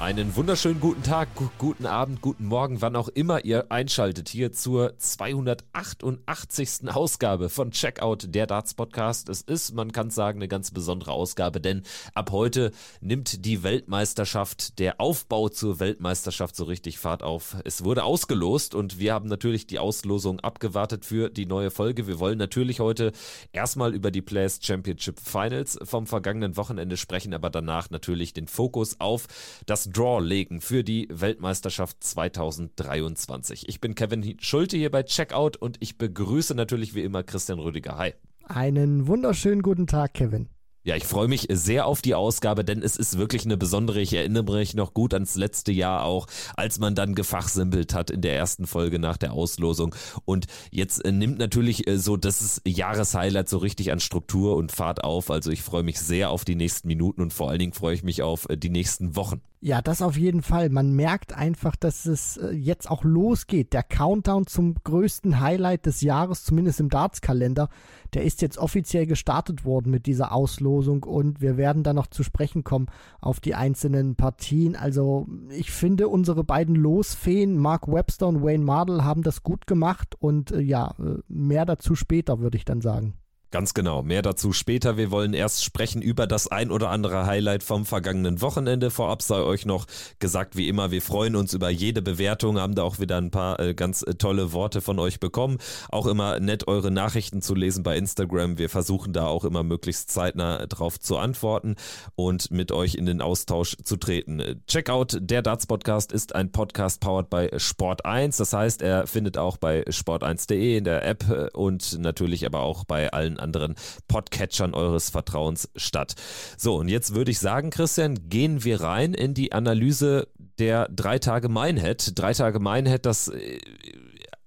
Einen wunderschönen guten Tag, guten Abend, guten Morgen, wann auch immer ihr einschaltet hier zur 288. Ausgabe von Checkout, der Darts Podcast. Es ist, man kann sagen, eine ganz besondere Ausgabe, denn ab heute nimmt die Weltmeisterschaft, der Aufbau zur Weltmeisterschaft so richtig Fahrt auf. Es wurde ausgelost und wir haben natürlich die Auslosung abgewartet für die neue Folge. Wir wollen natürlich heute erstmal über die Players Championship Finals vom vergangenen Wochenende sprechen, aber danach natürlich den Fokus auf das Draw legen für die Weltmeisterschaft 2023. Ich bin Kevin Schulte hier bei Checkout und ich begrüße natürlich wie immer Christian Rüdiger. Hi. Einen wunderschönen guten Tag, Kevin. Ja, ich freue mich sehr auf die Ausgabe, denn es ist wirklich eine besondere. Ich erinnere mich noch gut ans letzte Jahr auch, als man dann gefachsimpelt hat in der ersten Folge nach der Auslosung. Und jetzt äh, nimmt natürlich äh, so das Jahreshighlight so richtig an Struktur und Fahrt auf. Also ich freue mich sehr auf die nächsten Minuten und vor allen Dingen freue ich mich auf äh, die nächsten Wochen. Ja, das auf jeden Fall. Man merkt einfach, dass es äh, jetzt auch losgeht. Der Countdown zum größten Highlight des Jahres, zumindest im Darts-Kalender, der ist jetzt offiziell gestartet worden mit dieser Auslosung und wir werden dann noch zu sprechen kommen auf die einzelnen Partien. Also ich finde, unsere beiden Losfeen, Mark Webster und Wayne Mardell, haben das gut gemacht und äh, ja, äh, mehr dazu später, würde ich dann sagen. Ganz genau. Mehr dazu später. Wir wollen erst sprechen über das ein oder andere Highlight vom vergangenen Wochenende. Vorab sei euch noch gesagt, wie immer, wir freuen uns über jede Bewertung, haben da auch wieder ein paar äh, ganz äh, tolle Worte von euch bekommen. Auch immer nett, eure Nachrichten zu lesen bei Instagram. Wir versuchen da auch immer möglichst zeitnah drauf zu antworten und mit euch in den Austausch zu treten. Checkout, der Darts Podcast ist ein Podcast powered by Sport 1. Das heißt, er findet auch bei sport1.de in der App äh, und natürlich aber auch bei allen anderen Podcatchern eures Vertrauens statt. So, und jetzt würde ich sagen, Christian, gehen wir rein in die Analyse der drei Tage Minehead. Drei Tage Minehead, das äh,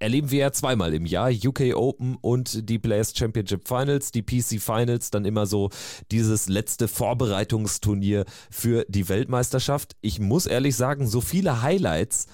erleben wir ja zweimal im Jahr, UK Open und die Players Championship Finals, die PC Finals, dann immer so dieses letzte Vorbereitungsturnier für die Weltmeisterschaft. Ich muss ehrlich sagen, so viele Highlights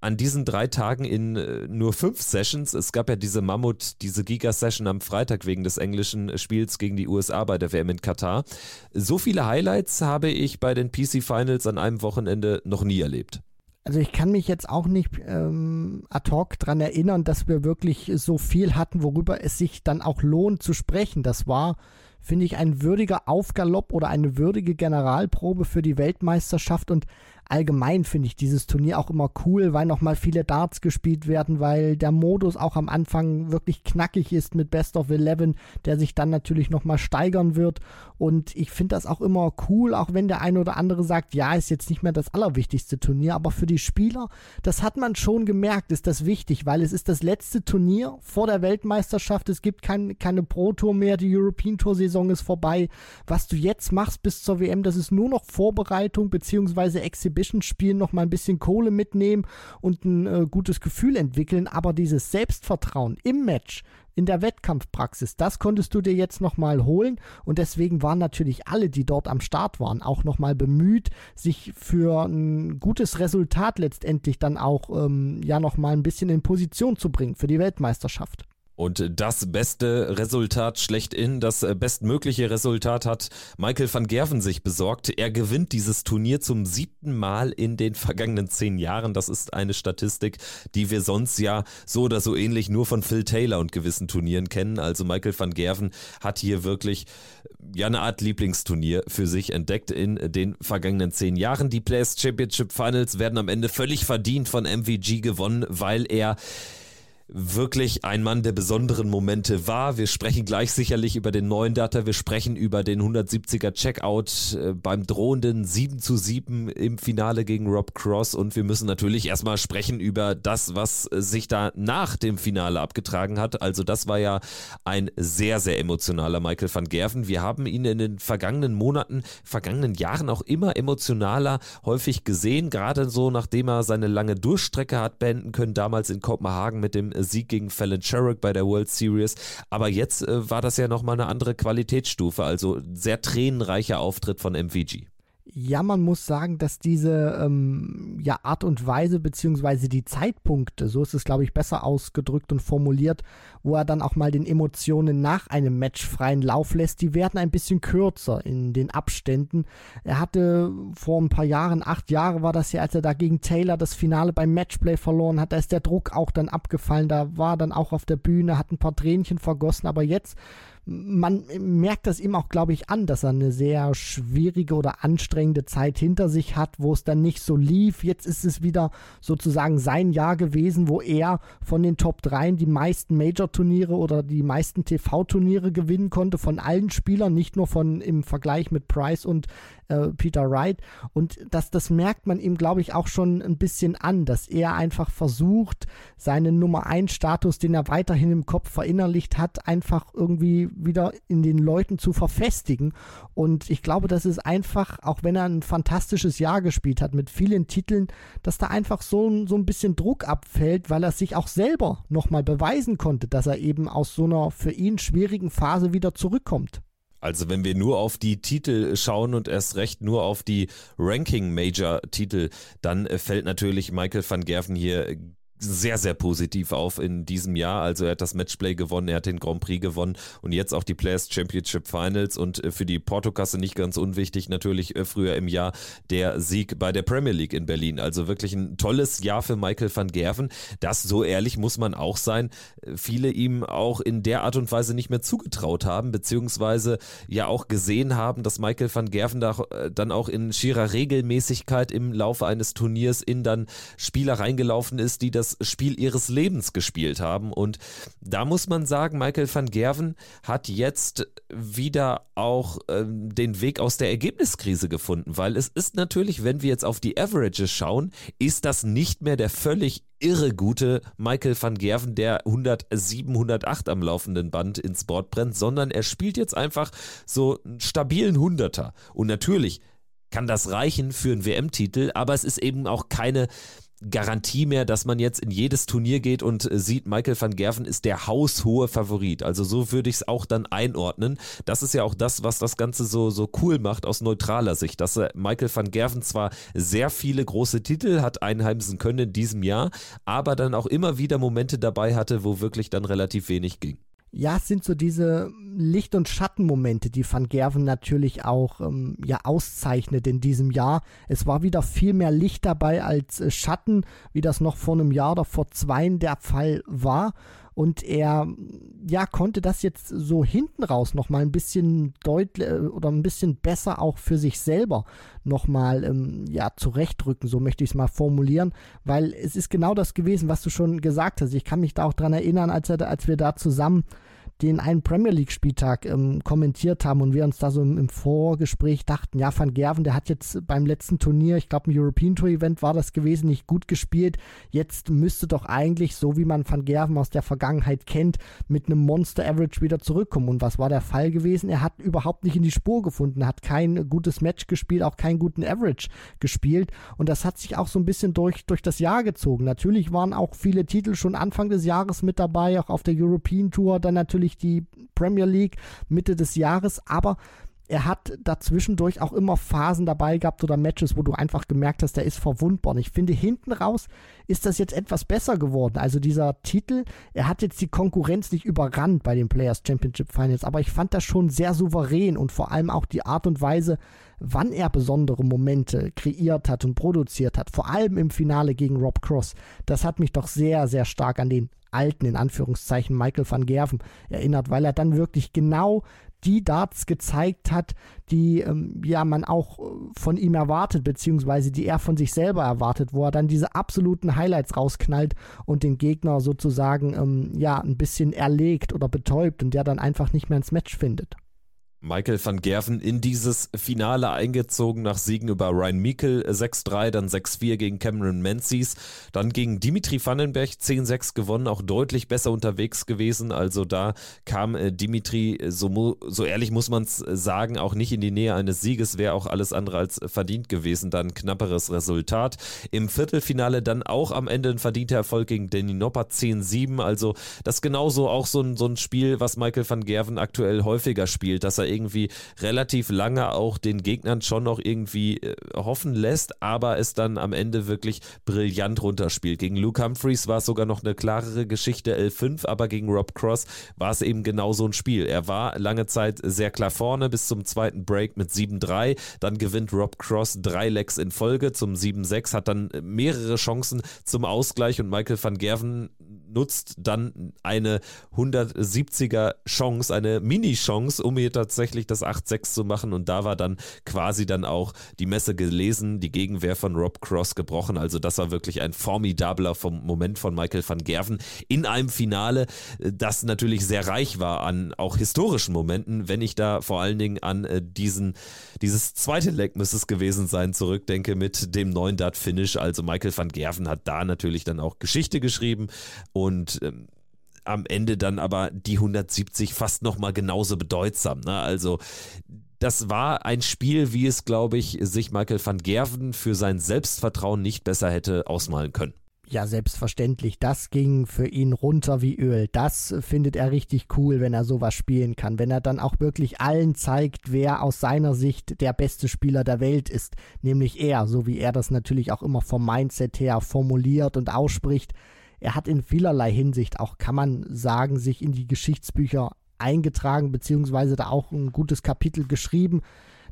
an diesen drei Tagen in äh, nur fünf Sessions. Es gab ja diese Mammut, diese Giga-Session am Freitag wegen des englischen Spiels gegen die USA bei der WM in Katar. So viele Highlights habe ich bei den PC Finals an einem Wochenende noch nie erlebt. Also ich kann mich jetzt auch nicht ähm, ad hoc daran erinnern, dass wir wirklich so viel hatten, worüber es sich dann auch lohnt zu sprechen. Das war finde ich ein würdiger Aufgalopp oder eine würdige Generalprobe für die Weltmeisterschaft und allgemein finde ich dieses Turnier auch immer cool, weil nochmal viele Darts gespielt werden, weil der Modus auch am Anfang wirklich knackig ist mit Best of Eleven, der sich dann natürlich nochmal steigern wird. Und ich finde das auch immer cool, auch wenn der eine oder andere sagt, ja, ist jetzt nicht mehr das allerwichtigste Turnier, aber für die Spieler, das hat man schon gemerkt, ist das wichtig, weil es ist das letzte Turnier vor der Weltmeisterschaft. Es gibt kein, keine Pro-Tour mehr, die European Tour-Saison ist vorbei. Was du jetzt machst bis zur WM, das ist nur noch Vorbereitung beziehungsweise Exhibition Exhibition spielen, noch mal ein bisschen Kohle mitnehmen und ein äh, gutes Gefühl entwickeln, aber dieses Selbstvertrauen im Match, in der Wettkampfpraxis, das konntest du dir jetzt noch mal holen und deswegen waren natürlich alle, die dort am Start waren, auch noch mal bemüht, sich für ein gutes Resultat letztendlich dann auch ähm, ja noch mal ein bisschen in Position zu bringen für die Weltmeisterschaft. Und das beste Resultat schlechthin, das bestmögliche Resultat hat Michael van Gerven sich besorgt. Er gewinnt dieses Turnier zum siebten Mal in den vergangenen zehn Jahren. Das ist eine Statistik, die wir sonst ja so oder so ähnlich nur von Phil Taylor und gewissen Turnieren kennen. Also Michael van Gerven hat hier wirklich ja eine Art Lieblingsturnier für sich entdeckt in den vergangenen zehn Jahren. Die Players Championship Finals werden am Ende völlig verdient von MVG gewonnen, weil er wirklich ein Mann der besonderen Momente war. Wir sprechen gleich sicherlich über den neuen Data, wir sprechen über den 170er Checkout äh, beim drohenden 7 zu 7 im Finale gegen Rob Cross und wir müssen natürlich erstmal sprechen über das, was sich da nach dem Finale abgetragen hat. Also das war ja ein sehr, sehr emotionaler Michael van Gerven. Wir haben ihn in den vergangenen Monaten, vergangenen Jahren auch immer emotionaler häufig gesehen, gerade so nachdem er seine lange Durchstrecke hat beenden können, damals in Kopenhagen mit dem Sieg gegen Fallon Sherrick bei der World Series. Aber jetzt äh, war das ja nochmal eine andere Qualitätsstufe, also sehr tränenreicher Auftritt von MVG. Ja, man muss sagen, dass diese ähm, ja, Art und Weise beziehungsweise die Zeitpunkte, so ist es, glaube ich, besser ausgedrückt und formuliert, wo er dann auch mal den Emotionen nach einem Match freien Lauf lässt, die werden ein bisschen kürzer in den Abständen. Er hatte vor ein paar Jahren, acht Jahre war das ja, als er da gegen Taylor das Finale beim Matchplay verloren hat, da ist der Druck auch dann abgefallen, da war dann auch auf der Bühne, hat ein paar Tränchen vergossen, aber jetzt man merkt das ihm auch, glaube ich, an, dass er eine sehr schwierige oder anstrengende Zeit hinter sich hat, wo es dann nicht so lief. Jetzt ist es wieder sozusagen sein Jahr gewesen, wo er von den Top 3 die meisten Major-Turniere oder die meisten TV-Turniere gewinnen konnte, von allen Spielern, nicht nur von im Vergleich mit Price und äh, Peter Wright. Und das, das merkt man ihm, glaube ich, auch schon ein bisschen an, dass er einfach versucht, seinen Nummer 1 Status, den er weiterhin im Kopf verinnerlicht hat, einfach irgendwie wieder in den Leuten zu verfestigen. Und ich glaube, das ist einfach, auch wenn er ein fantastisches Jahr gespielt hat mit vielen Titeln, dass da einfach so, so ein bisschen Druck abfällt, weil er sich auch selber nochmal beweisen konnte, dass er eben aus so einer für ihn schwierigen Phase wieder zurückkommt. Also wenn wir nur auf die Titel schauen und erst recht nur auf die Ranking-Major-Titel, dann äh, fällt natürlich Michael van Gerven hier sehr, sehr positiv auf in diesem Jahr. Also er hat das Matchplay gewonnen, er hat den Grand Prix gewonnen und jetzt auch die Players Championship Finals und äh, für die Portokasse nicht ganz unwichtig natürlich äh, früher im Jahr der Sieg bei der Premier League in Berlin. Also wirklich ein tolles Jahr für Michael van Gerven. Das, so ehrlich muss man auch sein, äh, viele ihm auch in der Art und Weise nicht mehr zugetraut haben, beziehungsweise ja auch gesehen haben, dass Michael van Gerven da, dann auch in schierer Regelmäßigkeit im Laufe eines Turniers in dann Spieler reingelaufen ist, die das Spiel ihres Lebens gespielt haben. Und da muss man sagen, Michael van Gerven hat jetzt wieder auch ähm, den Weg aus der Ergebniskrise gefunden, weil es ist natürlich, wenn wir jetzt auf die Averages schauen, ist das nicht mehr der völlig irre gute Michael van Gerven, der 107, 108 am laufenden Band ins Board brennt, sondern er spielt jetzt einfach so einen stabilen Hunderter. Und natürlich kann das reichen für einen WM-Titel, aber es ist eben auch keine Garantie mehr, dass man jetzt in jedes Turnier geht und äh, sieht, Michael van Gerven ist der haushohe Favorit. Also so würde ich es auch dann einordnen. Das ist ja auch das, was das Ganze so, so cool macht aus neutraler Sicht, dass Michael van Gerven zwar sehr viele große Titel hat einheimsen können in diesem Jahr, aber dann auch immer wieder Momente dabei hatte, wo wirklich dann relativ wenig ging ja, es sind so diese Licht- und Schattenmomente, die Van Gerven natürlich auch ähm, ja, auszeichnet in diesem Jahr. Es war wieder viel mehr Licht dabei als äh, Schatten, wie das noch vor einem Jahr oder vor zwei der Fall war. Und er ja, konnte das jetzt so hinten raus nochmal ein bisschen deutlich äh, oder ein bisschen besser auch für sich selber nochmal ähm, ja, zurechtrücken, so möchte ich es mal formulieren, weil es ist genau das gewesen, was du schon gesagt hast. Ich kann mich da auch dran erinnern, als, er, als wir da zusammen den einen Premier League Spieltag ähm, kommentiert haben und wir uns da so im, im, Vorgespräch dachten, ja, Van Gerven, der hat jetzt beim letzten Turnier, ich glaube ein European Tour Event war das gewesen, nicht gut gespielt. Jetzt müsste doch eigentlich, so wie man Van Gerven aus der Vergangenheit kennt, mit einem Monster Average wieder zurückkommen. Und was war der Fall gewesen? Er hat überhaupt nicht in die Spur gefunden, hat kein gutes Match gespielt, auch keinen guten Average gespielt. Und das hat sich auch so ein bisschen durch, durch das Jahr gezogen. Natürlich waren auch viele Titel schon Anfang des Jahres mit dabei, auch auf der European Tour, dann natürlich natürlich die Premier League Mitte des Jahres, aber er hat dazwischendurch auch immer Phasen dabei gehabt oder Matches, wo du einfach gemerkt hast, der ist verwundbar. Und ich finde, hinten raus ist das jetzt etwas besser geworden. Also dieser Titel, er hat jetzt die Konkurrenz nicht überrannt bei den Players Championship Finals, aber ich fand das schon sehr souverän und vor allem auch die Art und Weise, wann er besondere Momente kreiert hat und produziert hat. Vor allem im Finale gegen Rob Cross. Das hat mich doch sehr, sehr stark an den alten, in Anführungszeichen, Michael van Gerven erinnert, weil er dann wirklich genau die Darts gezeigt hat, die ähm, ja man auch äh, von ihm erwartet, beziehungsweise die er von sich selber erwartet, wo er dann diese absoluten Highlights rausknallt und den Gegner sozusagen ähm, ja ein bisschen erlegt oder betäubt und der dann einfach nicht mehr ins Match findet. Michael van Gerven in dieses Finale eingezogen nach Siegen über Ryan Meikle 6-3, dann 6-4 gegen Cameron Menzies, dann gegen Dimitri Vandenberg 10-6 gewonnen, auch deutlich besser unterwegs gewesen. Also da kam äh, Dimitri, so, so ehrlich muss man es sagen, auch nicht in die Nähe eines Sieges, wäre auch alles andere als verdient gewesen. Dann knapperes Resultat. Im Viertelfinale dann auch am Ende ein verdienter Erfolg gegen Danny Nopper 10-7. Also das genauso auch so ein, so ein Spiel, was Michael van Gerven aktuell häufiger spielt, dass er irgendwie relativ lange auch den Gegnern schon noch irgendwie äh, hoffen lässt, aber es dann am Ende wirklich brillant runterspielt. Gegen Luke Humphreys war es sogar noch eine klarere Geschichte 11-5, aber gegen Rob Cross war es eben genau so ein Spiel. Er war lange Zeit sehr klar vorne bis zum zweiten Break mit 7-3, dann gewinnt Rob Cross drei Legs in Folge zum 7-6, hat dann mehrere Chancen zum Ausgleich und Michael van Gerven nutzt dann eine 170er Chance, eine Mini-Chance, um hier tatsächlich das 8-6 zu machen. Und da war dann quasi dann auch die Messe gelesen, die Gegenwehr von Rob Cross gebrochen. Also das war wirklich ein formidabler Moment von Michael van Gerven in einem Finale, das natürlich sehr reich war an auch historischen Momenten, wenn ich da vor allen Dingen an äh, diesen, dieses zweite Leg müsste es gewesen sein, zurückdenke mit dem neuen Dart-Finish. Also Michael van Gerven hat da natürlich dann auch Geschichte geschrieben ähm, am Ende dann aber die 170 fast nochmal genauso bedeutsam. Ne? Also das war ein Spiel, wie es, glaube ich, sich Michael van Gerven für sein Selbstvertrauen nicht besser hätte ausmalen können. Ja, selbstverständlich. Das ging für ihn runter wie Öl. Das findet er richtig cool, wenn er sowas spielen kann. Wenn er dann auch wirklich allen zeigt, wer aus seiner Sicht der beste Spieler der Welt ist. Nämlich er, so wie er das natürlich auch immer vom Mindset her formuliert und ausspricht er hat in vielerlei Hinsicht auch, kann man sagen, sich in die Geschichtsbücher eingetragen, beziehungsweise da auch ein gutes Kapitel geschrieben.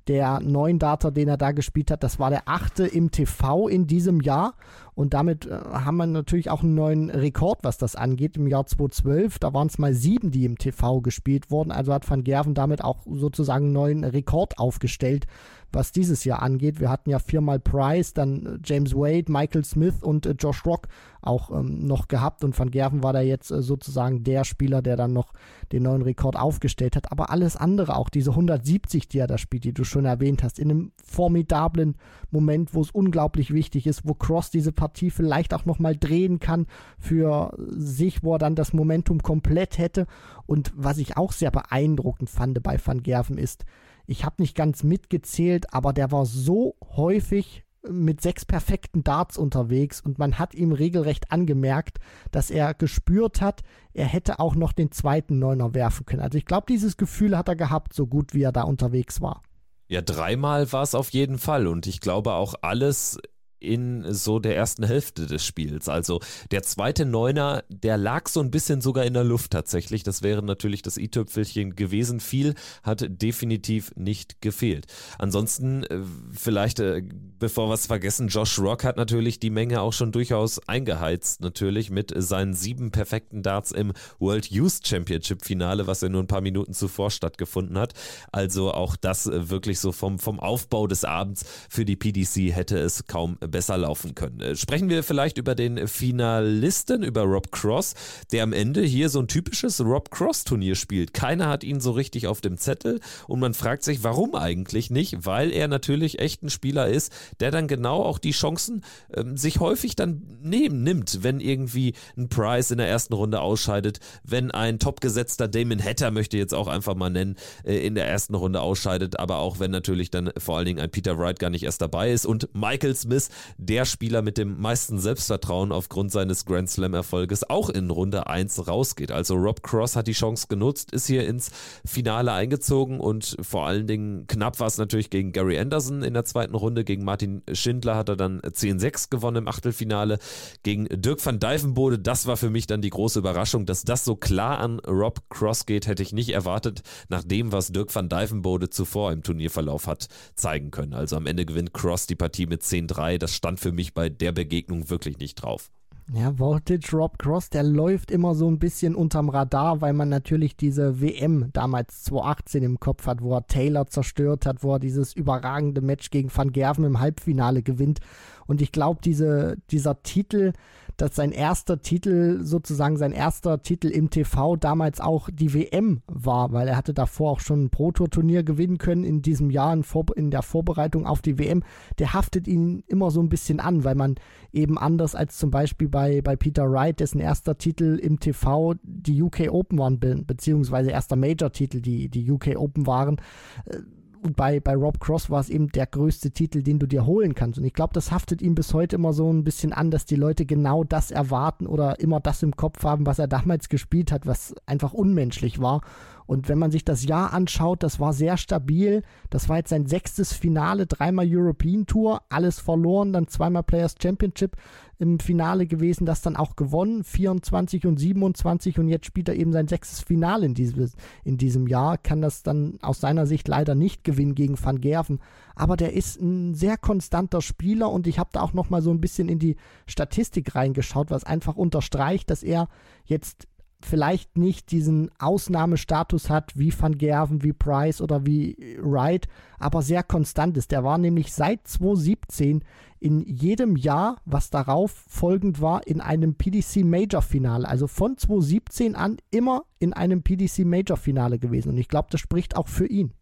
Der neuen Data, den er da gespielt hat, das war der achte im TV in diesem Jahr. Und damit äh, haben wir natürlich auch einen neuen Rekord, was das angeht. Im Jahr 2012, da waren es mal sieben, die im TV gespielt wurden. Also hat Van Gerven damit auch sozusagen einen neuen Rekord aufgestellt was dieses Jahr angeht. Wir hatten ja viermal Price, dann äh, James Wade, Michael Smith und äh, Josh Rock auch ähm, noch gehabt und Van Gerven war da jetzt äh, sozusagen der Spieler, der dann noch den neuen Rekord aufgestellt hat. Aber alles andere, auch diese 170, die er da spielt, die du schon erwähnt hast, in einem formidablen Moment, wo es unglaublich wichtig ist, wo Cross diese Partie vielleicht auch nochmal drehen kann für sich, wo er dann das Momentum komplett hätte. Und was ich auch sehr beeindruckend fand bei Van Gerven ist, ich habe nicht ganz mitgezählt, aber der war so häufig mit sechs perfekten Darts unterwegs und man hat ihm regelrecht angemerkt, dass er gespürt hat, er hätte auch noch den zweiten Neuner werfen können. Also ich glaube, dieses Gefühl hat er gehabt, so gut wie er da unterwegs war. Ja, dreimal war es auf jeden Fall und ich glaube auch alles in so der ersten Hälfte des Spiels. Also der zweite Neuner, der lag so ein bisschen sogar in der Luft tatsächlich. Das wäre natürlich das i-Tüpfelchen gewesen. Viel hat definitiv nicht gefehlt. Ansonsten, äh, vielleicht, äh, bevor wir es vergessen, Josh Rock hat natürlich die Menge auch schon durchaus eingeheizt, natürlich mit seinen sieben perfekten Darts im World Youth Championship Finale, was ja nur ein paar Minuten zuvor stattgefunden hat. Also auch das äh, wirklich so vom, vom Aufbau des Abends für die PDC hätte es kaum besser laufen können. Äh, sprechen wir vielleicht über den Finalisten, über Rob Cross, der am Ende hier so ein typisches Rob Cross-Turnier spielt. Keiner hat ihn so richtig auf dem Zettel und man fragt sich, warum eigentlich nicht? Weil er natürlich echt ein Spieler ist, der dann genau auch die Chancen ähm, sich häufig dann nehmen, nimmt, wenn irgendwie ein Price in der ersten Runde ausscheidet, wenn ein topgesetzter Damon Hatter, möchte ich jetzt auch einfach mal nennen, äh, in der ersten Runde ausscheidet, aber auch wenn natürlich dann vor allen Dingen ein Peter Wright gar nicht erst dabei ist und Michael Smith der Spieler mit dem meisten Selbstvertrauen aufgrund seines Grand Slam-Erfolges auch in Runde 1 rausgeht. Also Rob Cross hat die Chance genutzt, ist hier ins Finale eingezogen und vor allen Dingen knapp war es natürlich gegen Gary Anderson in der zweiten Runde. Gegen Martin Schindler hat er dann 10-6 gewonnen im Achtelfinale. Gegen Dirk van Dijvenbode, das war für mich dann die große Überraschung, dass das so klar an Rob Cross geht, hätte ich nicht erwartet, nach dem, was Dirk van Dijvenbode zuvor im Turnierverlauf hat zeigen können. Also am Ende gewinnt Cross die Partie mit 10-3 das stand für mich bei der Begegnung wirklich nicht drauf. Ja, Voltage Rob Cross, der läuft immer so ein bisschen unterm Radar, weil man natürlich diese WM damals 2018 im Kopf hat, wo er Taylor zerstört hat, wo er dieses überragende Match gegen Van Gerven im Halbfinale gewinnt. Und ich glaube, diese, dieser Titel, dass sein erster Titel, sozusagen sein erster Titel im TV damals auch die WM war, weil er hatte davor auch schon ein Pro-Tour-Turnier gewinnen können in diesem Jahr in, Vor in der Vorbereitung auf die WM. Der haftet ihn immer so ein bisschen an, weil man eben anders als zum Beispiel bei, bei Peter Wright, dessen erster Titel im TV die UK Open waren, be beziehungsweise erster Major-Titel die, die UK Open waren, äh, und bei, bei Rob Cross war es eben der größte Titel, den du dir holen kannst. Und ich glaube, das haftet ihm bis heute immer so ein bisschen an, dass die Leute genau das erwarten oder immer das im Kopf haben, was er damals gespielt hat, was einfach unmenschlich war. Und wenn man sich das Jahr anschaut, das war sehr stabil. Das war jetzt sein sechstes Finale, dreimal European Tour, alles verloren, dann zweimal Players Championship im Finale gewesen, das dann auch gewonnen, 24 und 27 und jetzt spielt er eben sein sechstes Finale in, dieses, in diesem Jahr, kann das dann aus seiner Sicht leider nicht gewinnen gegen Van Gerven, aber der ist ein sehr konstanter Spieler und ich habe da auch nochmal so ein bisschen in die Statistik reingeschaut, was einfach unterstreicht, dass er jetzt vielleicht nicht diesen Ausnahmestatus hat wie Van Gerven, wie Price oder wie Wright, aber sehr konstant ist. Der war nämlich seit 2017 in jedem Jahr, was darauf folgend war, in einem PDC Major Finale. Also von 2017 an immer in einem PDC Major Finale gewesen. Und ich glaube, das spricht auch für ihn.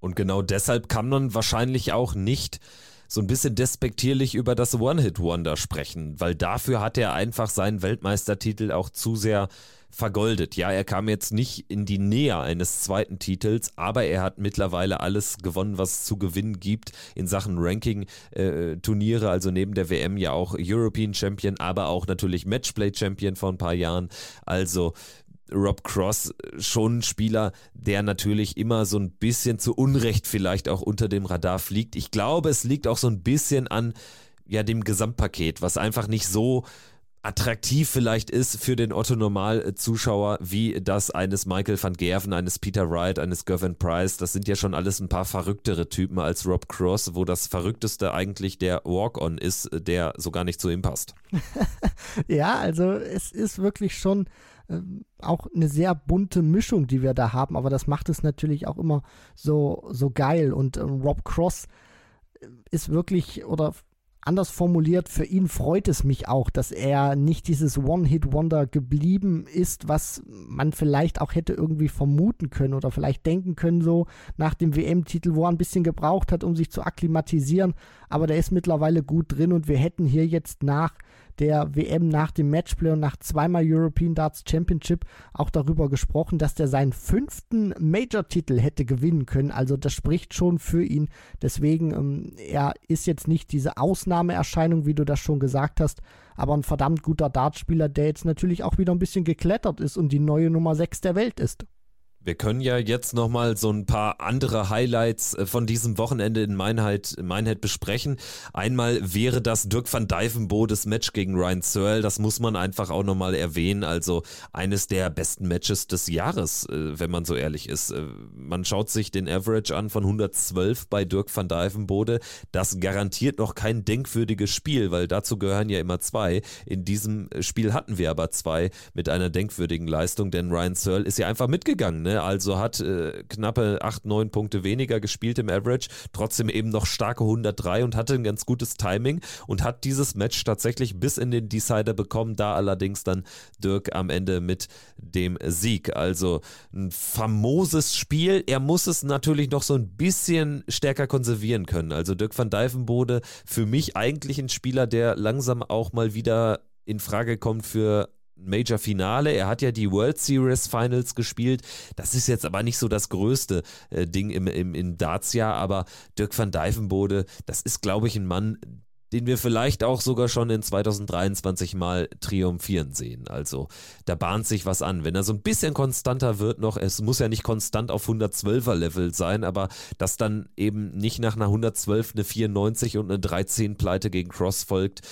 Und genau deshalb kann man wahrscheinlich auch nicht so ein bisschen despektierlich über das One-Hit-Wonder sprechen, weil dafür hat er einfach seinen Weltmeistertitel auch zu sehr vergoldet. Ja, er kam jetzt nicht in die Nähe eines zweiten Titels, aber er hat mittlerweile alles gewonnen, was es zu gewinnen gibt in Sachen Ranking-Turniere, äh, also neben der WM ja auch European Champion, aber auch natürlich Matchplay Champion vor ein paar Jahren. Also Rob Cross schon ein Spieler, der natürlich immer so ein bisschen zu Unrecht vielleicht auch unter dem Radar fliegt. Ich glaube, es liegt auch so ein bisschen an ja dem Gesamtpaket, was einfach nicht so attraktiv vielleicht ist für den Otto-Normal-Zuschauer, wie das eines Michael van Gerven, eines Peter Wright, eines Gervin Price. Das sind ja schon alles ein paar verrücktere Typen als Rob Cross, wo das Verrückteste eigentlich der Walk-On ist, der so gar nicht zu ihm passt. ja, also es ist wirklich schon äh, auch eine sehr bunte Mischung, die wir da haben, aber das macht es natürlich auch immer so, so geil. Und äh, Rob Cross ist wirklich, oder Anders formuliert, für ihn freut es mich auch, dass er nicht dieses One-Hit-Wonder geblieben ist, was man vielleicht auch hätte irgendwie vermuten können oder vielleicht denken können, so nach dem WM-Titel, wo er ein bisschen gebraucht hat, um sich zu akklimatisieren. Aber der ist mittlerweile gut drin und wir hätten hier jetzt nach der WM nach dem Matchplay und nach zweimal European Darts Championship auch darüber gesprochen, dass der seinen fünften Major-Titel hätte gewinnen können. Also das spricht schon für ihn. Deswegen, ähm, er ist jetzt nicht diese Ausnahmeerscheinung, wie du das schon gesagt hast, aber ein verdammt guter Dartspieler, der jetzt natürlich auch wieder ein bisschen geklettert ist und die neue Nummer 6 der Welt ist. Wir können ja jetzt nochmal so ein paar andere Highlights äh, von diesem Wochenende in Meinheit, Meinheit besprechen. Einmal wäre das Dirk van Dijvenbodes Match gegen Ryan Searle. Das muss man einfach auch nochmal erwähnen. Also eines der besten Matches des Jahres, äh, wenn man so ehrlich ist. Äh, man schaut sich den Average an von 112 bei Dirk van Dijvenbode. Das garantiert noch kein denkwürdiges Spiel, weil dazu gehören ja immer zwei. In diesem Spiel hatten wir aber zwei mit einer denkwürdigen Leistung, denn Ryan Searle ist ja einfach mitgegangen. Ne? Also hat äh, knappe 8, 9 Punkte weniger gespielt im Average, trotzdem eben noch starke 103 und hatte ein ganz gutes Timing und hat dieses Match tatsächlich bis in den Decider bekommen, da allerdings dann Dirk am Ende mit dem Sieg. Also ein famoses Spiel. Er muss es natürlich noch so ein bisschen stärker konservieren können. Also Dirk van Dijvenbode für mich eigentlich ein Spieler, der langsam auch mal wieder in Frage kommt für Major Finale. Er hat ja die World Series Finals gespielt. Das ist jetzt aber nicht so das größte äh, Ding im, im, in Darts-Jahr, aber Dirk van Dijvenbode, das ist, glaube ich, ein Mann, den wir vielleicht auch sogar schon in 2023 mal triumphieren sehen. Also da bahnt sich was an. Wenn er so ein bisschen konstanter wird noch, es muss ja nicht konstant auf 112er Level sein, aber dass dann eben nicht nach einer 112 eine 94 und eine 13 Pleite gegen Cross folgt,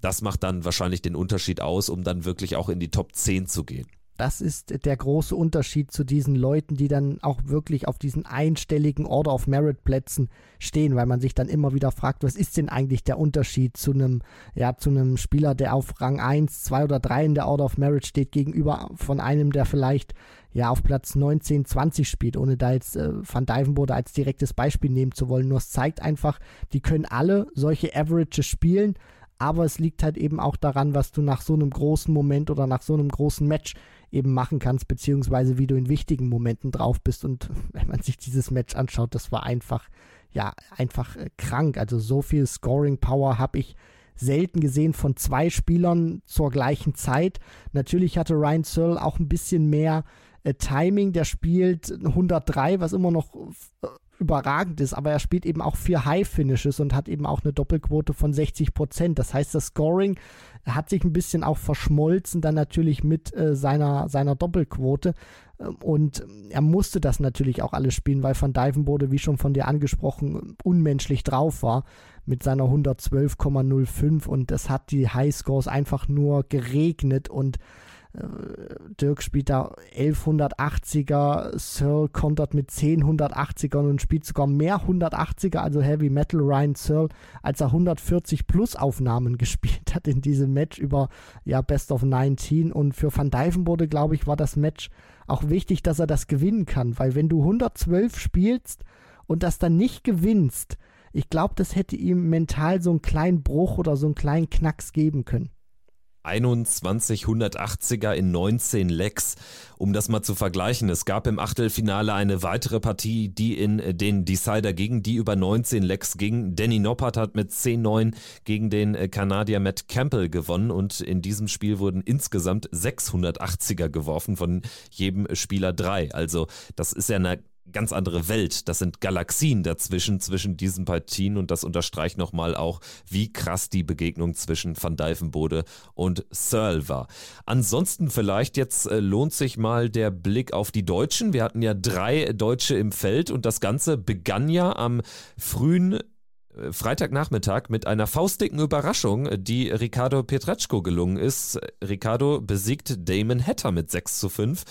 das macht dann wahrscheinlich den Unterschied aus, um dann wirklich auch in die Top 10 zu gehen. Das ist der große Unterschied zu diesen Leuten, die dann auch wirklich auf diesen einstelligen Order of Merit Plätzen stehen, weil man sich dann immer wieder fragt, was ist denn eigentlich der Unterschied zu einem, ja, zu einem Spieler, der auf Rang 1, 2 oder 3 in der Order of Merit steht, gegenüber von einem, der vielleicht ja auf Platz 19, 20 spielt, ohne da jetzt äh, Van Dijvenbode als direktes Beispiel nehmen zu wollen. Nur es zeigt einfach, die können alle solche Averages spielen, aber es liegt halt eben auch daran, was du nach so einem großen Moment oder nach so einem großen Match eben machen kannst, beziehungsweise wie du in wichtigen Momenten drauf bist. Und wenn man sich dieses Match anschaut, das war einfach, ja, einfach äh, krank. Also so viel Scoring Power habe ich selten gesehen von zwei Spielern zur gleichen Zeit. Natürlich hatte Ryan Searle auch ein bisschen mehr äh, Timing. Der spielt 103, was immer noch überragend ist, aber er spielt eben auch vier High-Finishes und hat eben auch eine Doppelquote von 60 Prozent. Das heißt, das Scoring hat sich ein bisschen auch verschmolzen, dann natürlich mit äh, seiner, seiner Doppelquote. Ähm, und er musste das natürlich auch alles spielen, weil Van Dijvenbode, wie schon von dir angesprochen, unmenschlich drauf war mit seiner 112,05 und das hat die Highscores einfach nur geregnet und Dirk spielt da 1180er, Searle kontert mit 10 180ern und spielt sogar mehr 180er, also Heavy Metal Ryan Searle, als er 140 Plus Aufnahmen gespielt hat in diesem Match über ja Best of 19 und für Van Dijvenbode, glaube ich, war das Match auch wichtig, dass er das gewinnen kann, weil wenn du 112 spielst und das dann nicht gewinnst, ich glaube, das hätte ihm mental so einen kleinen Bruch oder so einen kleinen Knacks geben können. 21 180er in 19 Lecks. Um das mal zu vergleichen, es gab im Achtelfinale eine weitere Partie, die in den Decider ging, die über 19 Lecks ging. Danny Noppert hat mit 10-9 gegen den Kanadier Matt Campbell gewonnen und in diesem Spiel wurden insgesamt 680er geworfen, von jedem Spieler drei. Also das ist ja eine ganz andere Welt. Das sind Galaxien dazwischen, zwischen diesen Partien und das unterstreicht nochmal auch, wie krass die Begegnung zwischen Van Dijvenbode und Searle war. Ansonsten vielleicht jetzt äh, lohnt sich mal der Blick auf die Deutschen. Wir hatten ja drei Deutsche im Feld und das Ganze begann ja am frühen äh, Freitagnachmittag mit einer faustdicken Überraschung, die Ricardo Pietreczko gelungen ist. Ricardo besiegt Damon Hatter mit 6 zu 5.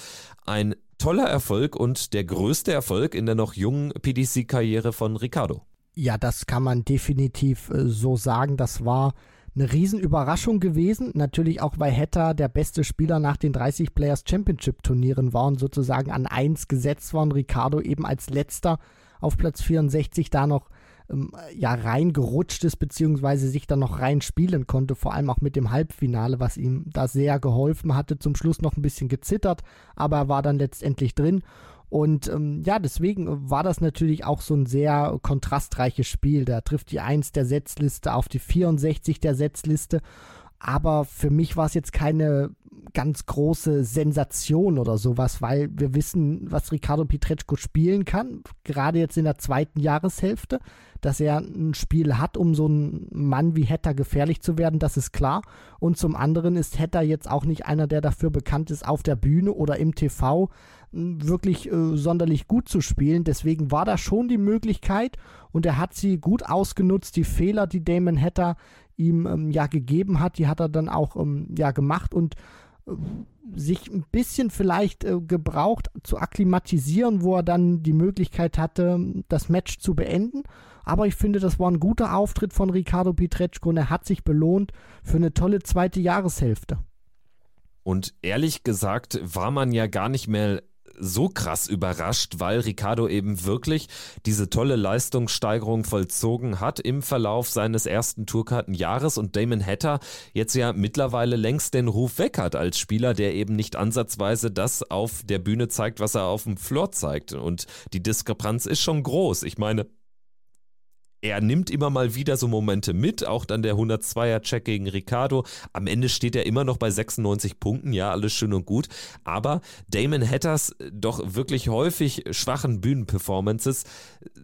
Ein toller Erfolg und der größte Erfolg in der noch jungen PDC-Karriere von Ricardo. Ja, das kann man definitiv äh, so sagen. Das war eine Riesenüberraschung gewesen. Natürlich auch, weil Hetta der beste Spieler nach den 30 Players Championship Turnieren war und sozusagen an 1 gesetzt war und Ricardo eben als letzter auf Platz 64 da noch ähm, ja reingerutscht ist, beziehungsweise sich dann noch reinspielen konnte, vor allem auch mit dem Halbfinale, was ihm da sehr geholfen hatte. Zum Schluss noch ein bisschen gezittert, aber er war dann letztendlich drin. Und ähm, ja, deswegen war das natürlich auch so ein sehr kontrastreiches Spiel. Da trifft die 1 der Setzliste auf die 64 der Setzliste. Aber für mich war es jetzt keine ganz große Sensation oder sowas, weil wir wissen, was Ricardo Pietreczko spielen kann, gerade jetzt in der zweiten Jahreshälfte, dass er ein Spiel hat, um so ein Mann wie Hetter gefährlich zu werden, das ist klar. Und zum anderen ist Hetter jetzt auch nicht einer, der dafür bekannt ist, auf der Bühne oder im TV hm, wirklich äh, sonderlich gut zu spielen. Deswegen war da schon die Möglichkeit und er hat sie gut ausgenutzt. Die Fehler, die Damon Hetter ihm ähm, ja gegeben hat, die hat er dann auch ähm, ja gemacht und sich ein bisschen vielleicht äh, gebraucht zu akklimatisieren, wo er dann die Möglichkeit hatte, das Match zu beenden. Aber ich finde, das war ein guter Auftritt von Ricardo Pietreczko und er hat sich belohnt für eine tolle zweite Jahreshälfte. Und ehrlich gesagt war man ja gar nicht mehr so krass überrascht, weil Ricardo eben wirklich diese tolle Leistungssteigerung vollzogen hat im Verlauf seines ersten Tourkartenjahres und Damon Hatter jetzt ja mittlerweile längst den Ruf weg hat als Spieler, der eben nicht ansatzweise das auf der Bühne zeigt, was er auf dem Floor zeigt. Und die Diskrepanz ist schon groß. Ich meine, er nimmt immer mal wieder so Momente mit, auch dann der 102er-Check gegen Ricardo. Am Ende steht er immer noch bei 96 Punkten, ja, alles schön und gut. Aber Damon Hatters doch wirklich häufig schwachen Bühnenperformances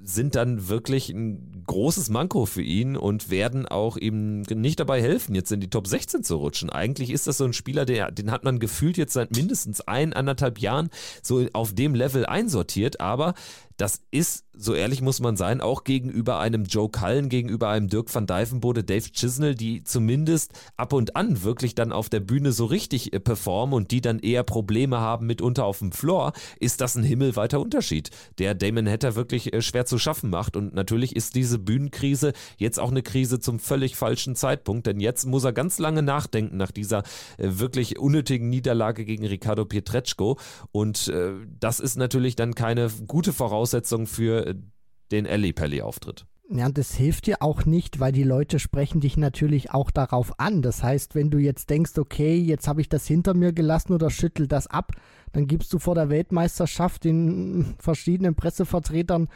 sind dann wirklich ein großes Manko für ihn und werden auch ihm nicht dabei helfen, jetzt in die Top 16 zu rutschen. Eigentlich ist das so ein Spieler, der, den hat man gefühlt jetzt seit mindestens ein, anderthalb Jahren so auf dem Level einsortiert, aber das ist, so ehrlich muss man sein, auch gegenüber einem Joe Cullen, gegenüber einem Dirk van Dijvenbode, Dave Chisnell, die zumindest ab und an wirklich dann auf der Bühne so richtig äh, performen und die dann eher Probleme haben mitunter auf dem Floor, ist das ein himmelweiter Unterschied, der Damon Hatter wirklich äh, schwer zu schaffen macht. Und natürlich ist diese Bühnenkrise jetzt auch eine Krise zum völlig falschen Zeitpunkt, denn jetzt muss er ganz lange nachdenken nach dieser äh, wirklich unnötigen Niederlage gegen Ricardo Pietreczko. Und das ist natürlich dann keine gute Voraussetzung Voraussetzung für äh, den Ellie-Pelli-Auftritt. Ja, und das hilft dir auch nicht, weil die Leute sprechen dich natürlich auch darauf an. Das heißt, wenn du jetzt denkst, okay, jetzt habe ich das hinter mir gelassen oder schüttel das ab, dann gibst du vor der Weltmeisterschaft den verschiedenen Pressevertretern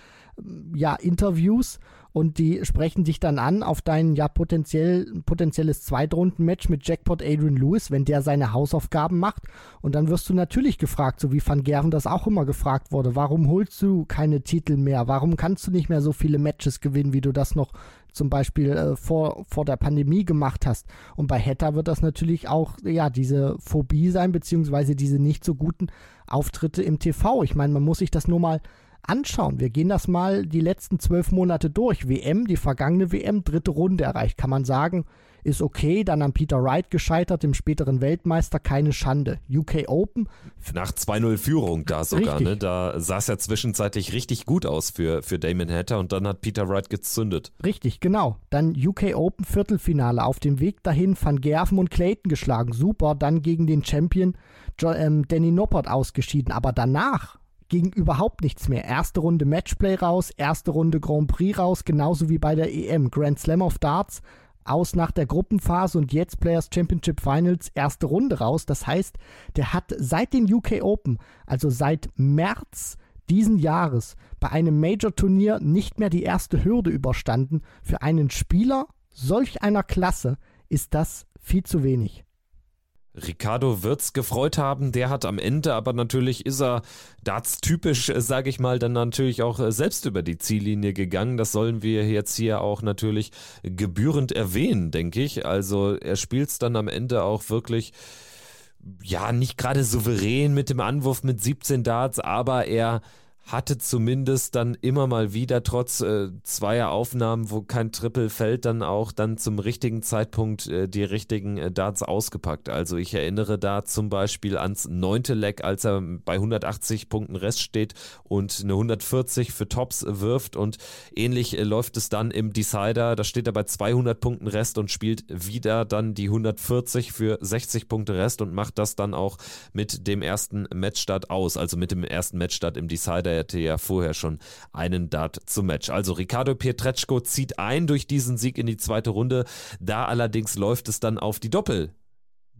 ja Interviews und die sprechen dich dann an auf dein ja potenziell, potenzielles Zweitrunden-Match mit Jackpot Adrian Lewis, wenn der seine Hausaufgaben macht. Und dann wirst du natürlich gefragt, so wie Van Gerven das auch immer gefragt wurde, warum holst du keine Titel mehr? Warum kannst du nicht mehr so viele Matches gewinnen, wie du das noch zum Beispiel äh, vor, vor der Pandemie gemacht hast? Und bei Hetta wird das natürlich auch, ja, diese Phobie sein, beziehungsweise diese nicht so guten Auftritte im TV. Ich meine, man muss sich das nur mal anschauen. Wir gehen das mal die letzten zwölf Monate durch. WM, die vergangene WM, dritte Runde erreicht. Kann man sagen, ist okay. Dann an Peter Wright gescheitert, dem späteren Weltmeister, keine Schande. UK Open. Nach 2-0 Führung da sogar, ne? Da sah es ja zwischenzeitlich richtig gut aus für, für Damon Hatter und dann hat Peter Wright gezündet. Richtig, genau. Dann UK Open Viertelfinale. Auf dem Weg dahin Van Gerven und Clayton geschlagen. Super. Dann gegen den Champion ähm, Danny Noppert ausgeschieden. Aber danach ging überhaupt nichts mehr. Erste Runde Matchplay raus, erste Runde Grand Prix raus, genauso wie bei der EM. Grand Slam of Darts aus nach der Gruppenphase und jetzt Players Championship Finals erste Runde raus. Das heißt, der hat seit den UK Open, also seit März diesen Jahres, bei einem Major-Turnier nicht mehr die erste Hürde überstanden. Für einen Spieler solch einer Klasse ist das viel zu wenig. Ricardo wird's gefreut haben, der hat am Ende, aber natürlich ist er Darts typisch, sage ich mal, dann natürlich auch äh, selbst über die Ziellinie gegangen. Das sollen wir jetzt hier auch natürlich gebührend erwähnen, denke ich. Also er spielt's dann am Ende auch wirklich ja, nicht gerade souverän mit dem Anwurf mit 17 Darts, aber er hatte zumindest dann immer mal wieder, trotz äh, zweier Aufnahmen, wo kein Triple fällt, dann auch dann zum richtigen Zeitpunkt äh, die richtigen äh, Darts ausgepackt. Also ich erinnere da zum Beispiel ans neunte Leck, als er bei 180 Punkten Rest steht und eine 140 für Tops wirft und ähnlich äh, läuft es dann im Decider. Da steht er bei 200 Punkten Rest und spielt wieder dann die 140 für 60 Punkte Rest und macht das dann auch mit dem ersten Matchstart aus, also mit dem ersten Matchstart im Decider hatte ja vorher schon einen Dart zum Match. Also Ricardo Pietreczko zieht ein durch diesen Sieg in die zweite Runde. Da allerdings läuft es dann auf die Doppel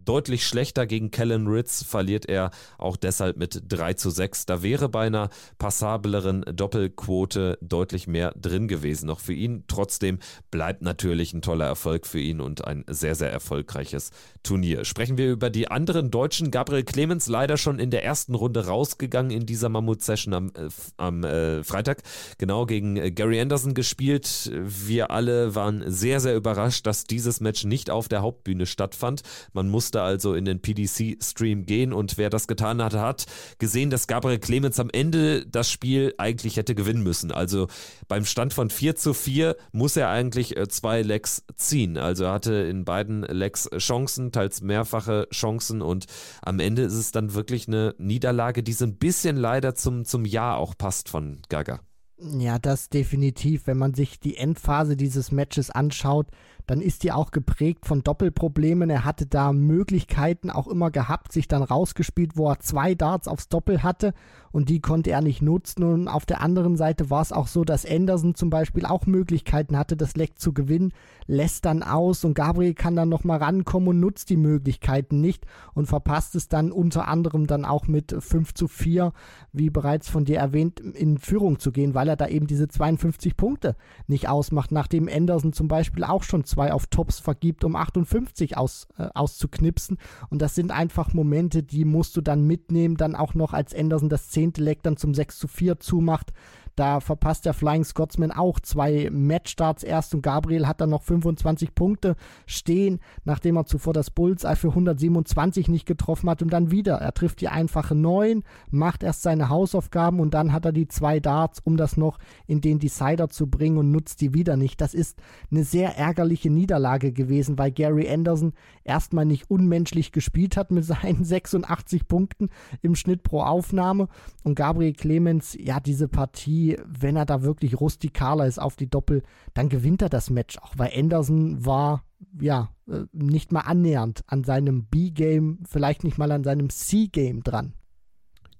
deutlich schlechter gegen Kellen Ritz, verliert er auch deshalb mit 3 zu 6. Da wäre bei einer passableren Doppelquote deutlich mehr drin gewesen noch für ihn. Trotzdem bleibt natürlich ein toller Erfolg für ihn und ein sehr, sehr erfolgreiches Turnier. Sprechen wir über die anderen Deutschen. Gabriel Clemens leider schon in der ersten Runde rausgegangen in dieser Mammut-Session am, äh, am äh, Freitag. Genau gegen äh, Gary Anderson gespielt. Wir alle waren sehr, sehr überrascht, dass dieses Match nicht auf der Hauptbühne stattfand. Man musste musste also in den PDC-Stream gehen und wer das getan hat, hat gesehen, dass Gabriel Clemens am Ende das Spiel eigentlich hätte gewinnen müssen. Also beim Stand von 4 zu 4 muss er eigentlich äh, zwei Legs ziehen. Also er hatte in beiden Legs Chancen, teils mehrfache Chancen und am Ende ist es dann wirklich eine Niederlage, die so ein bisschen leider zum, zum Ja auch passt von Gaga. Ja, das definitiv. Wenn man sich die Endphase dieses Matches anschaut, dann ist die auch geprägt von Doppelproblemen. Er hatte da Möglichkeiten auch immer gehabt, sich dann rausgespielt, wo er zwei Darts aufs Doppel hatte und die konnte er nicht nutzen. Und auf der anderen Seite war es auch so, dass Anderson zum Beispiel auch Möglichkeiten hatte, das Leck zu gewinnen, lässt dann aus und Gabriel kann dann nochmal rankommen und nutzt die Möglichkeiten nicht und verpasst es dann unter anderem dann auch mit 5 zu 4, wie bereits von dir erwähnt, in Führung zu gehen, weil er da eben diese 52 Punkte nicht ausmacht, nachdem Anderson zum Beispiel auch schon zwei auf Tops vergibt, um 58 aus, äh, auszuknipsen. Und das sind einfach Momente, die musst du dann mitnehmen, dann auch noch als Anderson das 10 zehnte Leck dann zum 6 zu 4 zumacht. Da verpasst der Flying Scotsman auch zwei Matchstarts erst und Gabriel hat dann noch 25 Punkte stehen, nachdem er zuvor das Bullseye für 127 nicht getroffen hat und dann wieder. Er trifft die einfache 9, macht erst seine Hausaufgaben und dann hat er die zwei Darts, um das noch in den Decider zu bringen und nutzt die wieder nicht. Das ist eine sehr ärgerliche Niederlage gewesen, weil Gary Anderson erstmal nicht unmenschlich gespielt hat mit seinen 86 Punkten im Schnitt pro Aufnahme und Gabriel Clemens, ja, diese Partie wenn er da wirklich rustikaler ist auf die Doppel, dann gewinnt er das Match auch, weil Anderson war ja äh, nicht mal annähernd an seinem B-Game, vielleicht nicht mal an seinem C-Game dran.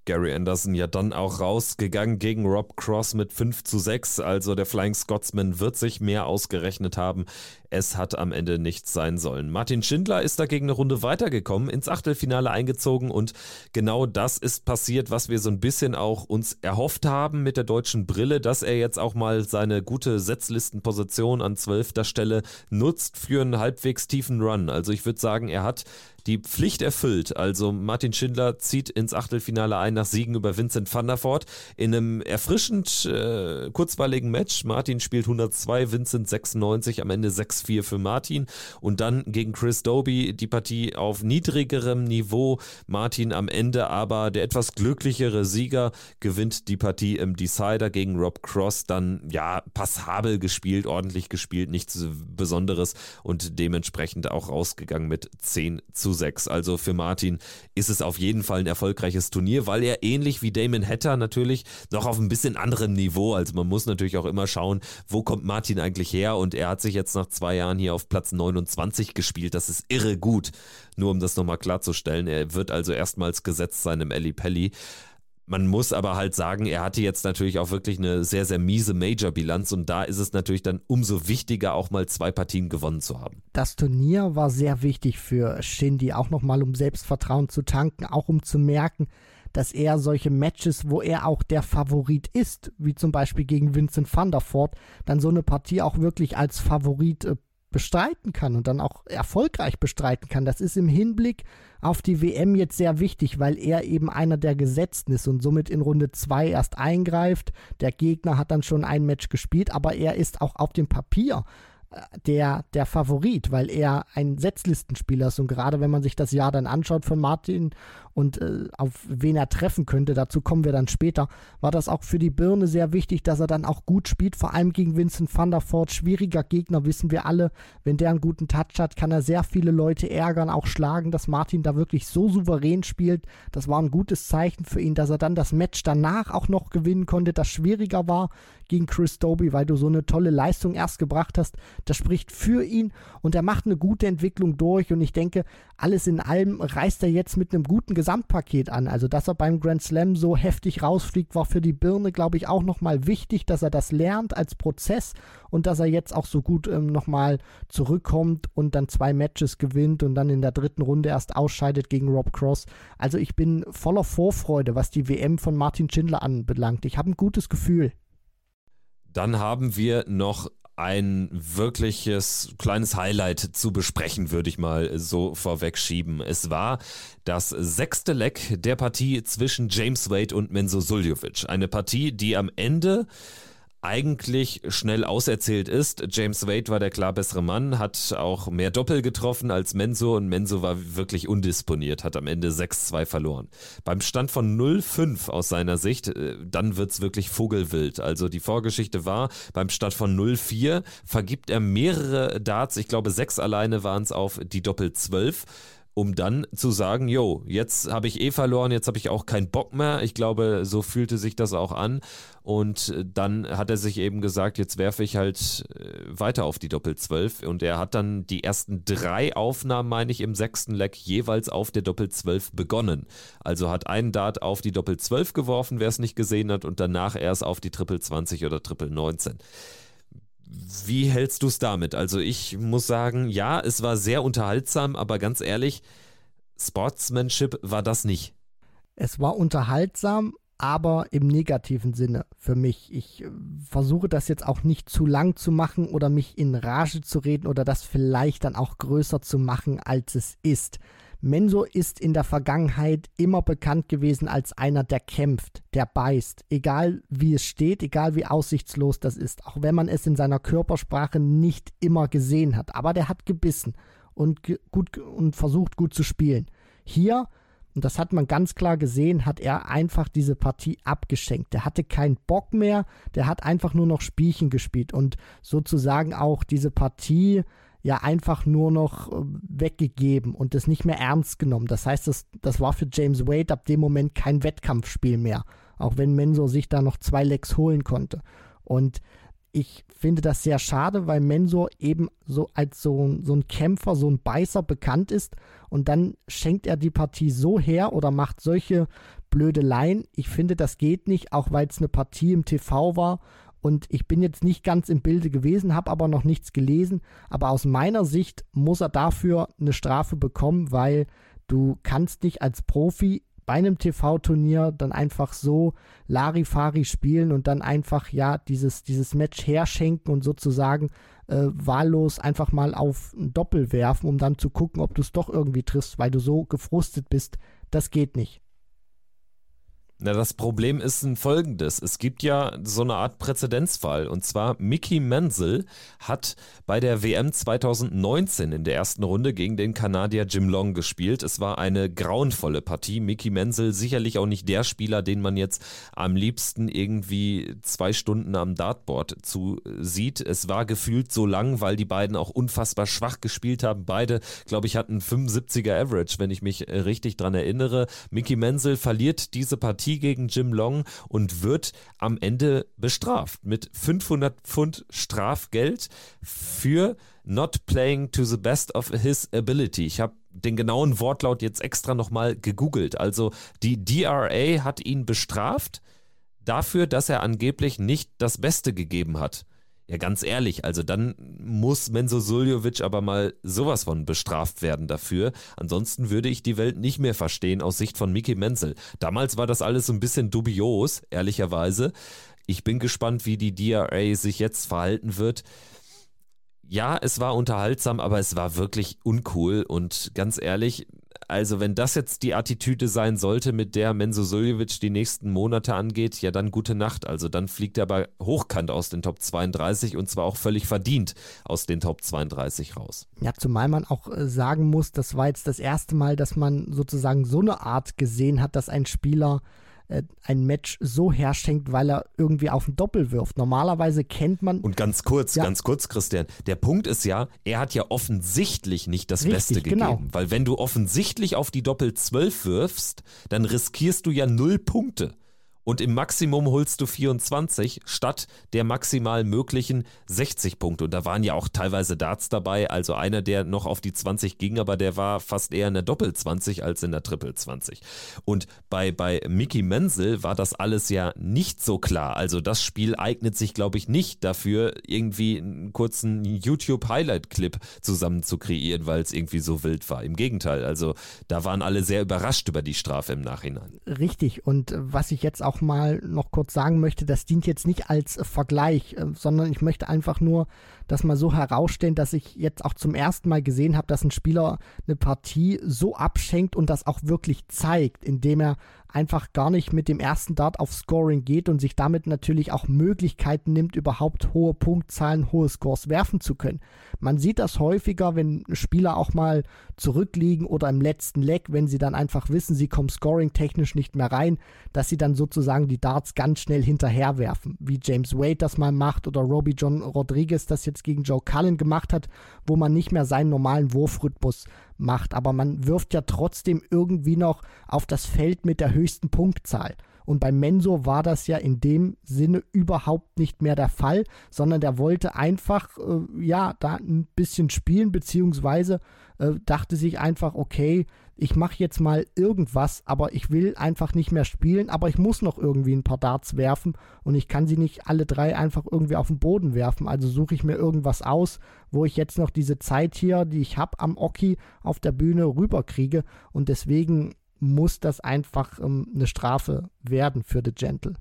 Gary Anderson ja dann auch rausgegangen gegen Rob Cross mit 5 zu 6. Also der Flying Scotsman wird sich mehr ausgerechnet haben. Es hat am Ende nichts sein sollen. Martin Schindler ist dagegen eine Runde weitergekommen, ins Achtelfinale eingezogen und genau das ist passiert, was wir so ein bisschen auch uns erhofft haben mit der deutschen Brille, dass er jetzt auch mal seine gute Setzlistenposition an zwölfter Stelle nutzt für einen halbwegs tiefen Run. Also ich würde sagen, er hat die Pflicht erfüllt. Also Martin Schindler zieht ins Achtelfinale ein nach Siegen über Vincent van der Voort in einem erfrischend äh, kurzweiligen Match. Martin spielt 102, Vincent 96, am Ende 6-4 für Martin und dann gegen Chris Doby die Partie auf niedrigerem Niveau. Martin am Ende aber der etwas glücklichere Sieger gewinnt die Partie im Decider gegen Rob Cross. Dann ja passabel gespielt, ordentlich gespielt, nichts Besonderes und dementsprechend auch rausgegangen mit 10 zu 6. Also für Martin ist es auf jeden Fall ein erfolgreiches Turnier, weil er ähnlich wie Damon Hatter natürlich noch auf ein bisschen anderem Niveau, also man muss natürlich auch immer schauen, wo kommt Martin eigentlich her und er hat sich jetzt nach zwei Jahren hier auf Platz 29 gespielt. Das ist irre gut. Nur um das nochmal klarzustellen. Er wird also erstmals gesetzt sein im Eli Pelli. Man muss aber halt sagen, er hatte jetzt natürlich auch wirklich eine sehr, sehr miese Major-Bilanz und da ist es natürlich dann umso wichtiger, auch mal zwei Partien gewonnen zu haben. Das Turnier war sehr wichtig für Shindy, auch nochmal um Selbstvertrauen zu tanken, auch um zu merken, dass er solche Matches, wo er auch der Favorit ist, wie zum Beispiel gegen Vincent van der Voort, dann so eine Partie auch wirklich als Favorit äh, bestreiten kann und dann auch erfolgreich bestreiten kann. Das ist im Hinblick auf die WM jetzt sehr wichtig, weil er eben einer der Gesetzten ist und somit in Runde 2 erst eingreift. Der Gegner hat dann schon ein Match gespielt, aber er ist auch auf dem Papier der, der Favorit, weil er ein Setzlistenspieler ist. Und gerade wenn man sich das Jahr dann anschaut von Martin und äh, auf wen er treffen könnte, dazu kommen wir dann später, war das auch für die Birne sehr wichtig, dass er dann auch gut spielt, vor allem gegen Vincent van der Voort. Schwieriger Gegner, wissen wir alle. Wenn der einen guten Touch hat, kann er sehr viele Leute ärgern, auch schlagen, dass Martin da wirklich so souverän spielt. Das war ein gutes Zeichen für ihn, dass er dann das Match danach auch noch gewinnen konnte, das schwieriger war gegen Chris Doby, weil du so eine tolle Leistung erst gebracht hast. Das spricht für ihn und er macht eine gute Entwicklung durch und ich denke, alles in allem reißt er jetzt mit einem guten Gesamtpaket an. Also, dass er beim Grand Slam so heftig rausfliegt, war für die Birne, glaube ich, auch nochmal wichtig, dass er das lernt als Prozess und dass er jetzt auch so gut ähm, nochmal zurückkommt und dann zwei Matches gewinnt und dann in der dritten Runde erst ausscheidet gegen Rob Cross. Also, ich bin voller Vorfreude, was die WM von Martin Schindler anbelangt. Ich habe ein gutes Gefühl. Dann haben wir noch ein wirkliches kleines Highlight zu besprechen, würde ich mal so vorweg schieben. Es war das sechste Leck der Partie zwischen James Wade und Menzo Suljovic. Eine Partie, die am Ende eigentlich schnell auserzählt ist. James Wade war der klar bessere Mann, hat auch mehr Doppel getroffen als Menso und Menso war wirklich undisponiert, hat am Ende 6-2 verloren. Beim Stand von 0-5 aus seiner Sicht, äh, dann wird es wirklich vogelwild. Also die Vorgeschichte war, beim Stand von 0-4 vergibt er mehrere Darts, ich glaube sechs alleine waren es auf die Doppel 12 um dann zu sagen, jo, jetzt habe ich eh verloren, jetzt habe ich auch keinen Bock mehr. Ich glaube, so fühlte sich das auch an. Und äh, dann hat er sich eben gesagt, jetzt werfe ich halt äh, weiter auf die Doppel 12. Und er hat dann die ersten drei Aufnahmen, meine ich, im sechsten Leck jeweils auf der Doppel 12 begonnen. Also hat einen Dart auf die Doppel 12 geworfen, wer es nicht gesehen hat, und danach erst auf die Triple 20 oder Triple 19. Wie hältst du es damit? Also ich muss sagen, ja, es war sehr unterhaltsam, aber ganz ehrlich, Sportsmanship war das nicht. Es war unterhaltsam, aber im negativen Sinne für mich. Ich äh, versuche das jetzt auch nicht zu lang zu machen oder mich in Rage zu reden oder das vielleicht dann auch größer zu machen, als es ist. Menso ist in der Vergangenheit immer bekannt gewesen als einer, der kämpft, der beißt, egal wie es steht, egal wie aussichtslos das ist, auch wenn man es in seiner Körpersprache nicht immer gesehen hat. Aber der hat gebissen und, ge gut, und versucht gut zu spielen. Hier, und das hat man ganz klar gesehen, hat er einfach diese Partie abgeschenkt. Der hatte keinen Bock mehr, der hat einfach nur noch Spielchen gespielt und sozusagen auch diese Partie ja einfach nur noch äh, weggegeben und es nicht mehr ernst genommen. Das heißt, das, das war für James Wade ab dem Moment kein Wettkampfspiel mehr, auch wenn Mensur sich da noch zwei Lecks holen konnte. Und ich finde das sehr schade, weil Mensur eben so als so, so ein Kämpfer, so ein Beißer bekannt ist und dann schenkt er die Partie so her oder macht solche Blödeleien. Ich finde, das geht nicht, auch weil es eine Partie im TV war Und ich bin jetzt nicht ganz im Bilde gewesen, habe aber noch nichts gelesen. Aber aus meiner Sicht muss er dafür eine Strafe bekommen, weil du kannst nicht als Profi bei einem TV-Turnier dann einfach so Larifari spielen und dann einfach ja dieses, dieses Match herschenken und sozusagen äh, wahllos einfach mal auf ein Doppel werfen, um dann zu gucken, ob du es doch irgendwie triffst, weil du so gefrustet bist. Das geht nicht. Na, das Problem ist ein folgendes. Es gibt ja so eine Art Präzedenzfall. Und zwar Mickey Menzel hat bei der WM 2019 in der ersten Runde gegen den Kanadier Jim Long gespielt. Es war eine grauenvolle Partie. Mickey Menzel sicherlich auch nicht der Spieler, den man jetzt am liebsten irgendwie zwei Stunden am Dartboard zusieht. Es war gefühlt so lang, weil die beiden auch unfassbar schwach gespielt haben. Beide, glaube ich, hatten 75er Average, wenn ich mich richtig dran erinnere. Mickey Menzel verliert diese Partie Partie gegen Jim Long und wird am Ende bestraft mit 500 Pfund Strafgeld für not playing to the best of his ability. Ich habe den genauen Wortlaut jetzt extra nochmal gegoogelt. Also die DRA hat ihn bestraft dafür, dass er angeblich nicht das Beste gegeben hat. Ja, ganz ehrlich, also dann muss Menzo Suljovic aber mal sowas von bestraft werden dafür. Ansonsten würde ich die Welt nicht mehr verstehen aus Sicht von Mickey Menzel. Damals war das alles so ein bisschen dubios, ehrlicherweise. Ich bin gespannt, wie die DRA sich jetzt verhalten wird. Ja, es war unterhaltsam, aber es war wirklich uncool und ganz ehrlich, also wenn das jetzt die Attitüde sein sollte, mit der Menzo Suljovic die nächsten Monate angeht, ja dann gute Nacht. Also dann fliegt er aber hochkant aus den Top 32 und zwar auch völlig verdient aus den Top 32 raus. Ja, zumal man auch äh, sagen muss, das war jetzt das erste Mal, dass man sozusagen so eine Art gesehen hat, dass ein Spieler ein Match so herschenkt, weil er irgendwie auf ein Doppel wirft. Normalerweise kennt man. Und ganz kurz, ja. ganz kurz, Christian. Der Punkt ist ja, er hat ja offensichtlich nicht das Richtig, Beste gegeben. Genau. Weil wenn du offensichtlich auf die Doppel 12 wirfst, dann riskierst du ja null Punkte und im Maximum holst du 24 statt der maximal möglichen 60 Punkte. Und da waren ja auch teilweise Darts dabei, also einer, der noch auf die 20 ging, aber der war fast eher in der Doppel 20 als in der Triple 20. Und bei, bei Mickey Menzel war das alles ja nicht so klar. Also das Spiel eignet sich, glaube ich, nicht dafür, irgendwie einen kurzen YouTube-Highlight-Clip zusammen zu kreieren, weil es irgendwie so wild war. Im Gegenteil, also da waren alle sehr überrascht über die Strafe im Nachhinein. Richtig. Und was ich jetzt auch auch mal noch kurz sagen möchte, das dient jetzt nicht als Vergleich, äh, sondern ich möchte einfach nur das mal so herausstellen, dass ich jetzt auch zum ersten Mal gesehen habe, dass ein Spieler eine Partie so abschenkt und das auch wirklich zeigt, indem er einfach gar nicht mit dem ersten Dart auf Scoring geht und sich damit natürlich auch Möglichkeiten nimmt, überhaupt hohe Punktzahlen, hohe Scores werfen zu können. Man sieht das häufiger, wenn Spieler auch mal zurückliegen oder im letzten Leck, wenn sie dann einfach wissen, sie kommen scoring-technisch nicht mehr rein, dass sie dann sozusagen die Darts ganz schnell hinterherwerfen, wie James Wade das mal macht oder Robbie John Rodriguez das jetzt gegen Joe Cullen gemacht hat, wo man nicht mehr seinen normalen Wurfrhythmus macht. Aber man wirft ja trotzdem irgendwie noch auf das Feld mit der höchsten Punktzahl. Und bei Menso war das ja in dem Sinne überhaupt nicht mehr der Fall, sondern der wollte einfach, äh, ja, da ein bisschen spielen, beziehungsweise äh, dachte sich einfach, okay, ich mache jetzt mal irgendwas, aber ich will einfach nicht mehr spielen, aber ich muss noch irgendwie ein paar Darts werfen und ich kann sie nicht alle drei einfach irgendwie auf den Boden werfen. Also suche ich mir irgendwas aus, wo ich jetzt noch diese Zeit hier, die ich habe am Oki auf der Bühne rüberkriege und deswegen muss das einfach ähm, eine Strafe werden für The Gentle.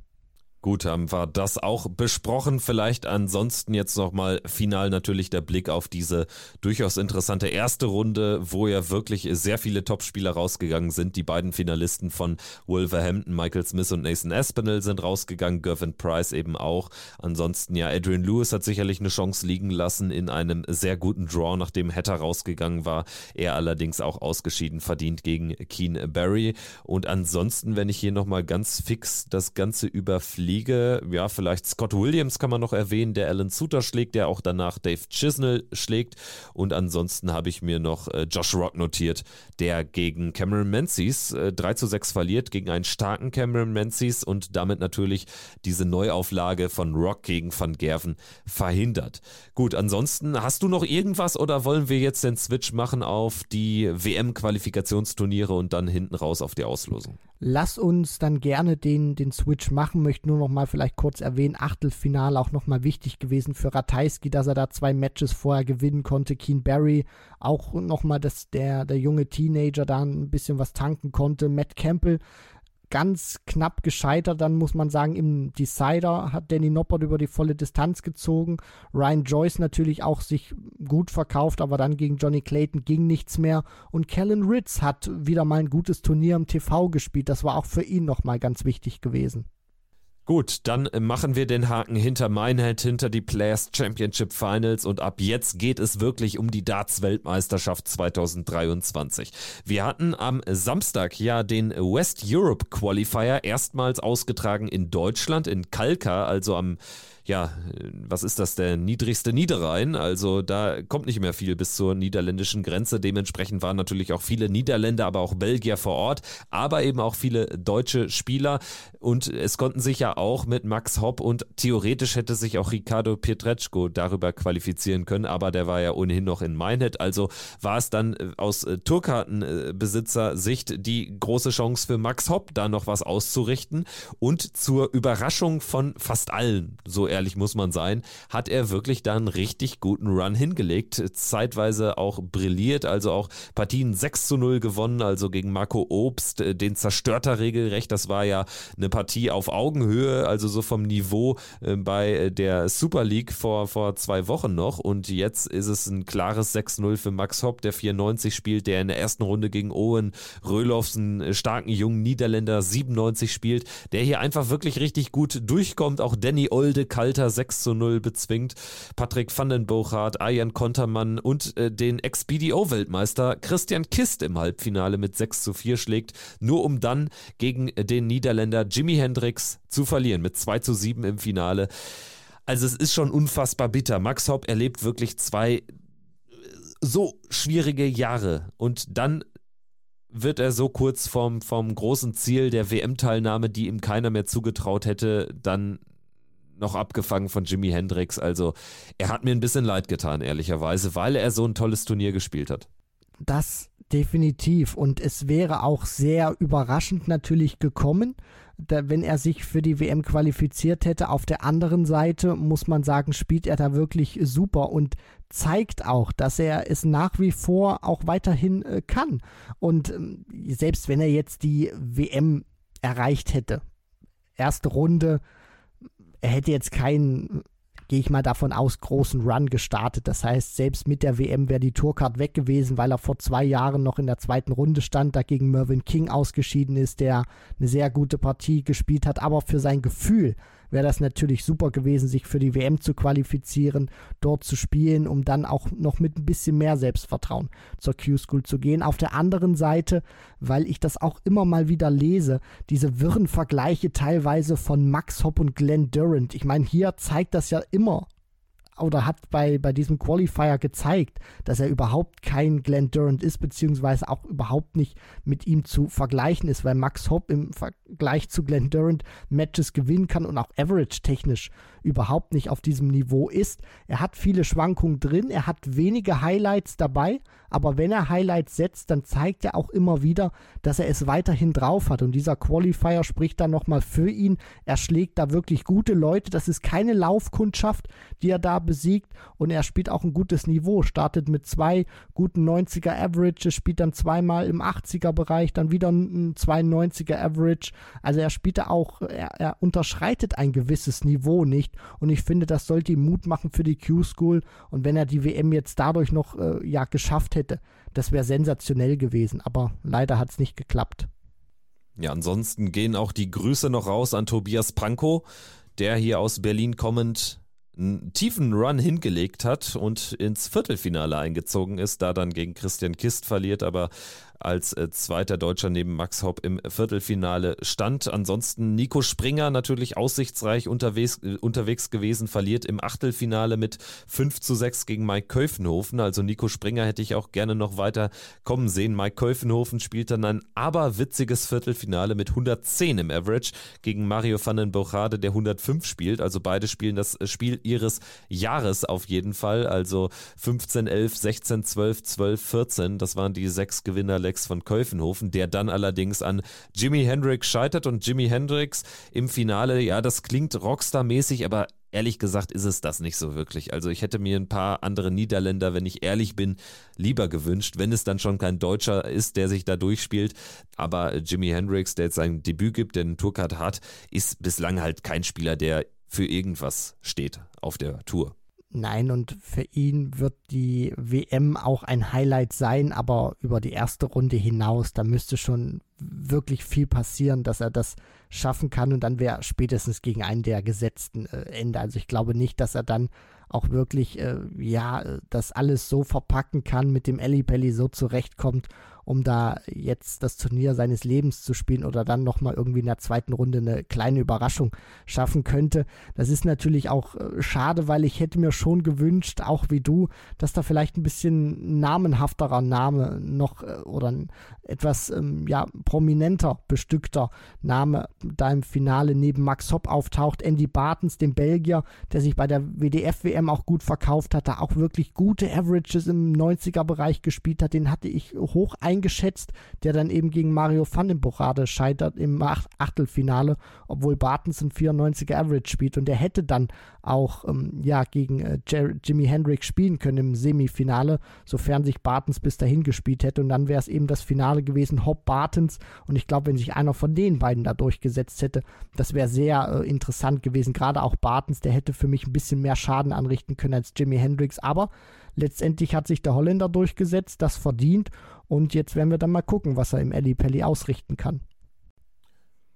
Gut, haben wir das auch besprochen. Vielleicht ansonsten jetzt nochmal final natürlich der Blick auf diese durchaus interessante erste Runde, wo ja wirklich sehr viele Topspieler rausgegangen sind. Die beiden Finalisten von Wolverhampton, Michael Smith und Nathan Aspinall sind rausgegangen, Gervin Price eben auch. Ansonsten ja, Adrian Lewis hat sicherlich eine Chance liegen lassen in einem sehr guten Draw, nachdem Hatter rausgegangen war. Er allerdings auch ausgeschieden verdient gegen Keen Barry. Und ansonsten, wenn ich hier nochmal ganz fix das Ganze überfliege, Liga. Ja, vielleicht Scott Williams kann man noch erwähnen, der Alan Suter schlägt, der auch danach Dave Chisnell schlägt. Und ansonsten habe ich mir noch äh, Josh Rock notiert, der gegen Cameron Menzies äh, 3 zu 6 verliert, gegen einen starken Cameron Menzies und damit natürlich diese Neuauflage von Rock gegen Van Gerven verhindert. Gut, ansonsten hast du noch irgendwas oder wollen wir jetzt den Switch machen auf die WM-Qualifikationsturniere und dann hinten raus auf die Auslosung? Lass uns dann gerne den, den Switch machen, möchte nur noch nochmal vielleicht kurz erwähnen, Achtelfinale auch nochmal wichtig gewesen für Ratajski, dass er da zwei Matches vorher gewinnen konnte. Keen Barry auch nochmal, dass der, der junge Teenager da ein bisschen was tanken konnte. Matt Campbell ganz knapp gescheitert, dann muss man sagen, im Decider hat Danny Noppert über die volle Distanz gezogen. Ryan Joyce natürlich auch sich gut verkauft, aber dann gegen Johnny Clayton ging nichts mehr. Und Kellen Ritz hat wieder mal ein gutes Turnier im TV gespielt. Das war auch für ihn nochmal ganz wichtig gewesen. Gut, dann machen wir den Haken hinter Minehead, hinter die Players Championship Finals und ab jetzt geht es wirklich um die Darts-Weltmeisterschaft 2023. Wir hatten am Samstag ja den West Europe Qualifier erstmals ausgetragen in Deutschland, in Kalka, also am ja, was ist das, der niedrigste Niederrhein. Also da kommt nicht mehr viel bis zur niederländischen Grenze. Dementsprechend waren natürlich auch viele Niederländer, aber auch Belgier vor Ort, aber eben auch viele deutsche Spieler. Und es konnten sich ja auch mit Max Hopp und theoretisch hätte sich auch Ricardo Pietreczko darüber qualifizieren können, aber der war ja ohnehin noch in Minehead. Also war es dann äh, aus äh, Tourkartenbesitzer-Sicht die große Chance für Max Hopp, da noch was auszurichten. Und zur Überraschung von fast allen, so ehrlich muss man sein, hat er wirklich da einen richtig guten Run hingelegt. Zeitweise auch brilliert, also auch Partien 6 zu 0 gewonnen, also gegen Marco Obst, äh, den Zerstörter regelrecht. Das war ja eine Partie auf Augenhöhe, also so vom Niveau äh, bei der Super League vor, vor zwei Wochen noch. Und jetzt ist es ein klares 6-0 für Max Hopp, der 94 spielt, der in der ersten Runde gegen Owen Röloffs, einen starken jungen Niederländer, 97 spielt, der hier einfach wirklich richtig gut durchkommt. Auch Danny Olde, Kalter 6 zu 0 bezwingt. Patrick van den Bochart, Ayan Kontermann und äh, den Ex-BDO-Weltmeister Christian Kist im Halbfinale mit 6 zu 4 schlägt, nur um dann gegen den Niederländer Jimi Hendrix zu verlieren mit 2 zu 7 im Finale. Also es ist schon unfassbar bitter. Max Hopp erlebt wirklich zwei äh, so schwierige Jahre und dann wird er so kurz vom, vom großen Ziel der WM-Teilnahme, die ihm keiner mehr zugetraut hätte, dann noch abgefangen von Jimi Hendrix. Also er hat mir ein bisschen leid getan, ehrlicherweise, weil er so ein tolles Turnier gespielt hat. Das definitiv. Und es wäre auch sehr überraschend natürlich gekommen, da, wenn er sich für die WM qualifiziert hätte. Auf der anderen Seite muss man sagen, spielt er da wirklich super und zeigt auch, dass er es nach wie vor auch weiterhin äh, kann. Und äh, selbst wenn er jetzt die WM erreicht hätte, erste Runde, er hätte jetzt keinen, gehe ich mal davon aus, großen Run gestartet. Das heißt, selbst mit der WM wäre die Tourcard weg gewesen, weil er vor zwei Jahren noch in der zweiten Runde stand, dagegen Mervyn King ausgeschieden ist, der eine sehr gute Partie gespielt hat, aber für sein Gefühl wäre das natürlich super gewesen, sich für die WM zu qualifizieren, dort zu spielen, um dann auch noch mit ein bisschen mehr Selbstvertrauen zur Q-School zu gehen. Auf der anderen Seite, weil ich das auch immer mal wieder lese, diese wirren Vergleiche teilweise von Max Hopp und Glenn Durant. Ich meine, hier zeigt das ja immer oder hat bei, bei diesem Qualifier gezeigt, dass er überhaupt kein Glenn Durant ist, beziehungsweise auch überhaupt nicht mit ihm zu vergleichen ist, weil Max Hopp im Vergleich zu Glenn Durant Matches gewinnen kann und auch average-technisch überhaupt nicht auf diesem Niveau ist. Er hat viele Schwankungen drin, er hat wenige Highlights dabei, aber wenn er Highlights setzt, dann zeigt er auch immer wieder, dass er es weiterhin drauf hat. Und dieser Qualifier spricht dann nochmal für ihn. Er schlägt da wirklich gute Leute. Das ist keine Laufkundschaft, die er da besiegt. Und er spielt auch ein gutes Niveau. Startet mit zwei guten 90er Averages, spielt dann zweimal im 80er Bereich, dann wieder ein 92er Average. Also er spielt da auch, er, er unterschreitet ein gewisses Niveau nicht. Und ich finde, das sollte ihm Mut machen für die Q-School. Und wenn er die WM jetzt dadurch noch äh, ja, geschafft hätte, das wäre sensationell gewesen. Aber leider hat es nicht geklappt. Ja, ansonsten gehen auch die Grüße noch raus an Tobias Pankow, der hier aus Berlin kommend einen tiefen Run hingelegt hat und ins Viertelfinale eingezogen ist, da dann gegen Christian Kist verliert, aber als äh, zweiter Deutscher neben Max Hopp im Viertelfinale stand. Ansonsten Nico Springer natürlich aussichtsreich unterwegs, äh, unterwegs gewesen, verliert im Achtelfinale mit 5 zu 6 gegen Mike Köfenhofen. Also Nico Springer hätte ich auch gerne noch weiter kommen sehen. Mike Köfenhofen spielt dann ein aberwitziges Viertelfinale mit 110 im Average gegen Mario van den Bochade, der 105 spielt. Also beide spielen das Spiel ihres Jahres auf jeden Fall. Also 15, 11, 16, 12, 12, 14. Das waren die sechs Gewinner Alex von Keuvenhofen, der dann allerdings an Jimi Hendrix scheitert und Jimi Hendrix im Finale, ja, das klingt Rockstar-mäßig, aber ehrlich gesagt ist es das nicht so wirklich. Also ich hätte mir ein paar andere Niederländer, wenn ich ehrlich bin, lieber gewünscht, wenn es dann schon kein Deutscher ist, der sich da durchspielt. Aber Jimi Hendrix, der jetzt sein Debüt gibt, der einen Tourcard hat, ist bislang halt kein Spieler, der für irgendwas steht auf der Tour. Nein, und für ihn wird die WM auch ein Highlight sein, aber über die erste Runde hinaus, da müsste schon wirklich viel passieren, dass er das schaffen kann und dann wäre spätestens gegen einen der gesetzten äh, Ende. Also ich glaube nicht, dass er dann auch wirklich, äh, ja, das alles so verpacken kann, mit dem Ellipelli so zurechtkommt um da jetzt das Turnier seines Lebens zu spielen oder dann nochmal irgendwie in der zweiten Runde eine kleine Überraschung schaffen könnte. Das ist natürlich auch äh, schade, weil ich hätte mir schon gewünscht, auch wie du, dass da vielleicht ein bisschen namenhafterer Name noch äh, oder ein etwas ähm, ja, prominenter bestückter Name da im Finale neben Max Hopp auftaucht. Andy Bartens, dem Belgier, der sich bei der WDF-WM auch gut verkauft hat, da auch wirklich gute Averages im 90er-Bereich gespielt hat, den hatte ich hoch eingeschätzt eingeschätzt, der dann eben gegen Mario van den Borade scheitert im Achtelfinale, obwohl Bartens ein 94er Average spielt. Und der hätte dann auch ähm, ja, gegen äh, Jimi Hendrix spielen können im Semifinale, sofern sich Bartens bis dahin gespielt hätte. Und dann wäre es eben das Finale gewesen, Hop Bartens. Und ich glaube, wenn sich einer von den beiden da durchgesetzt hätte, das wäre sehr äh, interessant gewesen, gerade auch Bartens, der hätte für mich ein bisschen mehr Schaden anrichten können als Jimi Hendrix, aber letztendlich hat sich der Holländer durchgesetzt, das verdient. Und jetzt werden wir dann mal gucken, was er im Eli Pelli ausrichten kann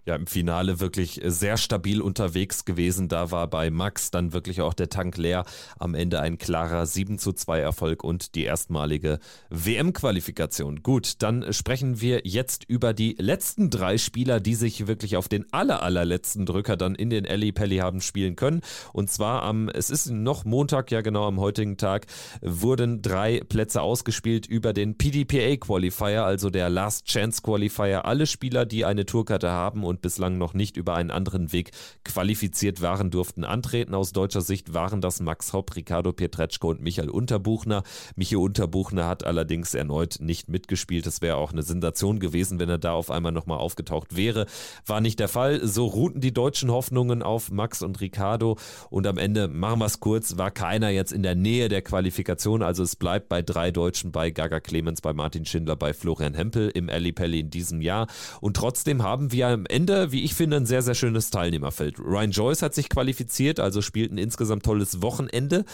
ja im Finale wirklich sehr stabil unterwegs gewesen. Da war bei Max dann wirklich auch der Tank leer. Am Ende ein klarer 7 zu 2 Erfolg und die erstmalige WM-Qualifikation. Gut, dann sprechen wir jetzt über die letzten drei Spieler, die sich wirklich auf den aller, allerletzten Drücker dann in den Alley Pelli haben spielen können. Und zwar am, es ist noch Montag, ja genau am heutigen Tag, wurden drei Plätze ausgespielt über den PDPA Qualifier, also der Last Chance Qualifier. Alle Spieler, die eine Tourkarte haben und und bislang noch nicht über einen anderen Weg qualifiziert waren, durften antreten. Aus deutscher Sicht waren das Max Hopp, Ricardo Pietreczko und Michael Unterbuchner. Michael Unterbuchner hat allerdings erneut nicht mitgespielt. Es wäre auch eine Sensation gewesen, wenn er da auf einmal nochmal aufgetaucht wäre. War nicht der Fall. So ruhten die deutschen Hoffnungen auf Max und Ricardo und am Ende, machen wir es kurz, war keiner jetzt in der Nähe der Qualifikation. Also es bleibt bei drei Deutschen, bei Gaga Clemens, bei Martin Schindler, bei Florian Hempel im Ali Pelli in diesem Jahr. Und trotzdem haben wir am Ende Ende, wie ich finde, ein sehr, sehr schönes Teilnehmerfeld. Ryan Joyce hat sich qualifiziert, also spielt ein insgesamt tolles Wochenende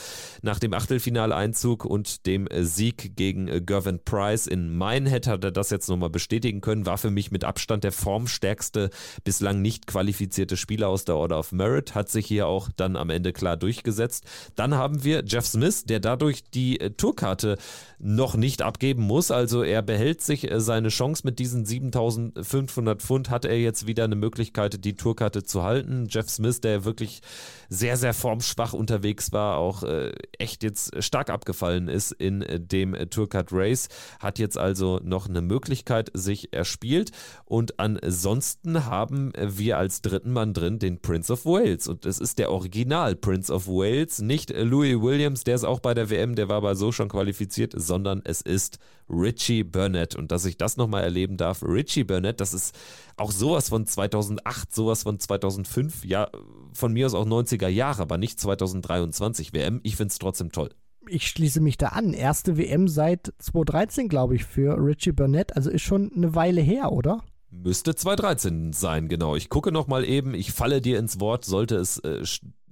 nach dem Achtelfinaleinzug und dem Sieg gegen Gervin Price in Minehead hat er das jetzt nochmal bestätigen können. War für mich mit Abstand der formstärkste, bislang nicht qualifizierte Spieler aus der Order of Merit, hat sich hier auch dann am Ende klar durchgesetzt. Dann haben wir Jeff Smith, der dadurch die Tourkarte noch nicht abgeben muss. Also er behält sich seine Chance mit diesen 7500 Pfund, hat er jetzt wieder eine Möglichkeit, die Tourkarte zu halten. Jeff Smith, der wirklich sehr, sehr formschwach unterwegs war, auch äh, echt jetzt stark abgefallen ist in äh, dem äh, Tourcard Race, hat jetzt also noch eine Möglichkeit sich erspielt. Und ansonsten haben wir als dritten Mann drin den Prince of Wales. Und es ist der Original Prince of Wales, nicht Louis Williams, der ist auch bei der WM, der war aber so schon qualifiziert, sondern es ist Richie Burnett. Und dass ich das nochmal erleben darf, Richie Burnett, das ist auch sowas von 2008, sowas von 2005, ja, von mir aus auch 90er Jahre, aber nicht 2023 WM. Ich finde es trotzdem toll. Ich schließe mich da an. Erste WM seit 2013, glaube ich, für Richie Burnett. Also ist schon eine Weile her, oder? Müsste 2013 sein, genau. Ich gucke nochmal eben, ich falle dir ins Wort, sollte es äh,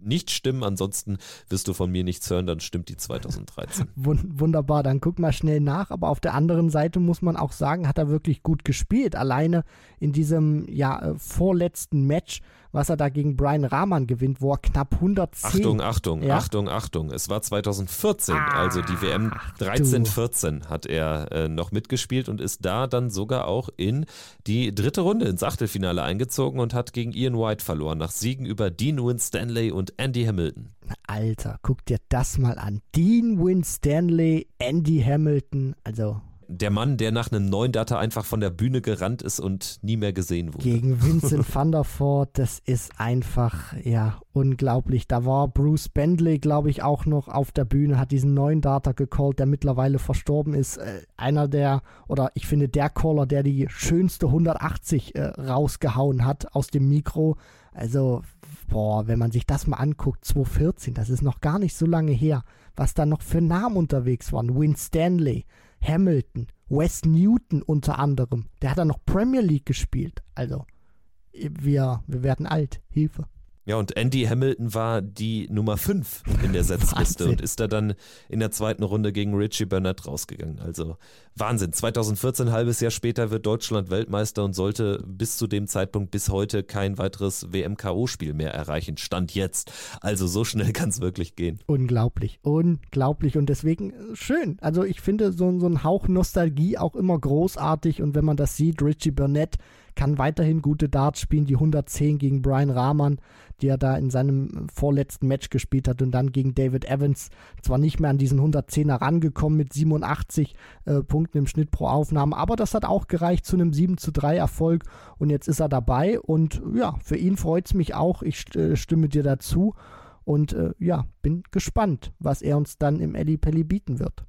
nicht stimmen. Ansonsten wirst du von mir nichts hören, dann stimmt die 2013. Wunderbar, dann guck mal schnell nach. Aber auf der anderen Seite muss man auch sagen, hat er wirklich gut gespielt. Alleine in diesem ja, äh, vorletzten Match was er da gegen Brian Rahman gewinnt, wo er knapp 110. Achtung, Achtung, ja? Achtung, Achtung. Es war 2014, ah, also die WM 13-14 hat er äh, noch mitgespielt und ist da dann sogar auch in die dritte Runde ins Achtelfinale eingezogen und hat gegen Ian White verloren, nach Siegen über Dean Winstanley und Andy Hamilton. Alter, guck dir das mal an. Dean Winstanley, Andy Hamilton, also der Mann, der nach einem neuen Data einfach von der Bühne gerannt ist und nie mehr gesehen wurde. Gegen Vincent van der Voort, das ist einfach, ja, unglaublich. Da war Bruce Bentley, glaube ich, auch noch auf der Bühne, hat diesen neuen Data gecallt, der mittlerweile verstorben ist. Äh, einer der, oder ich finde der Caller, der die schönste 180 äh, rausgehauen hat aus dem Mikro. Also, boah, wenn man sich das mal anguckt, 2014, das ist noch gar nicht so lange her, was da noch für Namen unterwegs waren. Win Stanley, Hamilton, Wes Newton unter anderem. Der hat dann noch Premier League gespielt. Also, wir, wir werden alt. Hilfe. Ja, und Andy Hamilton war die Nummer 5 in der Setzliste und ist da dann in der zweiten Runde gegen Richie Burnett rausgegangen. Also Wahnsinn. 2014, ein halbes Jahr später, wird Deutschland Weltmeister und sollte bis zu dem Zeitpunkt bis heute kein weiteres WMKO-Spiel mehr erreichen. Stand jetzt. Also so schnell kann es wirklich gehen. Unglaublich, unglaublich. Und deswegen äh, schön. Also ich finde so, so ein Hauch Nostalgie auch immer großartig. Und wenn man das sieht, Richie Burnett kann weiterhin gute Darts spielen. Die 110 gegen Brian Rahman, die er da in seinem vorletzten Match gespielt hat und dann gegen David Evans zwar nicht mehr an diesen 110er rangekommen mit 87 äh, Punkten im Schnitt pro Aufnahme, aber das hat auch gereicht zu einem 7 zu 3 Erfolg und jetzt ist er dabei und ja, für ihn freut es mich auch. Ich äh, stimme dir dazu und äh, ja, bin gespannt, was er uns dann im Eddie Pelli bieten wird.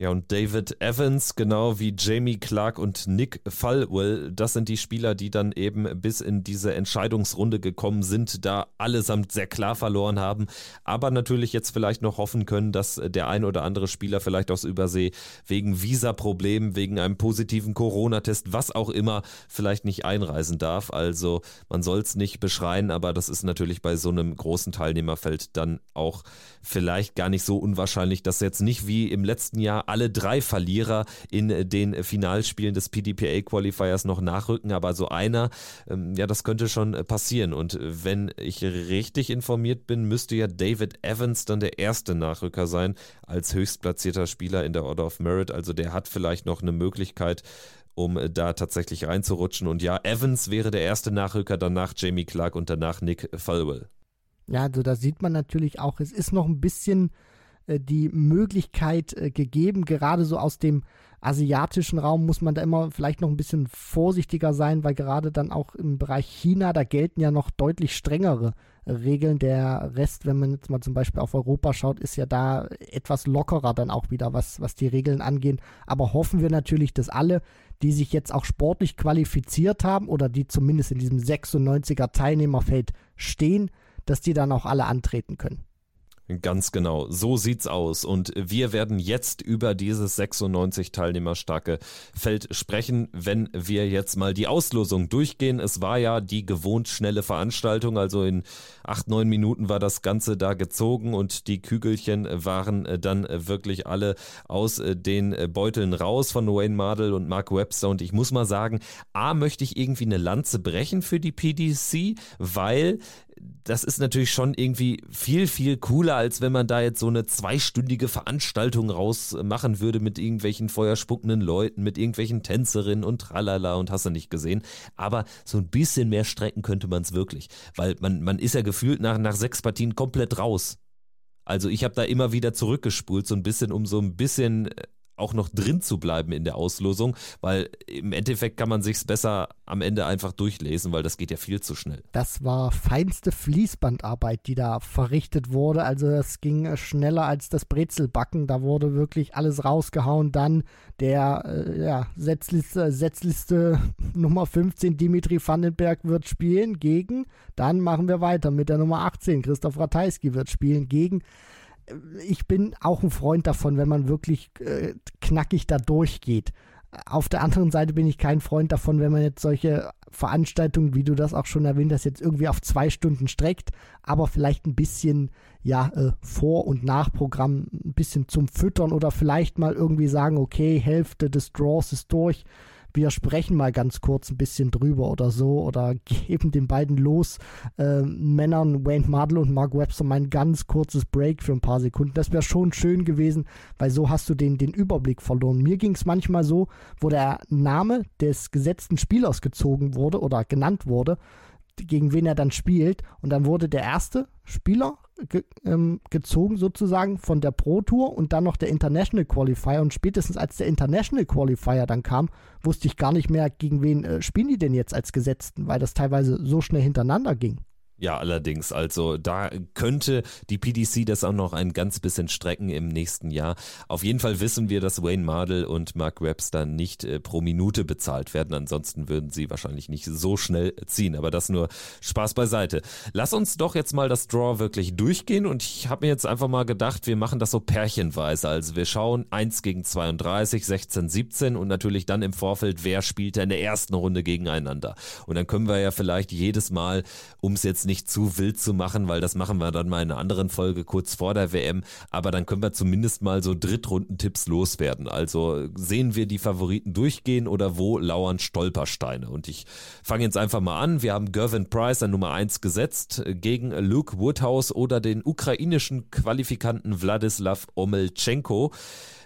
Ja, und David Evans, genau wie Jamie Clark und Nick Falwell, das sind die Spieler, die dann eben bis in diese Entscheidungsrunde gekommen sind, da allesamt sehr klar verloren haben, aber natürlich jetzt vielleicht noch hoffen können, dass der ein oder andere Spieler vielleicht aus Übersee wegen Visa-Problemen, wegen einem positiven Corona-Test, was auch immer, vielleicht nicht einreisen darf. Also man soll es nicht beschreien, aber das ist natürlich bei so einem großen Teilnehmerfeld dann auch vielleicht gar nicht so unwahrscheinlich, dass jetzt nicht wie im letzten Jahr alle drei Verlierer in den Finalspielen des PDPA Qualifiers noch nachrücken, aber so einer, ähm, ja, das könnte schon passieren. Und wenn ich richtig informiert bin, müsste ja David Evans dann der erste Nachrücker sein als höchstplatzierter Spieler in der Order of Merit. Also der hat vielleicht noch eine Möglichkeit, um da tatsächlich reinzurutschen. Und ja, Evans wäre der erste Nachrücker, danach Jamie Clark und danach Nick Falwell. Ja, also da sieht man natürlich auch, es ist noch ein bisschen die Möglichkeit äh, gegeben. Gerade so aus dem asiatischen Raum muss man da immer vielleicht noch ein bisschen vorsichtiger sein, weil gerade dann auch im Bereich China, da gelten ja noch deutlich strengere Regeln. Der Rest, wenn man jetzt mal zum Beispiel auf Europa schaut, ist ja da etwas lockerer dann auch wieder, was, was die Regeln angehen. Aber hoffen wir natürlich, dass alle, die sich jetzt auch sportlich qualifiziert haben oder die zumindest in diesem 96er Teilnehmerfeld stehen, dass die dann auch alle antreten können. Ganz genau, so sieht's aus. Und wir werden jetzt über dieses 96 Teilnehmer starke Feld sprechen, wenn wir jetzt mal die Auslosung durchgehen. Es war ja die gewohnt schnelle Veranstaltung, also in acht, neun Minuten war das Ganze da gezogen und die Kügelchen waren dann wirklich alle aus den Beuteln raus von Wayne Mardell und Mark Webster. Und ich muss mal sagen, A, möchte ich irgendwie eine Lanze brechen für die PDC, weil das ist natürlich schon irgendwie viel, viel cooler, als wenn man da jetzt so eine zweistündige Veranstaltung rausmachen würde mit irgendwelchen feuerspuckenden Leuten, mit irgendwelchen Tänzerinnen und tralala und hast du nicht gesehen. Aber so ein bisschen mehr strecken könnte man es wirklich, weil man, man ist ja gefühlt nach, nach sechs Partien komplett raus. Also ich habe da immer wieder zurückgespult, so ein bisschen, um so ein bisschen äh, auch noch drin zu bleiben in der Auslosung, weil im Endeffekt kann man sich's besser am Ende einfach durchlesen, weil das geht ja viel zu schnell. Das war feinste Fließbandarbeit, die da verrichtet wurde. Also es ging schneller als das Brezelbacken. Da wurde wirklich alles rausgehauen. Dann der äh, ja, Setzliste, Setzliste Nummer 15, Dimitri Vandenberg wird spielen gegen. Dann machen wir weiter mit der Nummer 18, Christoph Ratajski wird spielen gegen ich bin auch ein Freund davon, wenn man wirklich äh, knackig da durchgeht. Auf der anderen Seite bin ich kein Freund davon, wenn man jetzt solche Veranstaltungen, wie du das auch schon erwähnt hast, jetzt irgendwie auf zwei Stunden streckt, aber vielleicht ein bisschen ja äh, Vor- und Nachprogramm ein bisschen zum Füttern oder vielleicht mal irgendwie sagen, okay, Hälfte des Draws ist durch wir sprechen mal ganz kurz ein bisschen drüber oder so oder geben den beiden los äh, Männern Wayne Mardell und Mark Webster mal ein ganz kurzes Break für ein paar Sekunden. Das wäre schon schön gewesen, weil so hast du den, den Überblick verloren. Mir ging es manchmal so, wo der Name des gesetzten Spielers gezogen wurde oder genannt wurde, gegen wen er dann spielt. Und dann wurde der erste Spieler ge ähm, gezogen sozusagen von der Pro Tour und dann noch der International Qualifier. Und spätestens als der International Qualifier dann kam, wusste ich gar nicht mehr, gegen wen äh, spielen die denn jetzt als Gesetzten, weil das teilweise so schnell hintereinander ging. Ja, allerdings. Also da könnte die PDC das auch noch ein ganz bisschen strecken im nächsten Jahr. Auf jeden Fall wissen wir, dass Wayne Mardell und Mark Webster nicht äh, pro Minute bezahlt werden. Ansonsten würden sie wahrscheinlich nicht so schnell ziehen. Aber das nur Spaß beiseite. Lass uns doch jetzt mal das Draw wirklich durchgehen. Und ich habe mir jetzt einfach mal gedacht, wir machen das so pärchenweise. Also wir schauen 1 gegen 32, 16, 17 und natürlich dann im Vorfeld, wer spielt in der ersten Runde gegeneinander. Und dann können wir ja vielleicht jedes Mal, um es jetzt nicht zu wild zu machen, weil das machen wir dann mal in einer anderen Folge kurz vor der WM. Aber dann können wir zumindest mal so Drittrundentipps loswerden. Also sehen wir die Favoriten durchgehen oder wo lauern Stolpersteine? Und ich fange jetzt einfach mal an. Wir haben Gervin Price an Nummer 1 gesetzt gegen Luke Woodhouse oder den ukrainischen Qualifikanten Wladislav Omelchenko.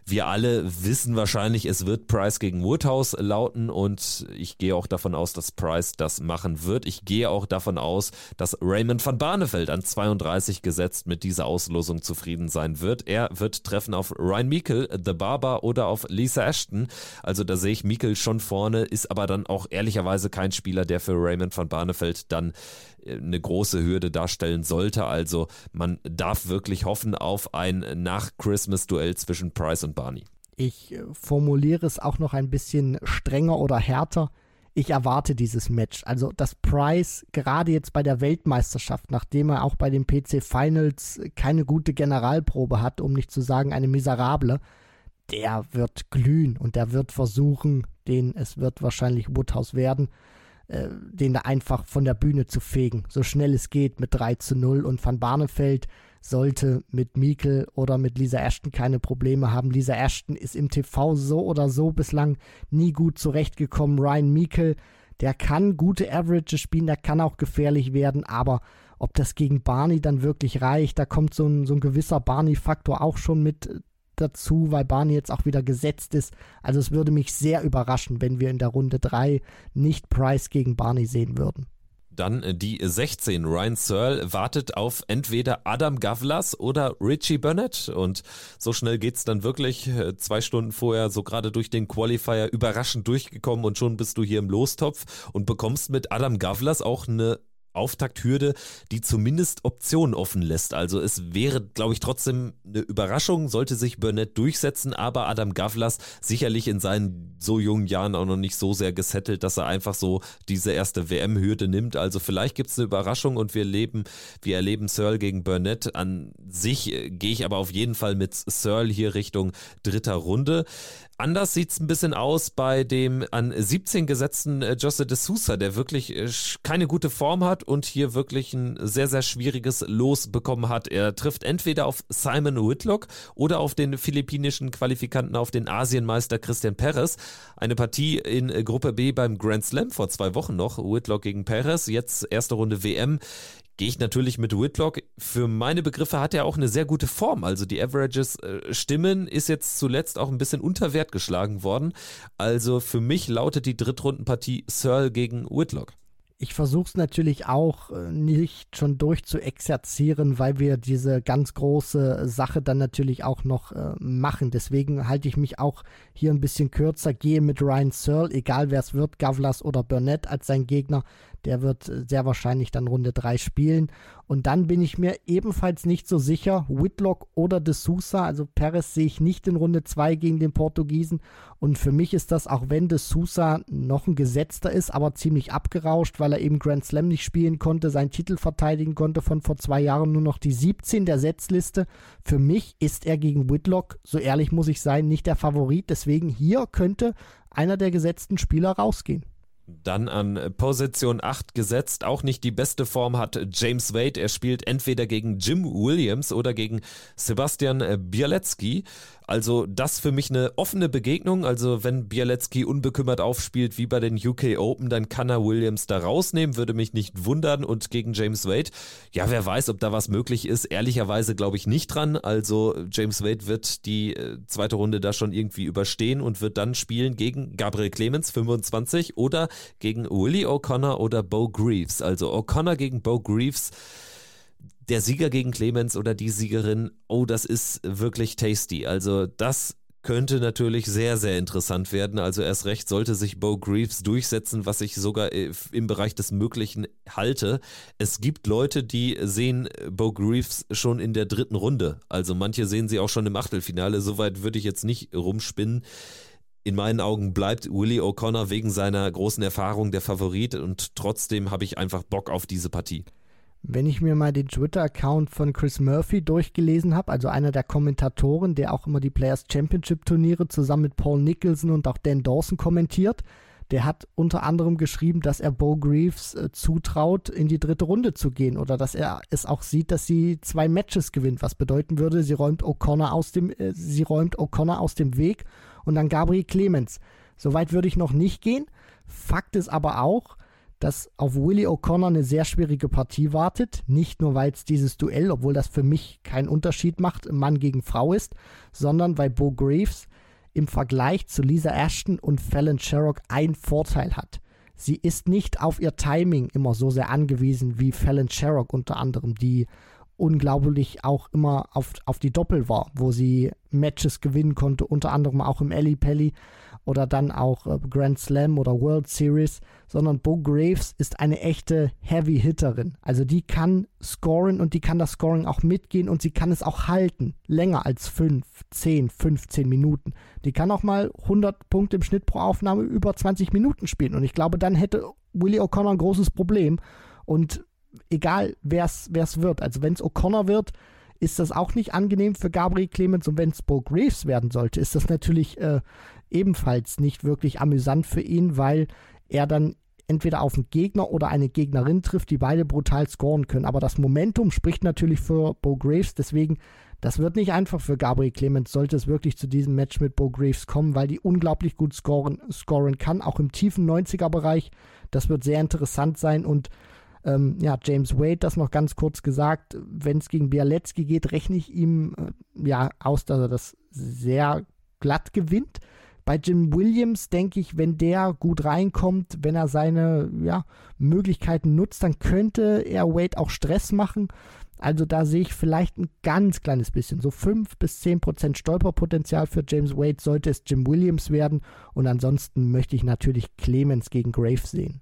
Wir alle wissen wahrscheinlich, es wird Price gegen Woodhouse lauten und ich gehe auch davon aus, dass Price das machen wird. Ich gehe auch davon aus, dass Raymond van Barneveld an 32 gesetzt mit dieser Auslosung zufrieden sein wird. Er wird treffen auf Ryan Meikle, The Barber oder auf Lisa Ashton. Also da sehe ich Meikle schon vorne, ist aber dann auch ehrlicherweise kein Spieler, der für Raymond van Barneveld dann eine große Hürde darstellen sollte. Also man darf wirklich hoffen auf ein Nach-Christmas-Duell zwischen Price und Barney. Ich äh, formuliere es auch noch ein bisschen strenger oder härter. Ich erwarte dieses Match. Also, dass Price gerade jetzt bei der Weltmeisterschaft, nachdem er auch bei den PC Finals keine gute Generalprobe hat, um nicht zu sagen eine miserable, der wird glühen und der wird versuchen, den es wird wahrscheinlich Woodhouse werden, äh, den da einfach von der Bühne zu fegen, so schnell es geht mit 3 zu 0. Und Van Barneveld sollte mit Mikkel oder mit Lisa Ashton keine Probleme haben. Lisa Ashton ist im TV so oder so bislang nie gut zurechtgekommen. Ryan Mikkel, der kann gute Averages spielen, der kann auch gefährlich werden, aber ob das gegen Barney dann wirklich reicht, da kommt so ein, so ein gewisser Barney-Faktor auch schon mit dazu, weil Barney jetzt auch wieder gesetzt ist. Also es würde mich sehr überraschen, wenn wir in der Runde 3 nicht Price gegen Barney sehen würden. Dann äh, die 16. Ryan Searle wartet auf entweder Adam Gavlas oder Richie Burnett. Und so schnell geht es dann wirklich. Äh, zwei Stunden vorher so gerade durch den Qualifier überraschend durchgekommen und schon bist du hier im Lostopf und bekommst mit Adam Gavlas auch eine Auftakthürde, die zumindest Optionen offen lässt. Also es wäre, glaube ich, trotzdem eine Überraschung, sollte sich Burnett durchsetzen, aber Adam Gavlas sicherlich in seinen so jungen Jahren auch noch nicht so sehr gesettelt, dass er einfach so diese erste WM-Hürde nimmt. Also vielleicht gibt es eine Überraschung und wir leben, wir erleben Searle gegen Burnett. An sich äh, gehe ich aber auf jeden Fall mit Searle hier Richtung dritter Runde. Anders sieht es ein bisschen aus bei dem an 17 gesetzten äh, Jose de Sousa, der wirklich äh, keine gute Form hat und hier wirklich ein sehr, sehr schwieriges Los bekommen hat. Er trifft entweder auf Simon Whitlock oder auf den philippinischen Qualifikanten, auf den Asienmeister Christian Perez. Eine Partie in äh, Gruppe B beim Grand Slam vor zwei Wochen noch. Whitlock gegen Perez, jetzt erste Runde WM gehe ich natürlich mit Whitlock. Für meine Begriffe hat er auch eine sehr gute Form. Also die Averages äh, stimmen, ist jetzt zuletzt auch ein bisschen unter Wert geschlagen worden. Also für mich lautet die Drittrundenpartie Searle gegen Whitlock. Ich versuche es natürlich auch äh, nicht schon durchzuexerzieren, weil wir diese ganz große Sache dann natürlich auch noch äh, machen. Deswegen halte ich mich auch hier ein bisschen kürzer, gehe mit Ryan Searle, egal wer es wird, Gavlas oder Burnett als sein Gegner. Der wird sehr wahrscheinlich dann Runde 3 spielen. Und dann bin ich mir ebenfalls nicht so sicher, Whitlock oder De Sousa. Also Perez sehe ich nicht in Runde 2 gegen den Portugiesen. Und für mich ist das, auch wenn De Sousa noch ein Gesetzter ist, aber ziemlich abgerauscht, weil er eben Grand Slam nicht spielen konnte, seinen Titel verteidigen konnte von vor zwei Jahren nur noch die 17 der Setzliste. Für mich ist er gegen Whitlock, so ehrlich muss ich sein, nicht der Favorit. Deswegen hier könnte einer der gesetzten Spieler rausgehen. Dann an Position 8 gesetzt. Auch nicht die beste Form hat James Wade. Er spielt entweder gegen Jim Williams oder gegen Sebastian Bialecki. Also das für mich eine offene Begegnung. Also wenn Bialecki unbekümmert aufspielt wie bei den UK Open, dann kann er Williams da rausnehmen, würde mich nicht wundern. Und gegen James Wade, ja, wer weiß, ob da was möglich ist. Ehrlicherweise glaube ich nicht dran. Also James Wade wird die äh, zweite Runde da schon irgendwie überstehen und wird dann spielen gegen Gabriel Clemens 25 oder gegen Willie O'Connor oder Bo Greaves. Also O'Connor gegen Bo Greaves der Sieger gegen Clemens oder die Siegerin, oh, das ist wirklich tasty. Also das könnte natürlich sehr, sehr interessant werden. Also erst recht sollte sich Bo Greaves durchsetzen, was ich sogar äh, im Bereich des Möglichen halte. Es gibt Leute, die sehen Bo Greaves schon in der dritten Runde. Also manche sehen sie auch schon im Achtelfinale. Soweit würde ich jetzt nicht rumspinnen. In meinen Augen bleibt Willie O'Connor wegen seiner großen Erfahrung der Favorit und trotzdem habe ich einfach Bock auf diese Partie. Wenn ich mir mal den Twitter-Account von Chris Murphy durchgelesen habe, also einer der Kommentatoren, der auch immer die Players Championship Turniere zusammen mit Paul Nicholson und auch Dan Dawson kommentiert, der hat unter anderem geschrieben, dass er Bo Greaves äh, zutraut, in die dritte Runde zu gehen oder dass er es auch sieht, dass sie zwei Matches gewinnt, was bedeuten würde, sie räumt O'Connor aus dem, äh, sie räumt O'Connor aus dem Weg und dann Gabriel Clemens. Soweit würde ich noch nicht gehen. Fakt ist aber auch, dass auf Willie O'Connor eine sehr schwierige Partie wartet. Nicht nur, weil es dieses Duell, obwohl das für mich keinen Unterschied macht, Mann gegen Frau ist, sondern weil Bo Graves im Vergleich zu Lisa Ashton und Fallon Sherrock einen Vorteil hat. Sie ist nicht auf ihr Timing immer so sehr angewiesen wie Fallon Sherrock unter anderem, die unglaublich auch immer auf, auf die Doppel war, wo sie Matches gewinnen konnte, unter anderem auch im Ellie Pelli oder dann auch äh, Grand Slam oder World Series, sondern Bo Graves ist eine echte Heavy Hitterin. Also die kann scoren und die kann das Scoring auch mitgehen und sie kann es auch halten, länger als 5, 10, 15 Minuten. Die kann auch mal 100 Punkte im Schnitt pro Aufnahme über 20 Minuten spielen. Und ich glaube, dann hätte Willie O'Connor ein großes Problem. Und egal wer es wird, also wenn es O'Connor wird, ist das auch nicht angenehm für Gabriel Clemens. Und wenn es Bo Graves werden sollte, ist das natürlich äh, ebenfalls nicht wirklich amüsant für ihn, weil er dann entweder auf einen Gegner oder eine Gegnerin trifft, die beide brutal scoren können. Aber das Momentum spricht natürlich für Bo Graves, deswegen, das wird nicht einfach für Gabriel Clemens, sollte es wirklich zu diesem Match mit Bo Graves kommen, weil die unglaublich gut scoren, scoren kann, auch im tiefen 90er-Bereich. Das wird sehr interessant sein und ähm, ja, James Wade, das noch ganz kurz gesagt, wenn es gegen Bialecki geht, rechne ich ihm äh, ja aus, dass er das sehr glatt gewinnt. Bei Jim Williams denke ich, wenn der gut reinkommt, wenn er seine ja, Möglichkeiten nutzt, dann könnte er Wade auch Stress machen. Also da sehe ich vielleicht ein ganz kleines bisschen, so 5 bis 10 Prozent Stolperpotenzial für James Wade sollte es Jim Williams werden. Und ansonsten möchte ich natürlich Clemens gegen Graves sehen.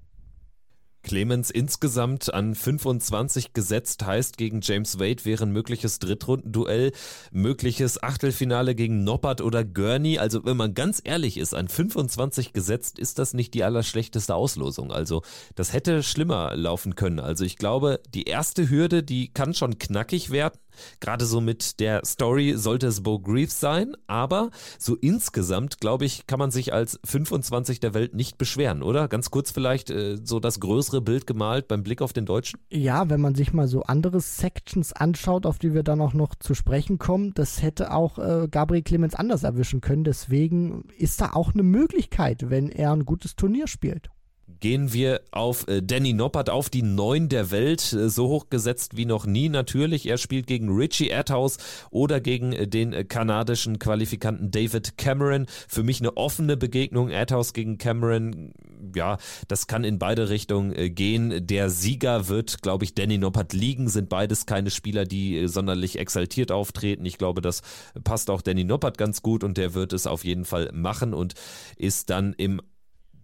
Clemens insgesamt an 25 gesetzt heißt, gegen James Wade wäre ein mögliches Drittrundenduell, mögliches Achtelfinale gegen Noppert oder Gurney. Also wenn man ganz ehrlich ist, an 25 gesetzt ist das nicht die allerschlechteste Auslosung. Also das hätte schlimmer laufen können. Also ich glaube, die erste Hürde, die kann schon knackig werden. Gerade so mit der Story sollte es Bo Greaves sein, aber so insgesamt, glaube ich, kann man sich als 25 der Welt nicht beschweren, oder? Ganz kurz vielleicht äh, so das größere Bild gemalt beim Blick auf den Deutschen? Ja, wenn man sich mal so andere Sections anschaut, auf die wir dann auch noch zu sprechen kommen, das hätte auch äh, Gabriel Clemens anders erwischen können. Deswegen ist da auch eine Möglichkeit, wenn er ein gutes Turnier spielt gehen wir auf äh, Danny Noppert, auf die Neun der Welt, äh, so hoch gesetzt wie noch nie natürlich. Er spielt gegen Richie Adhouse oder gegen äh, den kanadischen Qualifikanten David Cameron. Für mich eine offene Begegnung, Adhouse gegen Cameron. Ja, das kann in beide Richtungen gehen. Der Sieger wird, glaube ich, Danny Noppert liegen. Sind beides keine Spieler, die sonderlich exaltiert auftreten. Ich glaube, das passt auch Danny Noppert ganz gut und der wird es auf jeden Fall machen und ist dann im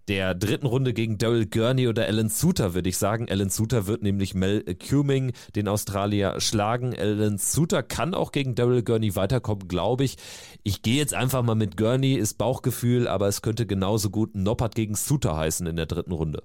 der dritten Runde gegen Daryl Gurney oder Alan Suter, würde ich sagen. Alan Suter wird nämlich Mel Cuming, den Australier, schlagen. Alan Suter kann auch gegen Daryl Gurney weiterkommen, glaube ich. Ich gehe jetzt einfach mal mit Gurney, ist Bauchgefühl, aber es könnte genauso gut Noppert gegen Suter heißen in der dritten Runde.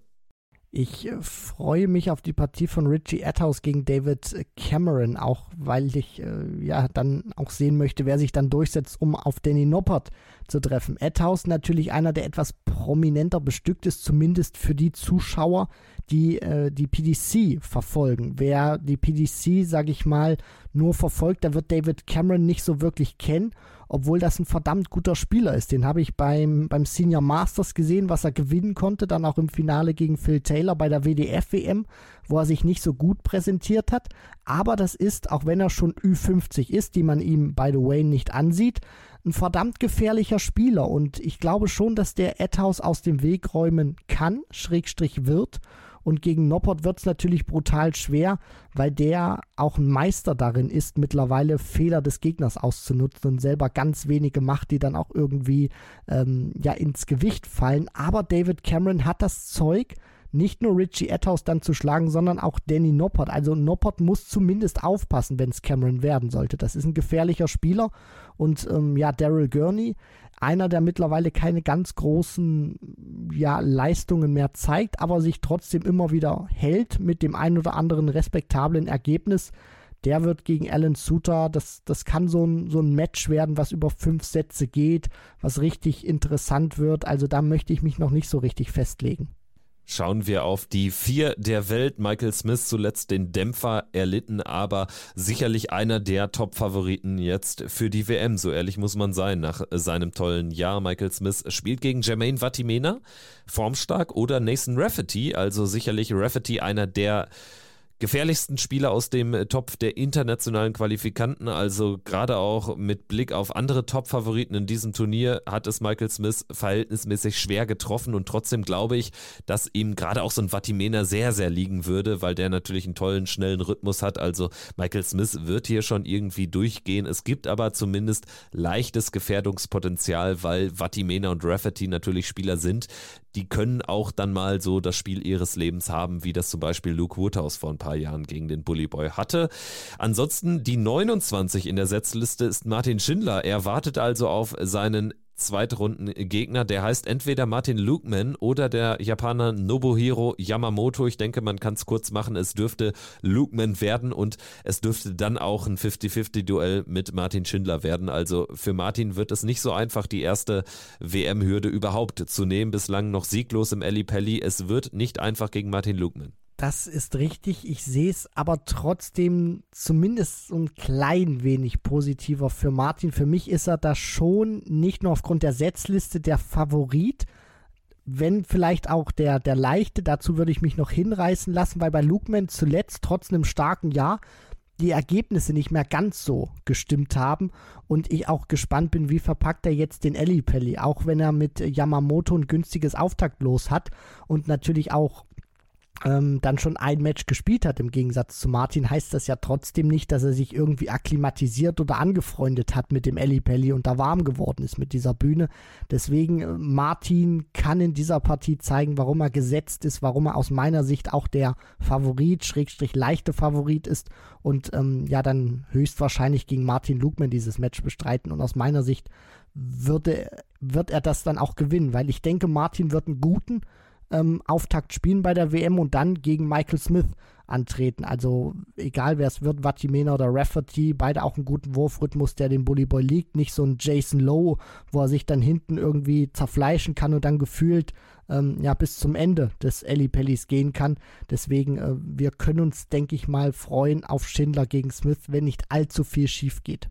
Ich freue mich auf die Partie von Richie Atthaus gegen David Cameron, auch weil ich äh, ja dann auch sehen möchte, wer sich dann durchsetzt, um auf Danny Noppert zu treffen. Atthaus natürlich einer, der etwas prominenter bestückt ist, zumindest für die Zuschauer, die äh, die PDC verfolgen. Wer die PDC, sage ich mal, nur verfolgt, der wird David Cameron nicht so wirklich kennen obwohl das ein verdammt guter Spieler ist. Den habe ich beim, beim Senior Masters gesehen, was er gewinnen konnte, dann auch im Finale gegen Phil Taylor bei der WDF-WM, wo er sich nicht so gut präsentiert hat. Aber das ist, auch wenn er schon Ü50 ist, die man ihm, by the way, nicht ansieht, ein verdammt gefährlicher Spieler. Und ich glaube schon, dass der Etthaus aus dem Weg räumen kann, Schrägstrich wird. Und gegen Noppert wird es natürlich brutal schwer, weil der auch ein Meister darin ist, mittlerweile Fehler des Gegners auszunutzen und selber ganz wenige macht, die dann auch irgendwie ähm, ja ins Gewicht fallen. Aber David Cameron hat das Zeug, nicht nur Richie Etthaus dann zu schlagen, sondern auch Danny Noppert. Also Noppert muss zumindest aufpassen, wenn es Cameron werden sollte. Das ist ein gefährlicher Spieler. Und ähm, ja, Daryl Gurney, einer, der mittlerweile keine ganz großen ja, Leistungen mehr zeigt, aber sich trotzdem immer wieder hält mit dem ein oder anderen respektablen Ergebnis. Der wird gegen Alan Suter, das, das kann so ein, so ein Match werden, was über fünf Sätze geht, was richtig interessant wird. Also da möchte ich mich noch nicht so richtig festlegen. Schauen wir auf die vier der Welt. Michael Smith zuletzt den Dämpfer erlitten, aber sicherlich einer der Top-Favoriten jetzt für die WM. So ehrlich muss man sein nach seinem tollen Jahr. Michael Smith spielt gegen Jermaine Vatimena, formstark, oder Nathan Rafferty. Also sicherlich Rafferty einer der gefährlichsten Spieler aus dem äh, Topf der internationalen Qualifikanten. Also gerade auch mit Blick auf andere Top-Favoriten in diesem Turnier hat es Michael Smith verhältnismäßig schwer getroffen und trotzdem glaube ich, dass ihm gerade auch so ein Vatimena sehr, sehr liegen würde, weil der natürlich einen tollen, schnellen Rhythmus hat. Also Michael Smith wird hier schon irgendwie durchgehen. Es gibt aber zumindest leichtes Gefährdungspotenzial, weil Vatimena und Rafferty natürlich Spieler sind, die können auch dann mal so das Spiel ihres Lebens haben, wie das zum Beispiel Luke Woodhouse vor ein paar Jahren gegen den Bully Boy hatte. Ansonsten die 29 in der Setzliste ist Martin Schindler. Er wartet also auf seinen Zweitrunden-Gegner. Der heißt entweder Martin Lukeman oder der Japaner Nobuhiro Yamamoto. Ich denke, man kann es kurz machen. Es dürfte Lukeman werden und es dürfte dann auch ein 50-50-Duell mit Martin Schindler werden. Also für Martin wird es nicht so einfach, die erste WM-Hürde überhaupt zu nehmen. Bislang noch sieglos im Eli Pelli. Es wird nicht einfach gegen Martin Lukeman. Das ist richtig. Ich sehe es aber trotzdem zumindest so ein klein wenig positiver für Martin. Für mich ist er da schon nicht nur aufgrund der Setzliste der Favorit, wenn vielleicht auch der, der leichte. Dazu würde ich mich noch hinreißen lassen, weil bei Lukeman zuletzt trotz einem starken Jahr die Ergebnisse nicht mehr ganz so gestimmt haben und ich auch gespannt bin, wie verpackt er jetzt den Pelli, auch wenn er mit Yamamoto ein günstiges Auftaktlos hat und natürlich auch ähm, dann schon ein Match gespielt hat, im Gegensatz zu Martin, heißt das ja trotzdem nicht, dass er sich irgendwie akklimatisiert oder angefreundet hat mit dem Elli Pelli und da warm geworden ist mit dieser Bühne. Deswegen, äh, Martin kann in dieser Partie zeigen, warum er gesetzt ist, warum er aus meiner Sicht auch der Favorit, Schrägstrich leichte Favorit ist und ähm, ja, dann höchstwahrscheinlich gegen Martin Lugman dieses Match bestreiten und aus meiner Sicht würde, wird er das dann auch gewinnen, weil ich denke, Martin wird einen guten ähm, Auftakt spielen bei der WM und dann gegen Michael Smith antreten. Also egal wer es wird, Vatimena oder Rafferty, beide auch einen guten Wurfrhythmus, der dem Bully Boy liegt. Nicht so ein Jason Lowe, wo er sich dann hinten irgendwie zerfleischen kann und dann gefühlt ähm, ja bis zum Ende des Ellie Pellis gehen kann. Deswegen, äh, wir können uns, denke ich mal, freuen auf Schindler gegen Smith, wenn nicht allzu viel schief geht.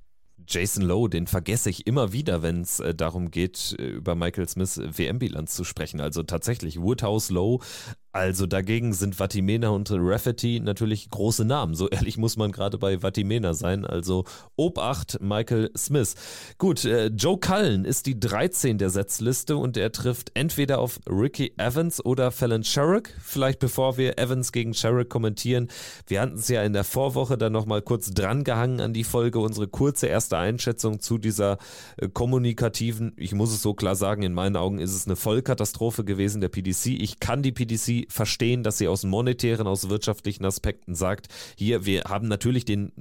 Jason Lowe, den vergesse ich immer wieder, wenn es äh, darum geht, äh, über Michael Smiths WM-Bilanz zu sprechen. Also tatsächlich, Woodhouse Lowe also dagegen sind Vatimena und Rafferty natürlich große Namen. So ehrlich muss man gerade bei Vatimena sein. Also Obacht Michael Smith. Gut, äh, Joe Cullen ist die 13 der Setzliste und er trifft entweder auf Ricky Evans oder Fallon Sherrick. Vielleicht bevor wir Evans gegen Sherrick kommentieren. Wir hatten es ja in der Vorwoche dann nochmal kurz drangehangen an die Folge. Unsere kurze erste Einschätzung zu dieser äh, kommunikativen, ich muss es so klar sagen, in meinen Augen ist es eine Vollkatastrophe gewesen der PDC. Ich kann die PDC verstehen, dass sie aus monetären, aus wirtschaftlichen Aspekten sagt, hier, wir haben natürlich den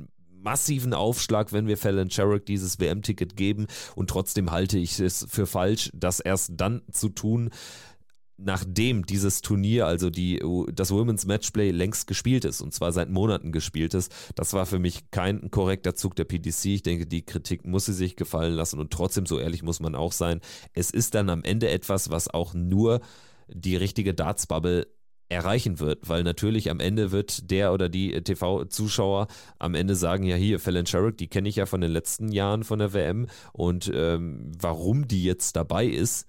massiven Aufschlag, wenn wir Fallon Sherrick dieses WM-Ticket geben und trotzdem halte ich es für falsch, das erst dann zu tun, nachdem dieses Turnier, also die, das Women's Matchplay längst gespielt ist und zwar seit Monaten gespielt ist. Das war für mich kein korrekter Zug der PDC. Ich denke, die Kritik muss sie sich gefallen lassen und trotzdem, so ehrlich muss man auch sein, es ist dann am Ende etwas, was auch nur die richtige Darts-Bubble erreichen wird, weil natürlich am Ende wird der oder die TV-Zuschauer am Ende sagen, ja hier, Fallon Sherrick, die kenne ich ja von den letzten Jahren von der WM und ähm, warum die jetzt dabei ist,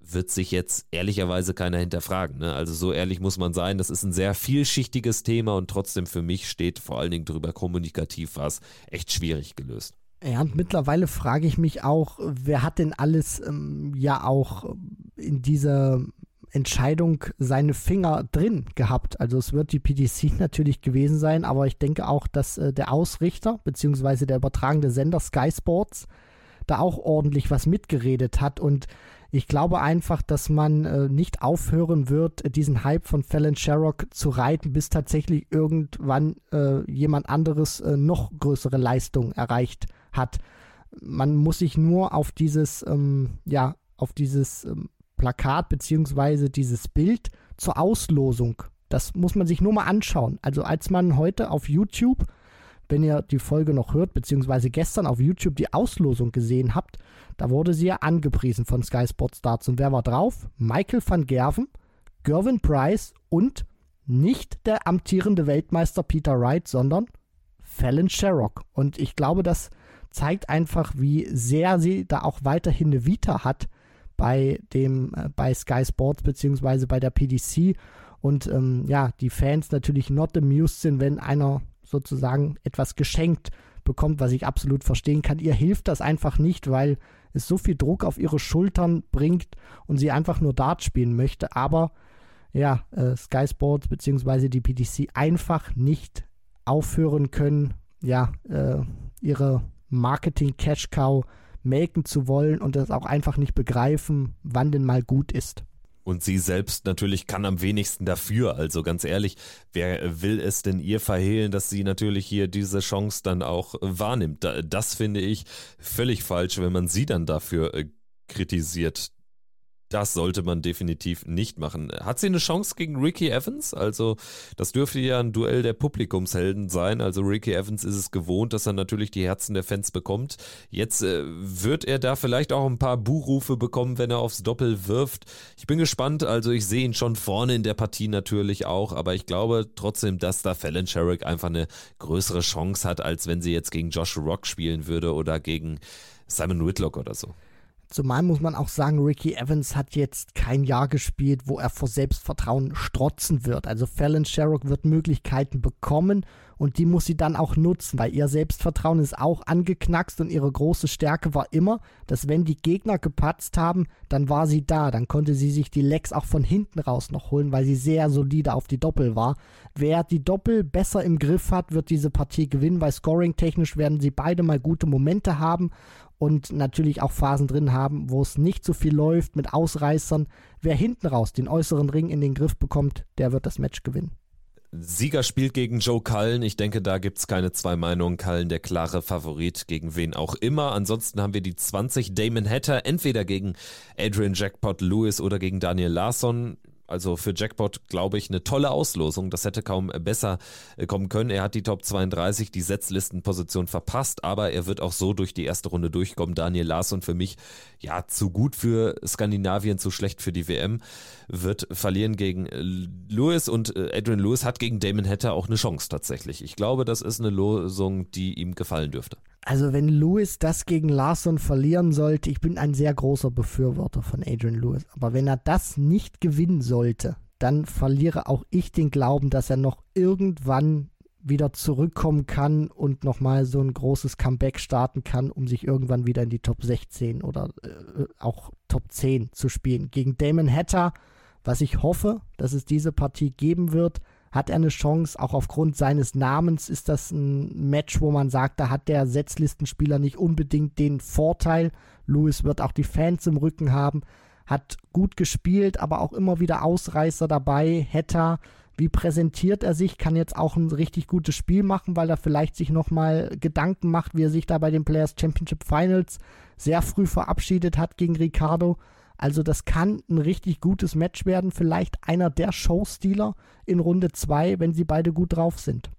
wird sich jetzt ehrlicherweise keiner hinterfragen. Ne? Also so ehrlich muss man sein, das ist ein sehr vielschichtiges Thema und trotzdem für mich steht vor allen Dingen drüber kommunikativ war es echt schwierig gelöst. Ja, und mittlerweile frage ich mich auch, wer hat denn alles ähm, ja auch in dieser Entscheidung seine Finger drin gehabt. Also es wird die PDC natürlich gewesen sein, aber ich denke auch, dass äh, der Ausrichter bzw. der übertragende Sender Sky Sports da auch ordentlich was mitgeredet hat und ich glaube einfach, dass man äh, nicht aufhören wird, diesen Hype von Fallon Sherrock zu reiten, bis tatsächlich irgendwann äh, jemand anderes äh, noch größere Leistungen erreicht hat. Man muss sich nur auf dieses, ähm, ja, auf dieses ähm, Plakat beziehungsweise dieses Bild zur Auslosung. Das muss man sich nur mal anschauen. Also als man heute auf YouTube, wenn ihr die Folge noch hört, beziehungsweise gestern auf YouTube die Auslosung gesehen habt, da wurde sie ja angepriesen von Sky Sports Darts. Und wer war drauf? Michael van Gerven, Gervin Price und nicht der amtierende Weltmeister Peter Wright, sondern Fallon Sherrock. Und ich glaube, das zeigt einfach, wie sehr sie da auch weiterhin eine Vita hat bei dem äh, bei Sky Sports beziehungsweise bei der PDC und ähm, ja, die Fans natürlich not amused sind, wenn einer sozusagen etwas geschenkt bekommt, was ich absolut verstehen kann. Ihr hilft das einfach nicht, weil es so viel Druck auf ihre Schultern bringt und sie einfach nur Dart spielen möchte. Aber ja, äh, Sky Sports beziehungsweise die PDC einfach nicht aufhören können, ja, äh, ihre Marketing-Cash-Cow melken zu wollen und das auch einfach nicht begreifen, wann denn mal gut ist. Und sie selbst natürlich kann am wenigsten dafür. Also ganz ehrlich, wer will es denn ihr verhehlen, dass sie natürlich hier diese Chance dann auch wahrnimmt? Das finde ich völlig falsch, wenn man sie dann dafür äh, kritisiert. Das sollte man definitiv nicht machen. Hat sie eine Chance gegen Ricky Evans? Also, das dürfte ja ein Duell der Publikumshelden sein. Also, Ricky Evans ist es gewohnt, dass er natürlich die Herzen der Fans bekommt. Jetzt äh, wird er da vielleicht auch ein paar Buhrufe bekommen, wenn er aufs Doppel wirft. Ich bin gespannt. Also, ich sehe ihn schon vorne in der Partie natürlich auch. Aber ich glaube trotzdem, dass da Fallon Sherrick einfach eine größere Chance hat, als wenn sie jetzt gegen Josh Rock spielen würde oder gegen Simon Whitlock oder so. Zumal muss man auch sagen, Ricky Evans hat jetzt kein Jahr gespielt, wo er vor Selbstvertrauen strotzen wird. Also Fallon Sherrock wird Möglichkeiten bekommen und die muss sie dann auch nutzen, weil ihr Selbstvertrauen ist auch angeknackst und ihre große Stärke war immer, dass wenn die Gegner gepatzt haben, dann war sie da. Dann konnte sie sich die Lecks auch von hinten raus noch holen, weil sie sehr solide auf die Doppel war. Wer die Doppel besser im Griff hat, wird diese Partie gewinnen, weil scoring-technisch werden sie beide mal gute Momente haben und natürlich auch Phasen drin haben, wo es nicht so viel läuft mit Ausreißern. Wer hinten raus den äußeren Ring in den Griff bekommt, der wird das Match gewinnen. Sieger spielt gegen Joe Cullen. Ich denke, da gibt es keine zwei Meinungen. Cullen der klare Favorit gegen wen auch immer. Ansonsten haben wir die 20 Damon Hatter, entweder gegen Adrian Jackpot Lewis oder gegen Daniel Larsson. Also für Jackpot, glaube ich, eine tolle Auslosung. Das hätte kaum besser äh, kommen können. Er hat die Top 32, die Setzlistenposition verpasst, aber er wird auch so durch die erste Runde durchkommen. Daniel Larsson für mich, ja, zu gut für Skandinavien, zu schlecht für die WM, wird verlieren gegen äh, Lewis und äh, Adrian Lewis hat gegen Damon Hatter auch eine Chance tatsächlich. Ich glaube, das ist eine Losung, die ihm gefallen dürfte. Also wenn Lewis das gegen Larson verlieren sollte, ich bin ein sehr großer Befürworter von Adrian Lewis, aber wenn er das nicht gewinnen sollte, dann verliere auch ich den Glauben, dass er noch irgendwann wieder zurückkommen kann und nochmal so ein großes Comeback starten kann, um sich irgendwann wieder in die Top 16 oder äh, auch Top 10 zu spielen. Gegen Damon Hatter, was ich hoffe, dass es diese Partie geben wird, hat er eine Chance. Auch aufgrund seines Namens ist das ein Match, wo man sagt, da hat der Setzlistenspieler nicht unbedingt den Vorteil. Lewis wird auch die Fans im Rücken haben, hat gut gespielt, aber auch immer wieder Ausreißer dabei. Hetta, wie präsentiert er sich? Kann jetzt auch ein richtig gutes Spiel machen, weil er vielleicht sich nochmal Gedanken macht, wie er sich da bei den Players Championship Finals sehr früh verabschiedet hat gegen Ricardo. Also das kann ein richtig gutes Match werden. Vielleicht einer der Showstealer in Runde 2, wenn sie beide gut drauf sind.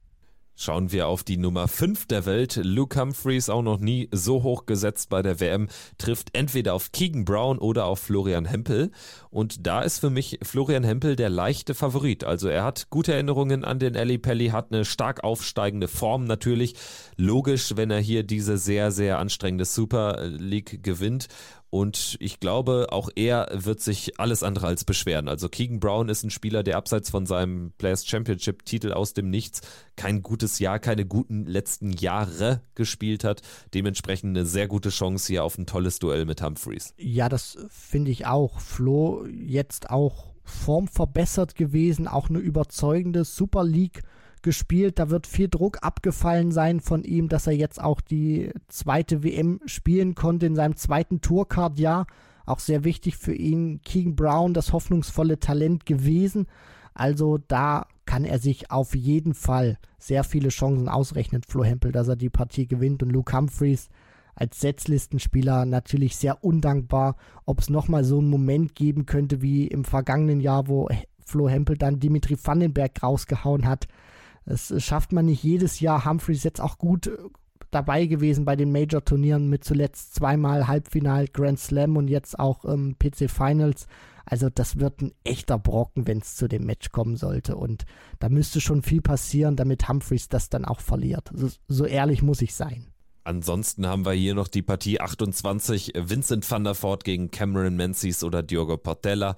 Schauen wir auf die Nummer 5 der Welt. Luke Humphreys, auch noch nie so hoch gesetzt bei der WM, trifft entweder auf Keegan Brown oder auf Florian Hempel. Und da ist für mich Florian Hempel der leichte Favorit. Also er hat gute Erinnerungen an den Ali Pelli, hat eine stark aufsteigende Form natürlich. Logisch, wenn er hier diese sehr, sehr anstrengende Super League gewinnt. Und ich glaube, auch er wird sich alles andere als beschweren. Also Keegan Brown ist ein Spieler, der abseits von seinem Players Championship Titel aus dem Nichts kein gutes Jahr, keine guten letzten Jahre gespielt hat. Dementsprechend eine sehr gute Chance hier auf ein tolles Duell mit Humphreys. Ja, das finde ich auch. Flo jetzt auch formverbessert gewesen, auch eine überzeugende Super League gespielt. Da wird viel Druck abgefallen sein von ihm, dass er jetzt auch die zweite WM spielen konnte in seinem zweiten Tourcard-Jahr. Auch sehr wichtig für ihn. King Brown, das hoffnungsvolle Talent gewesen. Also da kann er sich auf jeden Fall sehr viele Chancen ausrechnen, Flo Hempel, dass er die Partie gewinnt. Und Luke Humphreys als Setzlistenspieler natürlich sehr undankbar. Ob es nochmal so einen Moment geben könnte wie im vergangenen Jahr, wo Flo Hempel dann Dimitri Vandenberg rausgehauen hat. Das schafft man nicht jedes Jahr. Humphreys jetzt auch gut äh, dabei gewesen bei den Major-Turnieren mit zuletzt zweimal Halbfinal Grand Slam und jetzt auch ähm, PC Finals. Also das wird ein echter Brocken, wenn es zu dem Match kommen sollte. Und da müsste schon viel passieren, damit Humphreys das dann auch verliert. So, so ehrlich muss ich sein. Ansonsten haben wir hier noch die Partie 28 Vincent van der Voort gegen Cameron Menzies oder Diogo Portella.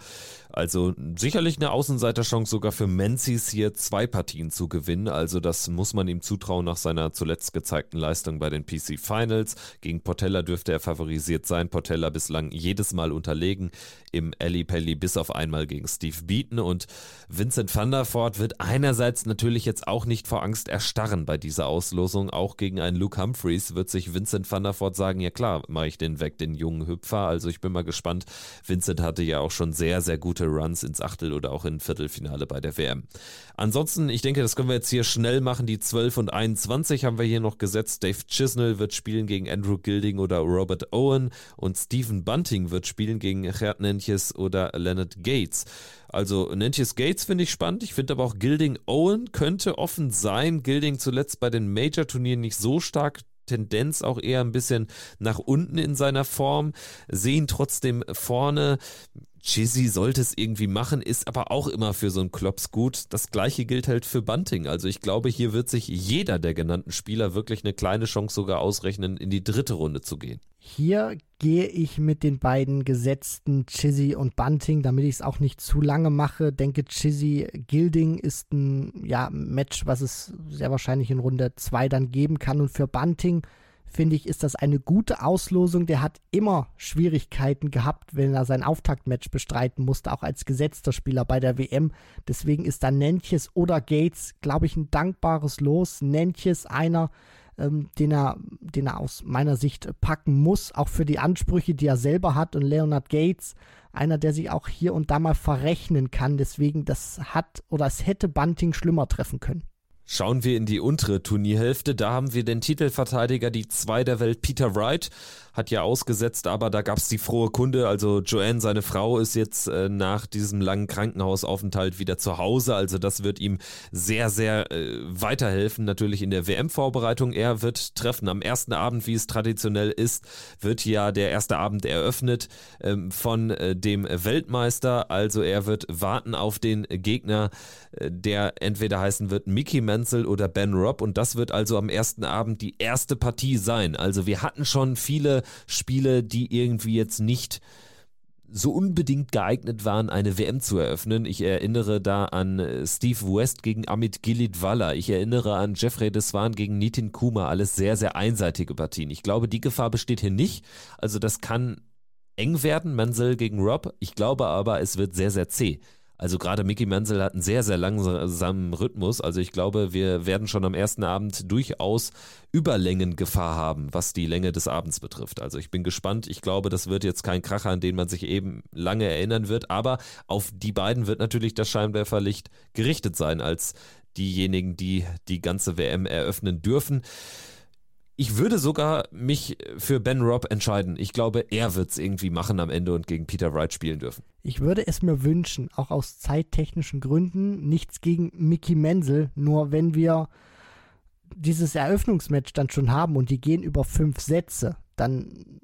Also sicherlich eine Außenseiterchance sogar für Menzies hier zwei Partien zu gewinnen. Also das muss man ihm zutrauen nach seiner zuletzt gezeigten Leistung bei den PC Finals. Gegen Portella dürfte er favorisiert sein. Portella bislang jedes Mal unterlegen im Ali Pelli bis auf einmal gegen Steve Beaton. Und Vincent van der Voort wird einerseits natürlich jetzt auch nicht vor Angst erstarren bei dieser Auslosung. Auch gegen einen Luke Humphreys wird sich Vincent van der Voort sagen, ja klar, mache ich den weg, den jungen Hüpfer. Also ich bin mal gespannt. Vincent hatte ja auch schon sehr, sehr gute Runs ins Achtel- oder auch in Viertelfinale bei der WM. Ansonsten, ich denke, das können wir jetzt hier schnell machen. Die 12 und 21 haben wir hier noch gesetzt. Dave Chisnell wird spielen gegen Andrew Gilding oder Robert Owen und Stephen Bunting wird spielen gegen Gerd Nentjes oder Leonard Gates. Also Nentjes Gates finde ich spannend. Ich finde aber auch Gilding Owen könnte offen sein. Gilding zuletzt bei den Major-Turnieren nicht so stark Tendenz auch eher ein bisschen nach unten in seiner Form, sehen trotzdem vorne Chizzy sollte es irgendwie machen, ist aber auch immer für so einen Klops gut. Das gleiche gilt halt für Bunting. Also ich glaube, hier wird sich jeder der genannten Spieler wirklich eine kleine Chance sogar ausrechnen, in die dritte Runde zu gehen. Hier gehe ich mit den beiden gesetzten Chizzy und Bunting, damit ich es auch nicht zu lange mache. Denke, Chizzy Gilding ist ein ja, Match, was es sehr wahrscheinlich in Runde 2 dann geben kann. Und für Bunting finde ich, ist das eine gute Auslosung. Der hat immer Schwierigkeiten gehabt, wenn er sein Auftaktmatch bestreiten musste, auch als gesetzter Spieler bei der WM. Deswegen ist da Nentjes oder Gates, glaube ich, ein dankbares Los. Nentjes einer, ähm, den, er, den er aus meiner Sicht packen muss, auch für die Ansprüche, die er selber hat. Und Leonard Gates, einer, der sich auch hier und da mal verrechnen kann. Deswegen, das hat oder es hätte Bunting schlimmer treffen können. Schauen wir in die untere Turnierhälfte. Da haben wir den Titelverteidiger, die zwei der Welt, Peter Wright, hat ja ausgesetzt, aber da gab es die frohe Kunde. Also Joanne, seine Frau, ist jetzt äh, nach diesem langen Krankenhausaufenthalt wieder zu Hause. Also das wird ihm sehr, sehr äh, weiterhelfen, natürlich in der WM-Vorbereitung. Er wird treffen am ersten Abend, wie es traditionell ist, wird ja der erste Abend eröffnet ähm, von äh, dem Weltmeister. Also er wird warten auf den Gegner, äh, der entweder heißen wird Mickey Menzel oder Ben Robb. Und das wird also am ersten Abend die erste Partie sein. Also wir hatten schon viele Spiele, die irgendwie jetzt nicht so unbedingt geeignet waren, eine WM zu eröffnen. Ich erinnere da an äh, Steve West gegen Amit Gilidwala. Ich erinnere an Jeffrey Deswan gegen Nitin Kuma. Alles sehr, sehr einseitige Partien. Ich glaube, die Gefahr besteht hier nicht. Also das kann eng werden, Menzel gegen Rob. Ich glaube aber, es wird sehr, sehr zäh. Also gerade Mickey Menzel hat einen sehr, sehr langsamen Rhythmus. Also ich glaube, wir werden schon am ersten Abend durchaus Überlängengefahr haben, was die Länge des Abends betrifft. Also ich bin gespannt. Ich glaube, das wird jetzt kein Kracher, an den man sich eben lange erinnern wird. Aber auf die beiden wird natürlich das Scheinwerferlicht gerichtet sein als diejenigen, die die ganze WM eröffnen dürfen. Ich würde sogar mich für Ben Robb entscheiden. Ich glaube, er wird es irgendwie machen am Ende und gegen Peter Wright spielen dürfen. Ich würde es mir wünschen, auch aus zeittechnischen Gründen. Nichts gegen Mickey Menzel, nur wenn wir dieses Eröffnungsmatch dann schon haben und die gehen über fünf Sätze, dann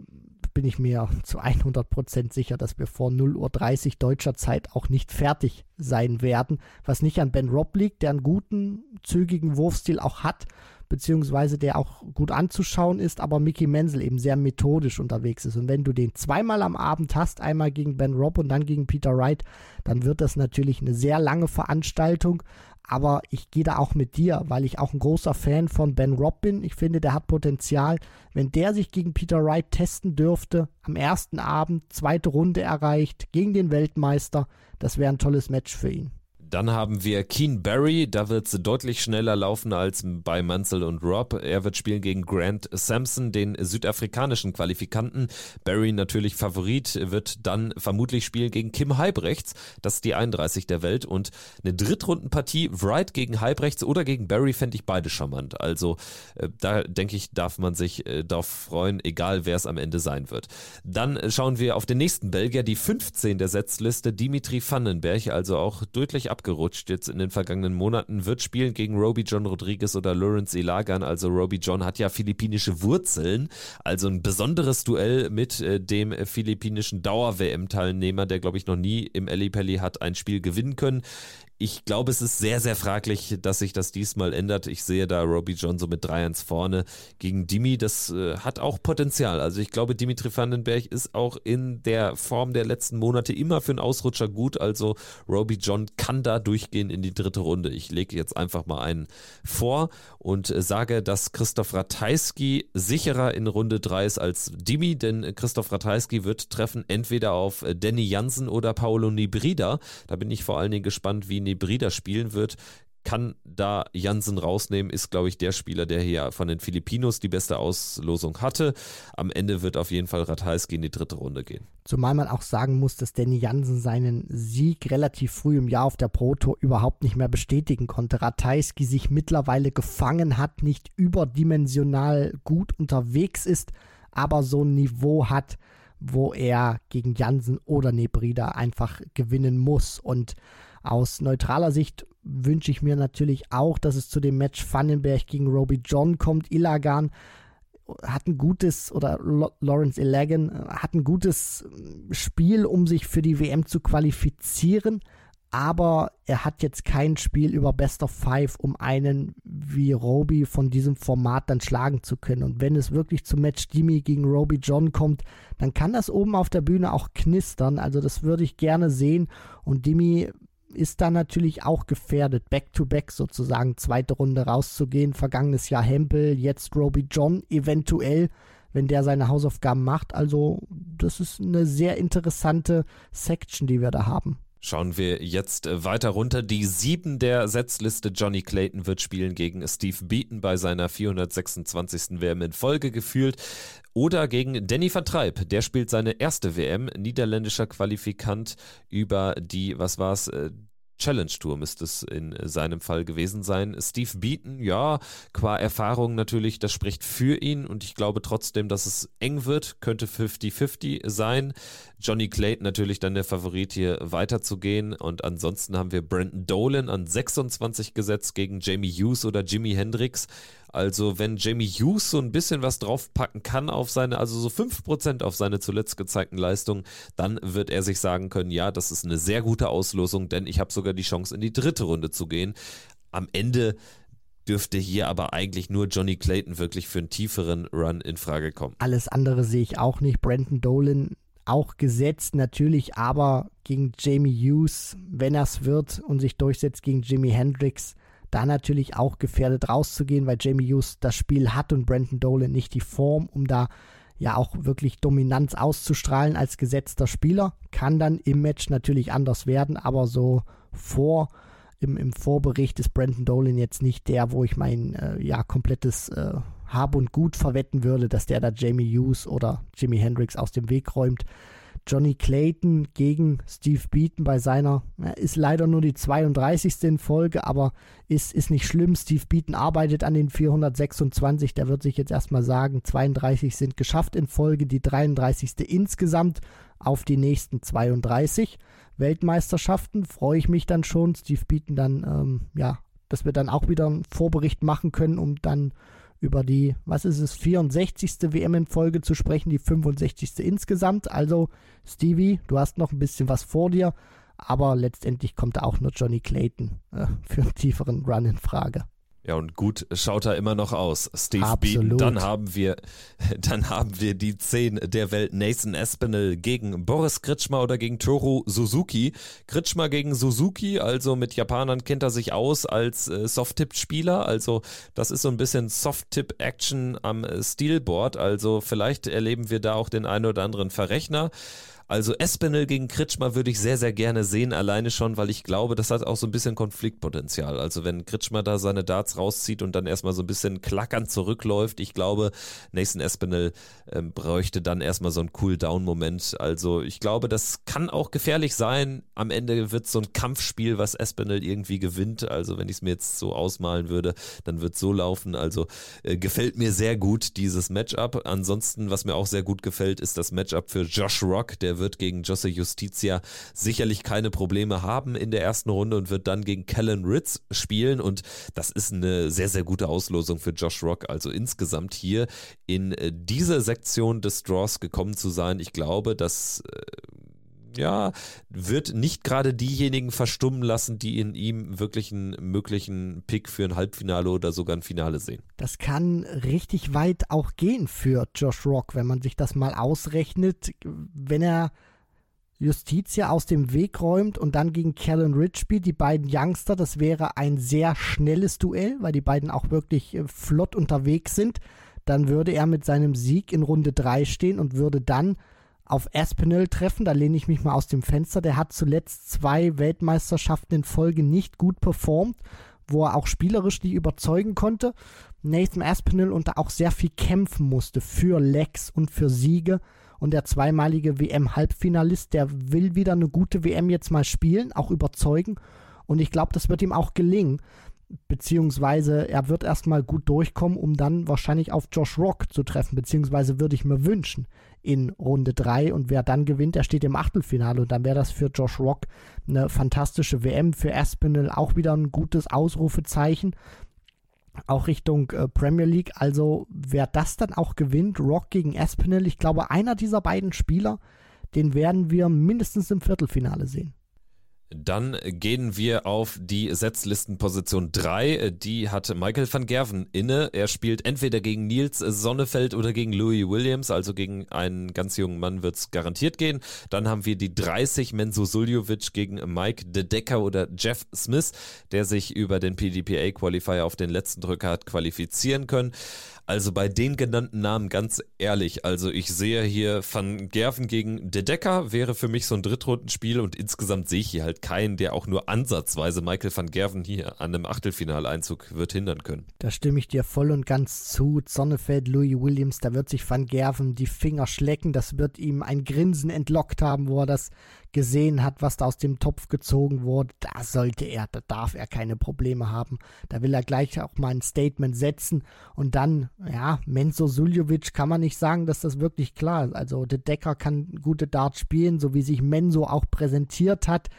bin ich mir zu 100% sicher, dass wir vor 0.30 Uhr deutscher Zeit auch nicht fertig sein werden. Was nicht an Ben Robb liegt, der einen guten, zügigen Wurfstil auch hat, beziehungsweise der auch gut anzuschauen ist, aber Mickey Menzel eben sehr methodisch unterwegs ist. Und wenn du den zweimal am Abend hast, einmal gegen Ben Robb und dann gegen Peter Wright, dann wird das natürlich eine sehr lange Veranstaltung. Aber ich gehe da auch mit dir, weil ich auch ein großer Fan von Ben Robb bin. Ich finde, der hat Potenzial. Wenn der sich gegen Peter Wright testen dürfte, am ersten Abend, zweite Runde erreicht, gegen den Weltmeister, das wäre ein tolles Match für ihn. Dann haben wir Keen Barry, da wird es deutlich schneller laufen als bei Mansell und Rob. Er wird spielen gegen Grant Sampson, den südafrikanischen Qualifikanten. Barry natürlich Favorit, wird dann vermutlich spielen gegen Kim Halbrechts, das ist die 31 der Welt. Und eine Drittrundenpartie, Wright gegen Halbrechts oder gegen Barry, fände ich beide charmant. Also äh, da denke ich, darf man sich äh, darauf freuen, egal wer es am Ende sein wird. Dann schauen wir auf den nächsten Belgier, die 15 der Setzliste, Dimitri Vandenberg, also auch deutlich ab abgerutscht. Jetzt in den vergangenen Monaten, wird spielen gegen Roby John Rodriguez oder Lawrence Ilagan. Also Roby John hat ja philippinische Wurzeln, also ein besonderes Duell mit äh, dem philippinischen Dauer-WM-Teilnehmer, der glaube ich noch nie im Ali Pelli hat ein Spiel gewinnen können ich glaube, es ist sehr, sehr fraglich, dass sich das diesmal ändert. Ich sehe da Robbie John so mit 3-1 vorne gegen Dimi. Das äh, hat auch Potenzial. Also ich glaube, Dimitri Vandenberg ist auch in der Form der letzten Monate immer für einen Ausrutscher gut. Also Robbie John kann da durchgehen in die dritte Runde. Ich lege jetzt einfach mal einen vor und äh, sage, dass Christoph Ratajski sicherer in Runde 3 ist als Dimi, denn Christoph Ratajski wird treffen entweder auf äh, Danny Jansen oder Paolo Nibrida. Da bin ich vor allen Dingen gespannt, wie Nebrida spielen wird, kann da Jansen rausnehmen, ist, glaube ich, der Spieler, der hier von den Filipinos die beste Auslosung hatte. Am Ende wird auf jeden Fall Ratajski in die dritte Runde gehen. Zumal man auch sagen muss, dass Danny Jansen seinen Sieg relativ früh im Jahr auf der Pro Tour überhaupt nicht mehr bestätigen konnte. Ratajski sich mittlerweile gefangen hat, nicht überdimensional gut unterwegs ist, aber so ein Niveau hat, wo er gegen Jansen oder Nebrida einfach gewinnen muss. Und aus neutraler Sicht wünsche ich mir natürlich auch, dass es zu dem Match Vandenberg gegen Roby John kommt. Ilagan hat ein gutes, oder Lawrence Ilagan äh, hat ein gutes äh, Spiel, um sich für die WM zu qualifizieren, aber er hat jetzt kein Spiel über Best of Five, um einen wie Roby von diesem Format dann schlagen zu können. Und wenn es wirklich zum Match Dimi gegen Roby John kommt, dann kann das oben auf der Bühne auch knistern. Also das würde ich gerne sehen. Und Dimi ist da natürlich auch gefährdet, back-to-back -back sozusagen, zweite Runde rauszugehen. Vergangenes Jahr Hempel, jetzt Roby John eventuell, wenn der seine Hausaufgaben macht. Also das ist eine sehr interessante Section, die wir da haben. Schauen wir jetzt äh, weiter runter. Die sieben der Setzliste. Johnny Clayton wird spielen gegen Steve Beaton bei seiner 426. WM in Folge gefühlt. Oder gegen Danny Vertreib. Der spielt seine erste WM. Niederländischer Qualifikant über die, was war's, äh, Challenge Tour müsste es in seinem Fall gewesen sein. Steve Beaton, ja, qua Erfahrung natürlich, das spricht für ihn und ich glaube trotzdem, dass es eng wird, könnte 50-50 sein. Johnny Clayton natürlich dann der Favorit hier weiterzugehen und ansonsten haben wir Brandon Dolan an 26 gesetzt gegen Jamie Hughes oder Jimi Hendrix. Also wenn Jamie Hughes so ein bisschen was draufpacken kann auf seine, also so 5% auf seine zuletzt gezeigten Leistungen, dann wird er sich sagen können, ja, das ist eine sehr gute Auslosung, denn ich habe sogar die Chance in die dritte Runde zu gehen. Am Ende dürfte hier aber eigentlich nur Johnny Clayton wirklich für einen tieferen Run in Frage kommen. Alles andere sehe ich auch nicht. Brandon Dolan auch gesetzt natürlich, aber gegen Jamie Hughes, wenn er es wird und sich durchsetzt gegen Jimi Hendrix, da natürlich auch gefährdet rauszugehen, weil Jamie Hughes das Spiel hat und Brandon Dolan nicht die Form, um da ja auch wirklich Dominanz auszustrahlen als gesetzter Spieler. Kann dann im Match natürlich anders werden, aber so vor im, im Vorbericht ist Brandon Dolan jetzt nicht der, wo ich mein äh, ja komplettes äh, Hab und Gut verwetten würde, dass der da Jamie Hughes oder Jimi Hendrix aus dem Weg räumt. Johnny Clayton gegen Steve Beaton bei seiner, ist leider nur die 32. in Folge, aber ist, ist nicht schlimm. Steve Beaton arbeitet an den 426, der wird sich jetzt erstmal sagen, 32 sind geschafft in Folge, die 33. insgesamt auf die nächsten 32 Weltmeisterschaften. Freue ich mich dann schon, Steve Beaton dann, ähm, ja, dass wir dann auch wieder einen Vorbericht machen können, um dann über die, was ist es, 64. WM in Folge zu sprechen, die 65. insgesamt. Also, Stevie, du hast noch ein bisschen was vor dir, aber letztendlich kommt da auch nur Johnny Clayton äh, für einen tieferen Run in Frage. Ja, und gut schaut er immer noch aus. Steve Absolut. Beaton. Dann haben wir, dann haben wir die 10 der Welt. Nathan Espinel gegen Boris Kritschmer oder gegen Toru Suzuki. Kritschmer gegen Suzuki, also mit Japanern kennt er sich aus als äh, Soft-Tip-Spieler. Also das ist so ein bisschen Soft-Tip-Action am äh, Steelboard. Also vielleicht erleben wir da auch den einen oder anderen Verrechner. Also Espinel gegen Kritschmer würde ich sehr, sehr gerne sehen, alleine schon, weil ich glaube, das hat auch so ein bisschen Konfliktpotenzial. Also wenn Kritschmer da seine Darts rauszieht und dann erstmal so ein bisschen klackernd zurückläuft, ich glaube, Nathan Espinel ähm, bräuchte dann erstmal so einen Cool-Down-Moment. Also ich glaube, das kann auch gefährlich sein. Am Ende wird es so ein Kampfspiel, was Espinel irgendwie gewinnt. Also wenn ich es mir jetzt so ausmalen würde, dann wird es so laufen. Also äh, gefällt mir sehr gut dieses Matchup. Ansonsten, was mir auch sehr gut gefällt, ist das Matchup für Josh Rock, der wird gegen Josse Justitia sicherlich keine Probleme haben in der ersten Runde und wird dann gegen Kellen Ritz spielen. Und das ist eine sehr, sehr gute Auslosung für Josh Rock. Also insgesamt hier in äh, diese Sektion des Draws gekommen zu sein. Ich glaube, dass äh, ja, wird nicht gerade diejenigen verstummen lassen, die in ihm wirklich einen möglichen Pick für ein Halbfinale oder sogar ein Finale sehen. Das kann richtig weit auch gehen für Josh Rock, wenn man sich das mal ausrechnet. Wenn er Justitia aus dem Weg räumt und dann gegen Kellen Ridgeby, die beiden Youngster, das wäre ein sehr schnelles Duell, weil die beiden auch wirklich äh, flott unterwegs sind. Dann würde er mit seinem Sieg in Runde 3 stehen und würde dann auf Aspinall treffen. Da lehne ich mich mal aus dem Fenster. Der hat zuletzt zwei Weltmeisterschaften in Folge nicht gut performt, wo er auch spielerisch nicht überzeugen konnte. Nathan Aspinall und da auch sehr viel kämpfen musste für Lex und für Siege. Und der zweimalige WM-Halbfinalist, der will wieder eine gute WM jetzt mal spielen, auch überzeugen. Und ich glaube, das wird ihm auch gelingen. Beziehungsweise er wird erstmal gut durchkommen, um dann wahrscheinlich auf Josh Rock zu treffen. Beziehungsweise würde ich mir wünschen, in Runde 3 und wer dann gewinnt, der steht im Achtelfinale. Und dann wäre das für Josh Rock eine fantastische WM, für Aspinall auch wieder ein gutes Ausrufezeichen, auch Richtung äh, Premier League, also wer das dann auch gewinnt, Rock gegen Aspinall, ich glaube einer dieser beiden Spieler, den werden wir mindestens im Viertelfinale sehen. Dann gehen wir auf die Setzlistenposition 3. Die hat Michael van Gerven inne. Er spielt entweder gegen Nils Sonnefeld oder gegen Louis Williams, also gegen einen ganz jungen Mann wird es garantiert gehen. Dann haben wir die 30 Menzo Suljovic gegen Mike De Decker oder Jeff Smith, der sich über den PDPA Qualifier auf den letzten Drücker hat qualifizieren können. Also bei den genannten Namen ganz ehrlich, also ich sehe hier Van Gerven gegen De Decker wäre für mich so ein Drittrundenspiel und insgesamt sehe ich hier halt keinen, der auch nur ansatzweise Michael van Gerven hier an einem Achtelfinaleinzug wird hindern können. Da stimme ich dir voll und ganz zu. Sonnefeld, Louis Williams, da wird sich Van Gerven die Finger schlecken, das wird ihm ein Grinsen entlockt haben, wo er das gesehen hat, was da aus dem Topf gezogen wurde, da sollte er, da darf er keine Probleme haben. Da will er gleich auch mal ein Statement setzen und dann, ja, Menzo Suljovic kann man nicht sagen, dass das wirklich klar ist. Also der Decker kann gute Darts spielen, so wie sich Menzo auch präsentiert hat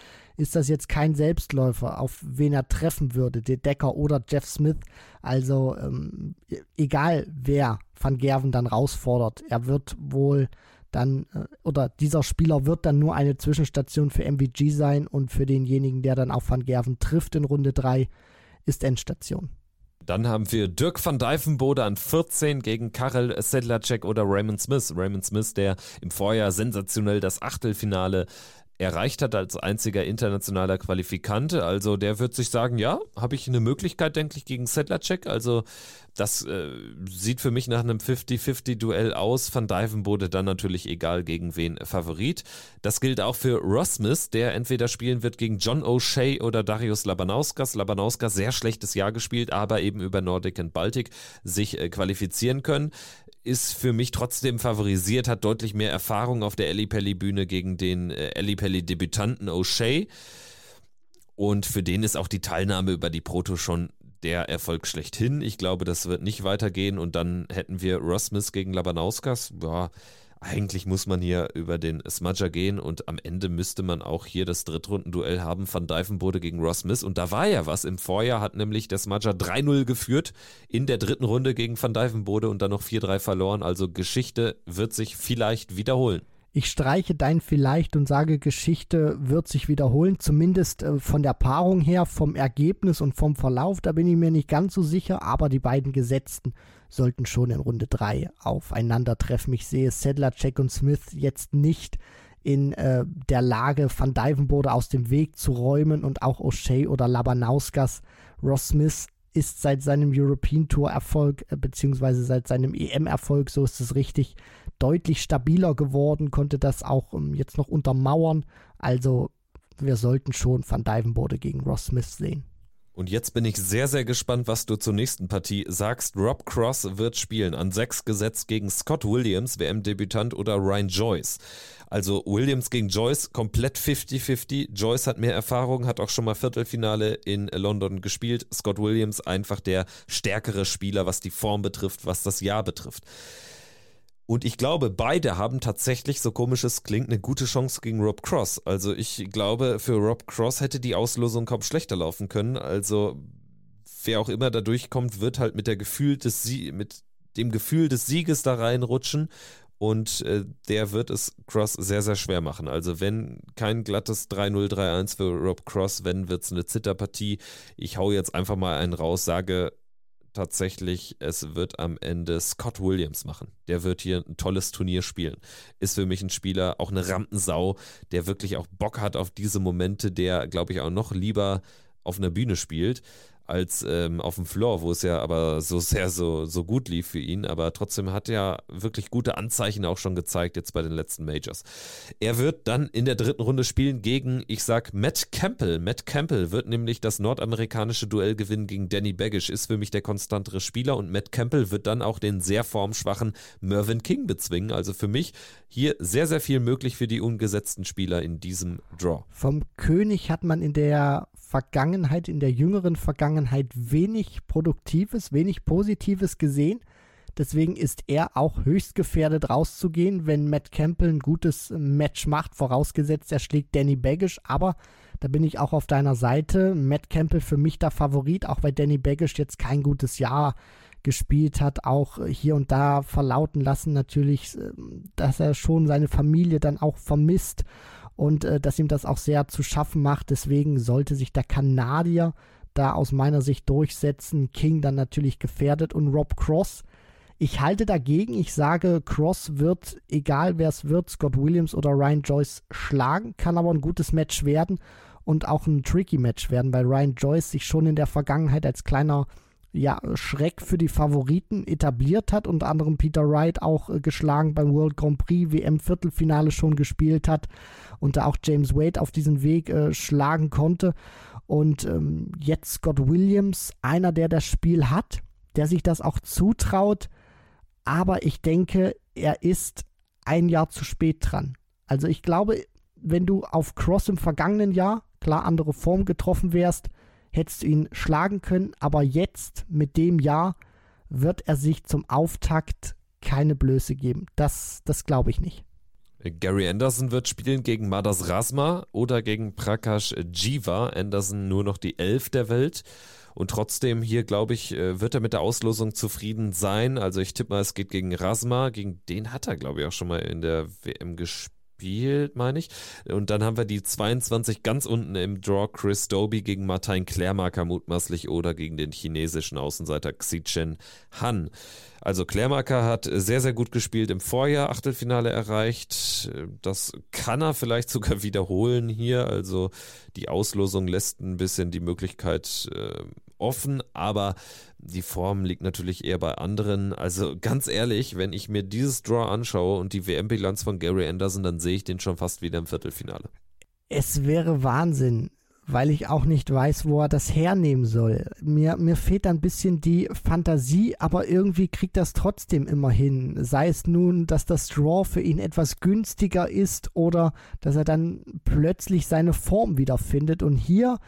ist das jetzt kein Selbstläufer, auf wen er treffen würde, der Decker oder Jeff Smith. Also ähm, egal wer Van Gerven dann rausfordert, er wird wohl dann, äh, oder dieser Spieler wird dann nur eine Zwischenstation für MVG sein und für denjenigen, der dann auf Van Gerven trifft in Runde 3, ist Endstation. Dann haben wir Dirk van Dijvenbode an 14 gegen Karel Sedlacek oder Raymond Smith. Raymond Smith, der im Vorjahr sensationell das Achtelfinale erreicht hat als einziger internationaler Qualifikant. Also der wird sich sagen, ja, habe ich eine Möglichkeit, denke ich, gegen Sedlacek. Also das äh, sieht für mich nach einem 50-50-Duell aus. Van Dijvenbode dann natürlich egal gegen wen Favorit. Das gilt auch für Smith, der entweder spielen wird gegen John O'Shea oder Darius Labanauskas. Labanauskas sehr schlechtes Jahr gespielt, aber eben über Nordic und Baltic sich äh, qualifizieren können ist für mich trotzdem favorisiert, hat deutlich mehr Erfahrung auf der Ellipelli-Bühne gegen den äh, Ellipelli-Debütanten O'Shea. Und für den ist auch die Teilnahme über die Proto schon der Erfolg schlechthin. Ich glaube, das wird nicht weitergehen. Und dann hätten wir Smith gegen Labanauskas. Ja, eigentlich muss man hier über den Smudger gehen und am Ende müsste man auch hier das Drittrundenduell haben Van Dijvenbode gegen Ross Smith und da war ja was. Im Vorjahr hat nämlich der Smudger 3-0 geführt in der dritten Runde gegen Van Dijvenbode und dann noch 4-3 verloren. Also Geschichte wird sich vielleicht wiederholen. Ich streiche dein vielleicht und sage, Geschichte wird sich wiederholen, zumindest äh, von der Paarung her, vom Ergebnis und vom Verlauf, da bin ich mir nicht ganz so sicher, aber die beiden Gesetzten sollten schon in Runde 3 aufeinandertreffen. Ich sehe Sedlacek und Smith jetzt nicht in äh, der Lage, Van Dyvenbode aus dem Weg zu räumen und auch O'Shea oder Labanauskas. Ross Smith ist seit seinem European Tour Erfolg, äh, beziehungsweise seit seinem EM Erfolg, so ist es richtig, deutlich stabiler geworden, konnte das auch ähm, jetzt noch untermauern. Also wir sollten schon Van Dyvenbode gegen Ross Smith sehen. Und jetzt bin ich sehr, sehr gespannt, was du zur nächsten Partie sagst. Rob Cross wird spielen an sechs gesetzt gegen Scott Williams, WM-Debütant, oder Ryan Joyce. Also Williams gegen Joyce, komplett 50-50. Joyce hat mehr Erfahrung, hat auch schon mal Viertelfinale in London gespielt. Scott Williams einfach der stärkere Spieler, was die Form betrifft, was das Jahr betrifft. Und ich glaube, beide haben tatsächlich, so komisch es klingt, eine gute Chance gegen Rob Cross. Also ich glaube, für Rob Cross hätte die Auslosung kaum schlechter laufen können. Also wer auch immer da durchkommt, wird halt mit, der Gefühl des Sie mit dem Gefühl des Sieges da reinrutschen. Und äh, der wird es Cross sehr, sehr schwer machen. Also wenn kein glattes 3-0, 3-1 für Rob Cross, wenn wird es eine Zitterpartie. Ich hau jetzt einfach mal einen raus, sage tatsächlich, es wird am Ende Scott Williams machen. Der wird hier ein tolles Turnier spielen. Ist für mich ein Spieler, auch eine Rampensau, der wirklich auch Bock hat auf diese Momente, der, glaube ich, auch noch lieber auf einer Bühne spielt als ähm, auf dem Floor, wo es ja aber so sehr so, so gut lief für ihn. Aber trotzdem hat er wirklich gute Anzeichen auch schon gezeigt jetzt bei den letzten Majors. Er wird dann in der dritten Runde spielen gegen, ich sag, Matt Campbell. Matt Campbell wird nämlich das nordamerikanische Duell gewinnen gegen Danny Baggish, ist für mich der konstantere Spieler und Matt Campbell wird dann auch den sehr formschwachen Mervyn King bezwingen. Also für mich hier sehr, sehr viel möglich für die ungesetzten Spieler in diesem Draw. Vom König hat man in der Vergangenheit, in der jüngeren Vergangenheit wenig Produktives, wenig Positives gesehen. Deswegen ist er auch höchst gefährdet rauszugehen, wenn Matt Campbell ein gutes Match macht, vorausgesetzt er schlägt Danny Baggish. Aber da bin ich auch auf deiner Seite. Matt Campbell für mich der Favorit, auch weil Danny Baggish jetzt kein gutes Jahr gespielt hat, auch hier und da verlauten lassen natürlich, dass er schon seine Familie dann auch vermisst und äh, dass ihm das auch sehr zu schaffen macht. Deswegen sollte sich der Kanadier da aus meiner Sicht durchsetzen. King dann natürlich gefährdet und Rob Cross. Ich halte dagegen. Ich sage, Cross wird, egal wer es wird, Scott Williams oder Ryan Joyce schlagen, kann aber ein gutes Match werden und auch ein tricky Match werden, weil Ryan Joyce sich schon in der Vergangenheit als kleiner ja, Schreck für die Favoriten etabliert hat, unter anderem Peter Wright auch äh, geschlagen beim World Grand Prix WM Viertelfinale schon gespielt hat und da auch James Wade auf diesen Weg äh, schlagen konnte. Und ähm, jetzt Scott Williams, einer, der das Spiel hat, der sich das auch zutraut, aber ich denke, er ist ein Jahr zu spät dran. Also ich glaube, wenn du auf Cross im vergangenen Jahr, klar andere Form getroffen wärst, hättest du ihn schlagen können, aber jetzt mit dem Jahr wird er sich zum Auftakt keine Blöße geben. Das, das glaube ich nicht. Gary Anderson wird spielen gegen Madas Rasma oder gegen Prakash Jiva. Anderson nur noch die Elf der Welt. Und trotzdem hier, glaube ich, äh, wird er mit der Auslosung zufrieden sein. Also ich tippe mal, es geht gegen Rasma. Gegen den hat er, glaube ich, auch schon mal in der WM gespielt gespielt, meine ich. Und dann haben wir die 22 ganz unten im Draw Chris Doby gegen Martin Klärmarker mutmaßlich oder gegen den chinesischen Außenseiter Xichen Han. Also Klärmarker hat sehr, sehr gut gespielt im Vorjahr, Achtelfinale erreicht. Das kann er vielleicht sogar wiederholen hier. Also die Auslosung lässt ein bisschen die Möglichkeit äh, offen, aber die Form liegt natürlich eher bei anderen. Also ganz ehrlich, wenn ich mir dieses Draw anschaue und die WM-Bilanz von Gary Anderson, dann sehe ich den schon fast wieder im Viertelfinale. Es wäre Wahnsinn, weil ich auch nicht weiß, wo er das hernehmen soll. Mir, mir fehlt ein bisschen die Fantasie, aber irgendwie kriegt das trotzdem immer hin. Sei es nun, dass das Draw für ihn etwas günstiger ist oder dass er dann plötzlich seine Form wiederfindet. Und hier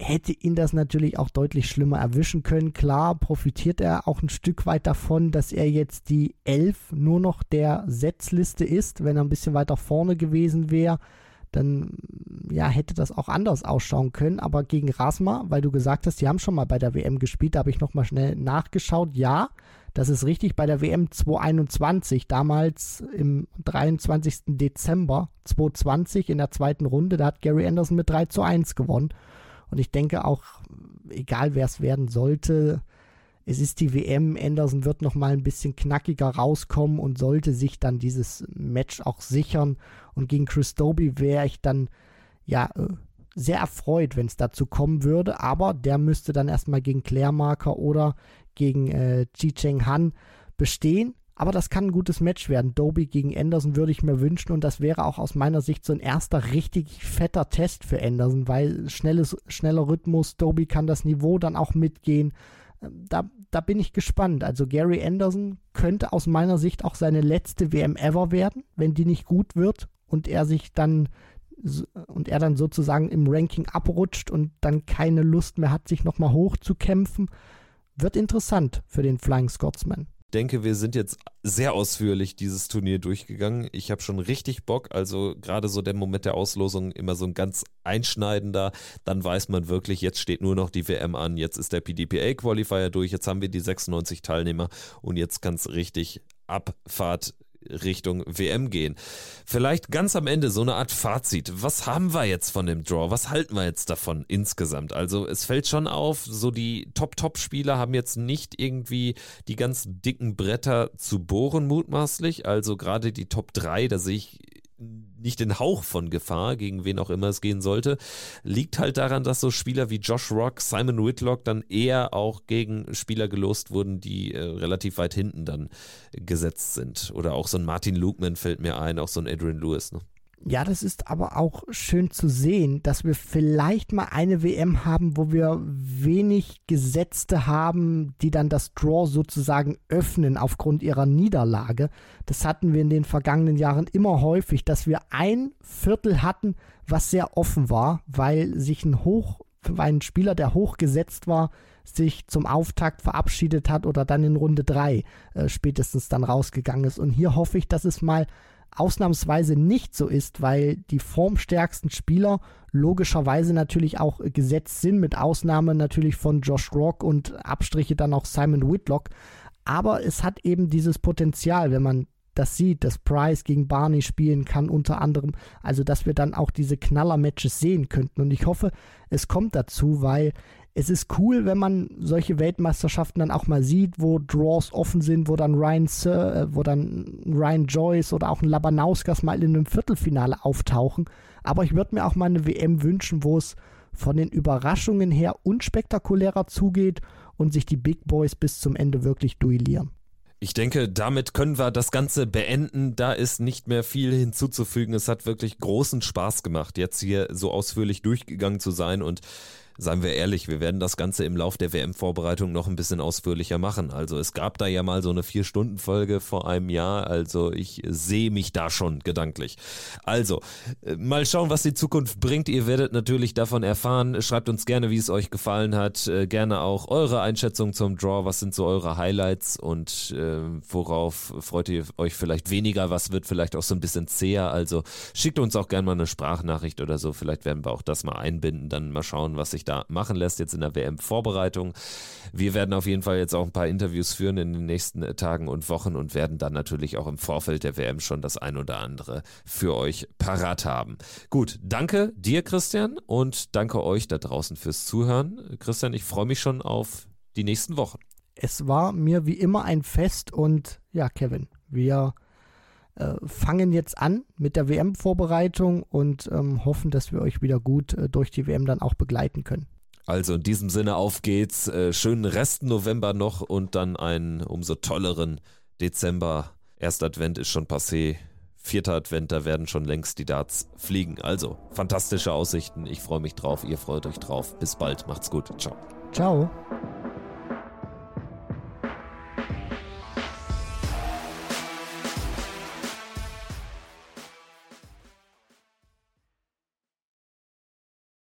hätte ihn das natürlich auch deutlich schlimmer erwischen können. Klar profitiert er auch ein Stück weit davon, dass er jetzt die 11 nur noch der Setzliste ist. Wenn er ein bisschen weiter vorne gewesen wäre, dann ja, hätte das auch anders ausschauen können. Aber gegen Rasma, weil du gesagt hast, die haben schon mal bei der WM gespielt, da habe ich nochmal schnell nachgeschaut. Ja, das ist richtig, bei der WM 2021, damals im 23. Dezember 2020 in der zweiten Runde, da hat Gary Anderson mit 3 zu 1 gewonnen. Und ich denke auch, egal wer es werden sollte, es ist die WM, Anderson wird noch mal ein bisschen knackiger rauskommen und sollte sich dann dieses Match auch sichern. Und gegen Chris Doby wäre ich dann ja äh, sehr erfreut, wenn es dazu kommen würde. Aber der müsste dann erstmal gegen Klärmarker oder gegen äh, Chi Cheng Han bestehen. Aber das kann ein gutes Match werden. Doby gegen Anderson würde ich mir wünschen und das wäre auch aus meiner Sicht so ein erster richtig fetter Test für Anderson, weil schnelles, schneller Rhythmus, Doby kann das Niveau dann auch mitgehen. Ähm, da, da bin ich gespannt. Also Gary Anderson könnte aus meiner Sicht auch seine letzte WM ever werden, wenn die nicht gut wird und er sich dann und er dann sozusagen im Ranking abrutscht und dann keine Lust mehr hat, sich nochmal hochzukämpfen. Wird interessant für den Flying Scotsman denke, wir sind jetzt sehr ausführlich dieses Turnier durchgegangen. Ich habe schon richtig Bock. Also gerade so der Moment der Auslosung immer so ein ganz einschneidender. Dann weiß man wirklich, jetzt steht nur noch die WM an. Jetzt ist der PDPA-Qualifier durch. Jetzt haben wir die 96 Teilnehmer und jetzt kann es richtig Abfahrt Richtung WM gehen. Vielleicht ganz am Ende so eine Art Fazit. Was haben wir jetzt von dem Draw? Was halten wir jetzt davon insgesamt? Also es fällt schon auf, so die Top-Top-Spieler haben jetzt nicht irgendwie die ganz dicken Bretter zu bohren mutmaßlich. Also gerade die Top 3, da sehe ich nicht den Hauch von Gefahr, gegen wen auch immer es gehen sollte, liegt halt daran, dass so Spieler wie Josh Rock, Simon Whitlock dann eher auch gegen Spieler gelost wurden, die äh, relativ weit hinten dann gesetzt sind. Oder auch so ein Martin Lukeman fällt mir ein, auch so ein Adrian Lewis. Ne? Ja, das ist aber auch schön zu sehen, dass wir vielleicht mal eine WM haben, wo wir wenig Gesetzte haben, die dann das Draw sozusagen öffnen aufgrund ihrer Niederlage. Das hatten wir in den vergangenen Jahren immer häufig, dass wir ein Viertel hatten, was sehr offen war, weil sich ein hoch, ein Spieler, der hochgesetzt war, sich zum Auftakt verabschiedet hat oder dann in Runde 3 äh, spätestens dann rausgegangen ist. Und hier hoffe ich, dass es mal ausnahmsweise nicht so ist, weil die formstärksten Spieler logischerweise natürlich auch gesetzt sind, mit Ausnahme natürlich von Josh Rock und Abstriche dann auch Simon Whitlock. Aber es hat eben dieses Potenzial, wenn man das sieht, dass Price gegen Barney spielen kann, unter anderem. Also, dass wir dann auch diese Knaller-Matches sehen könnten. Und ich hoffe, es kommt dazu, weil es ist cool, wenn man solche Weltmeisterschaften dann auch mal sieht, wo Draws offen sind, wo dann Ryan, Sir, äh, wo dann Ryan Joyce oder auch ein Labanauskas mal in einem Viertelfinale auftauchen. Aber ich würde mir auch mal eine WM wünschen, wo es von den Überraschungen her unspektakulärer zugeht und sich die Big Boys bis zum Ende wirklich duellieren. Ich denke, damit können wir das Ganze beenden. Da ist nicht mehr viel hinzuzufügen. Es hat wirklich großen Spaß gemacht, jetzt hier so ausführlich durchgegangen zu sein und seien wir ehrlich, wir werden das Ganze im Lauf der WM-Vorbereitung noch ein bisschen ausführlicher machen. Also es gab da ja mal so eine Vier-Stunden-Folge vor einem Jahr, also ich sehe mich da schon gedanklich. Also, äh, mal schauen, was die Zukunft bringt. Ihr werdet natürlich davon erfahren. Schreibt uns gerne, wie es euch gefallen hat. Äh, gerne auch eure Einschätzung zum Draw. Was sind so eure Highlights und äh, worauf freut ihr euch vielleicht weniger? Was wird vielleicht auch so ein bisschen zäher? Also schickt uns auch gerne mal eine Sprachnachricht oder so. Vielleicht werden wir auch das mal einbinden. Dann mal schauen, was sich da machen lässt, jetzt in der WM-Vorbereitung. Wir werden auf jeden Fall jetzt auch ein paar Interviews führen in den nächsten Tagen und Wochen und werden dann natürlich auch im Vorfeld der WM schon das ein oder andere für euch parat haben. Gut, danke dir, Christian, und danke euch da draußen fürs Zuhören. Christian, ich freue mich schon auf die nächsten Wochen. Es war mir wie immer ein Fest und ja, Kevin, wir äh, fangen jetzt an mit der WM-Vorbereitung und ähm, hoffen, dass wir euch wieder gut äh, durch die WM dann auch begleiten können. Also in diesem Sinne auf geht's. Äh, schönen Rest November noch und dann einen umso tolleren Dezember. Erster Advent ist schon passé. Vierter Advent, da werden schon längst die Darts fliegen. Also fantastische Aussichten. Ich freue mich drauf. Ihr freut euch drauf. Bis bald. Macht's gut. Ciao. Ciao.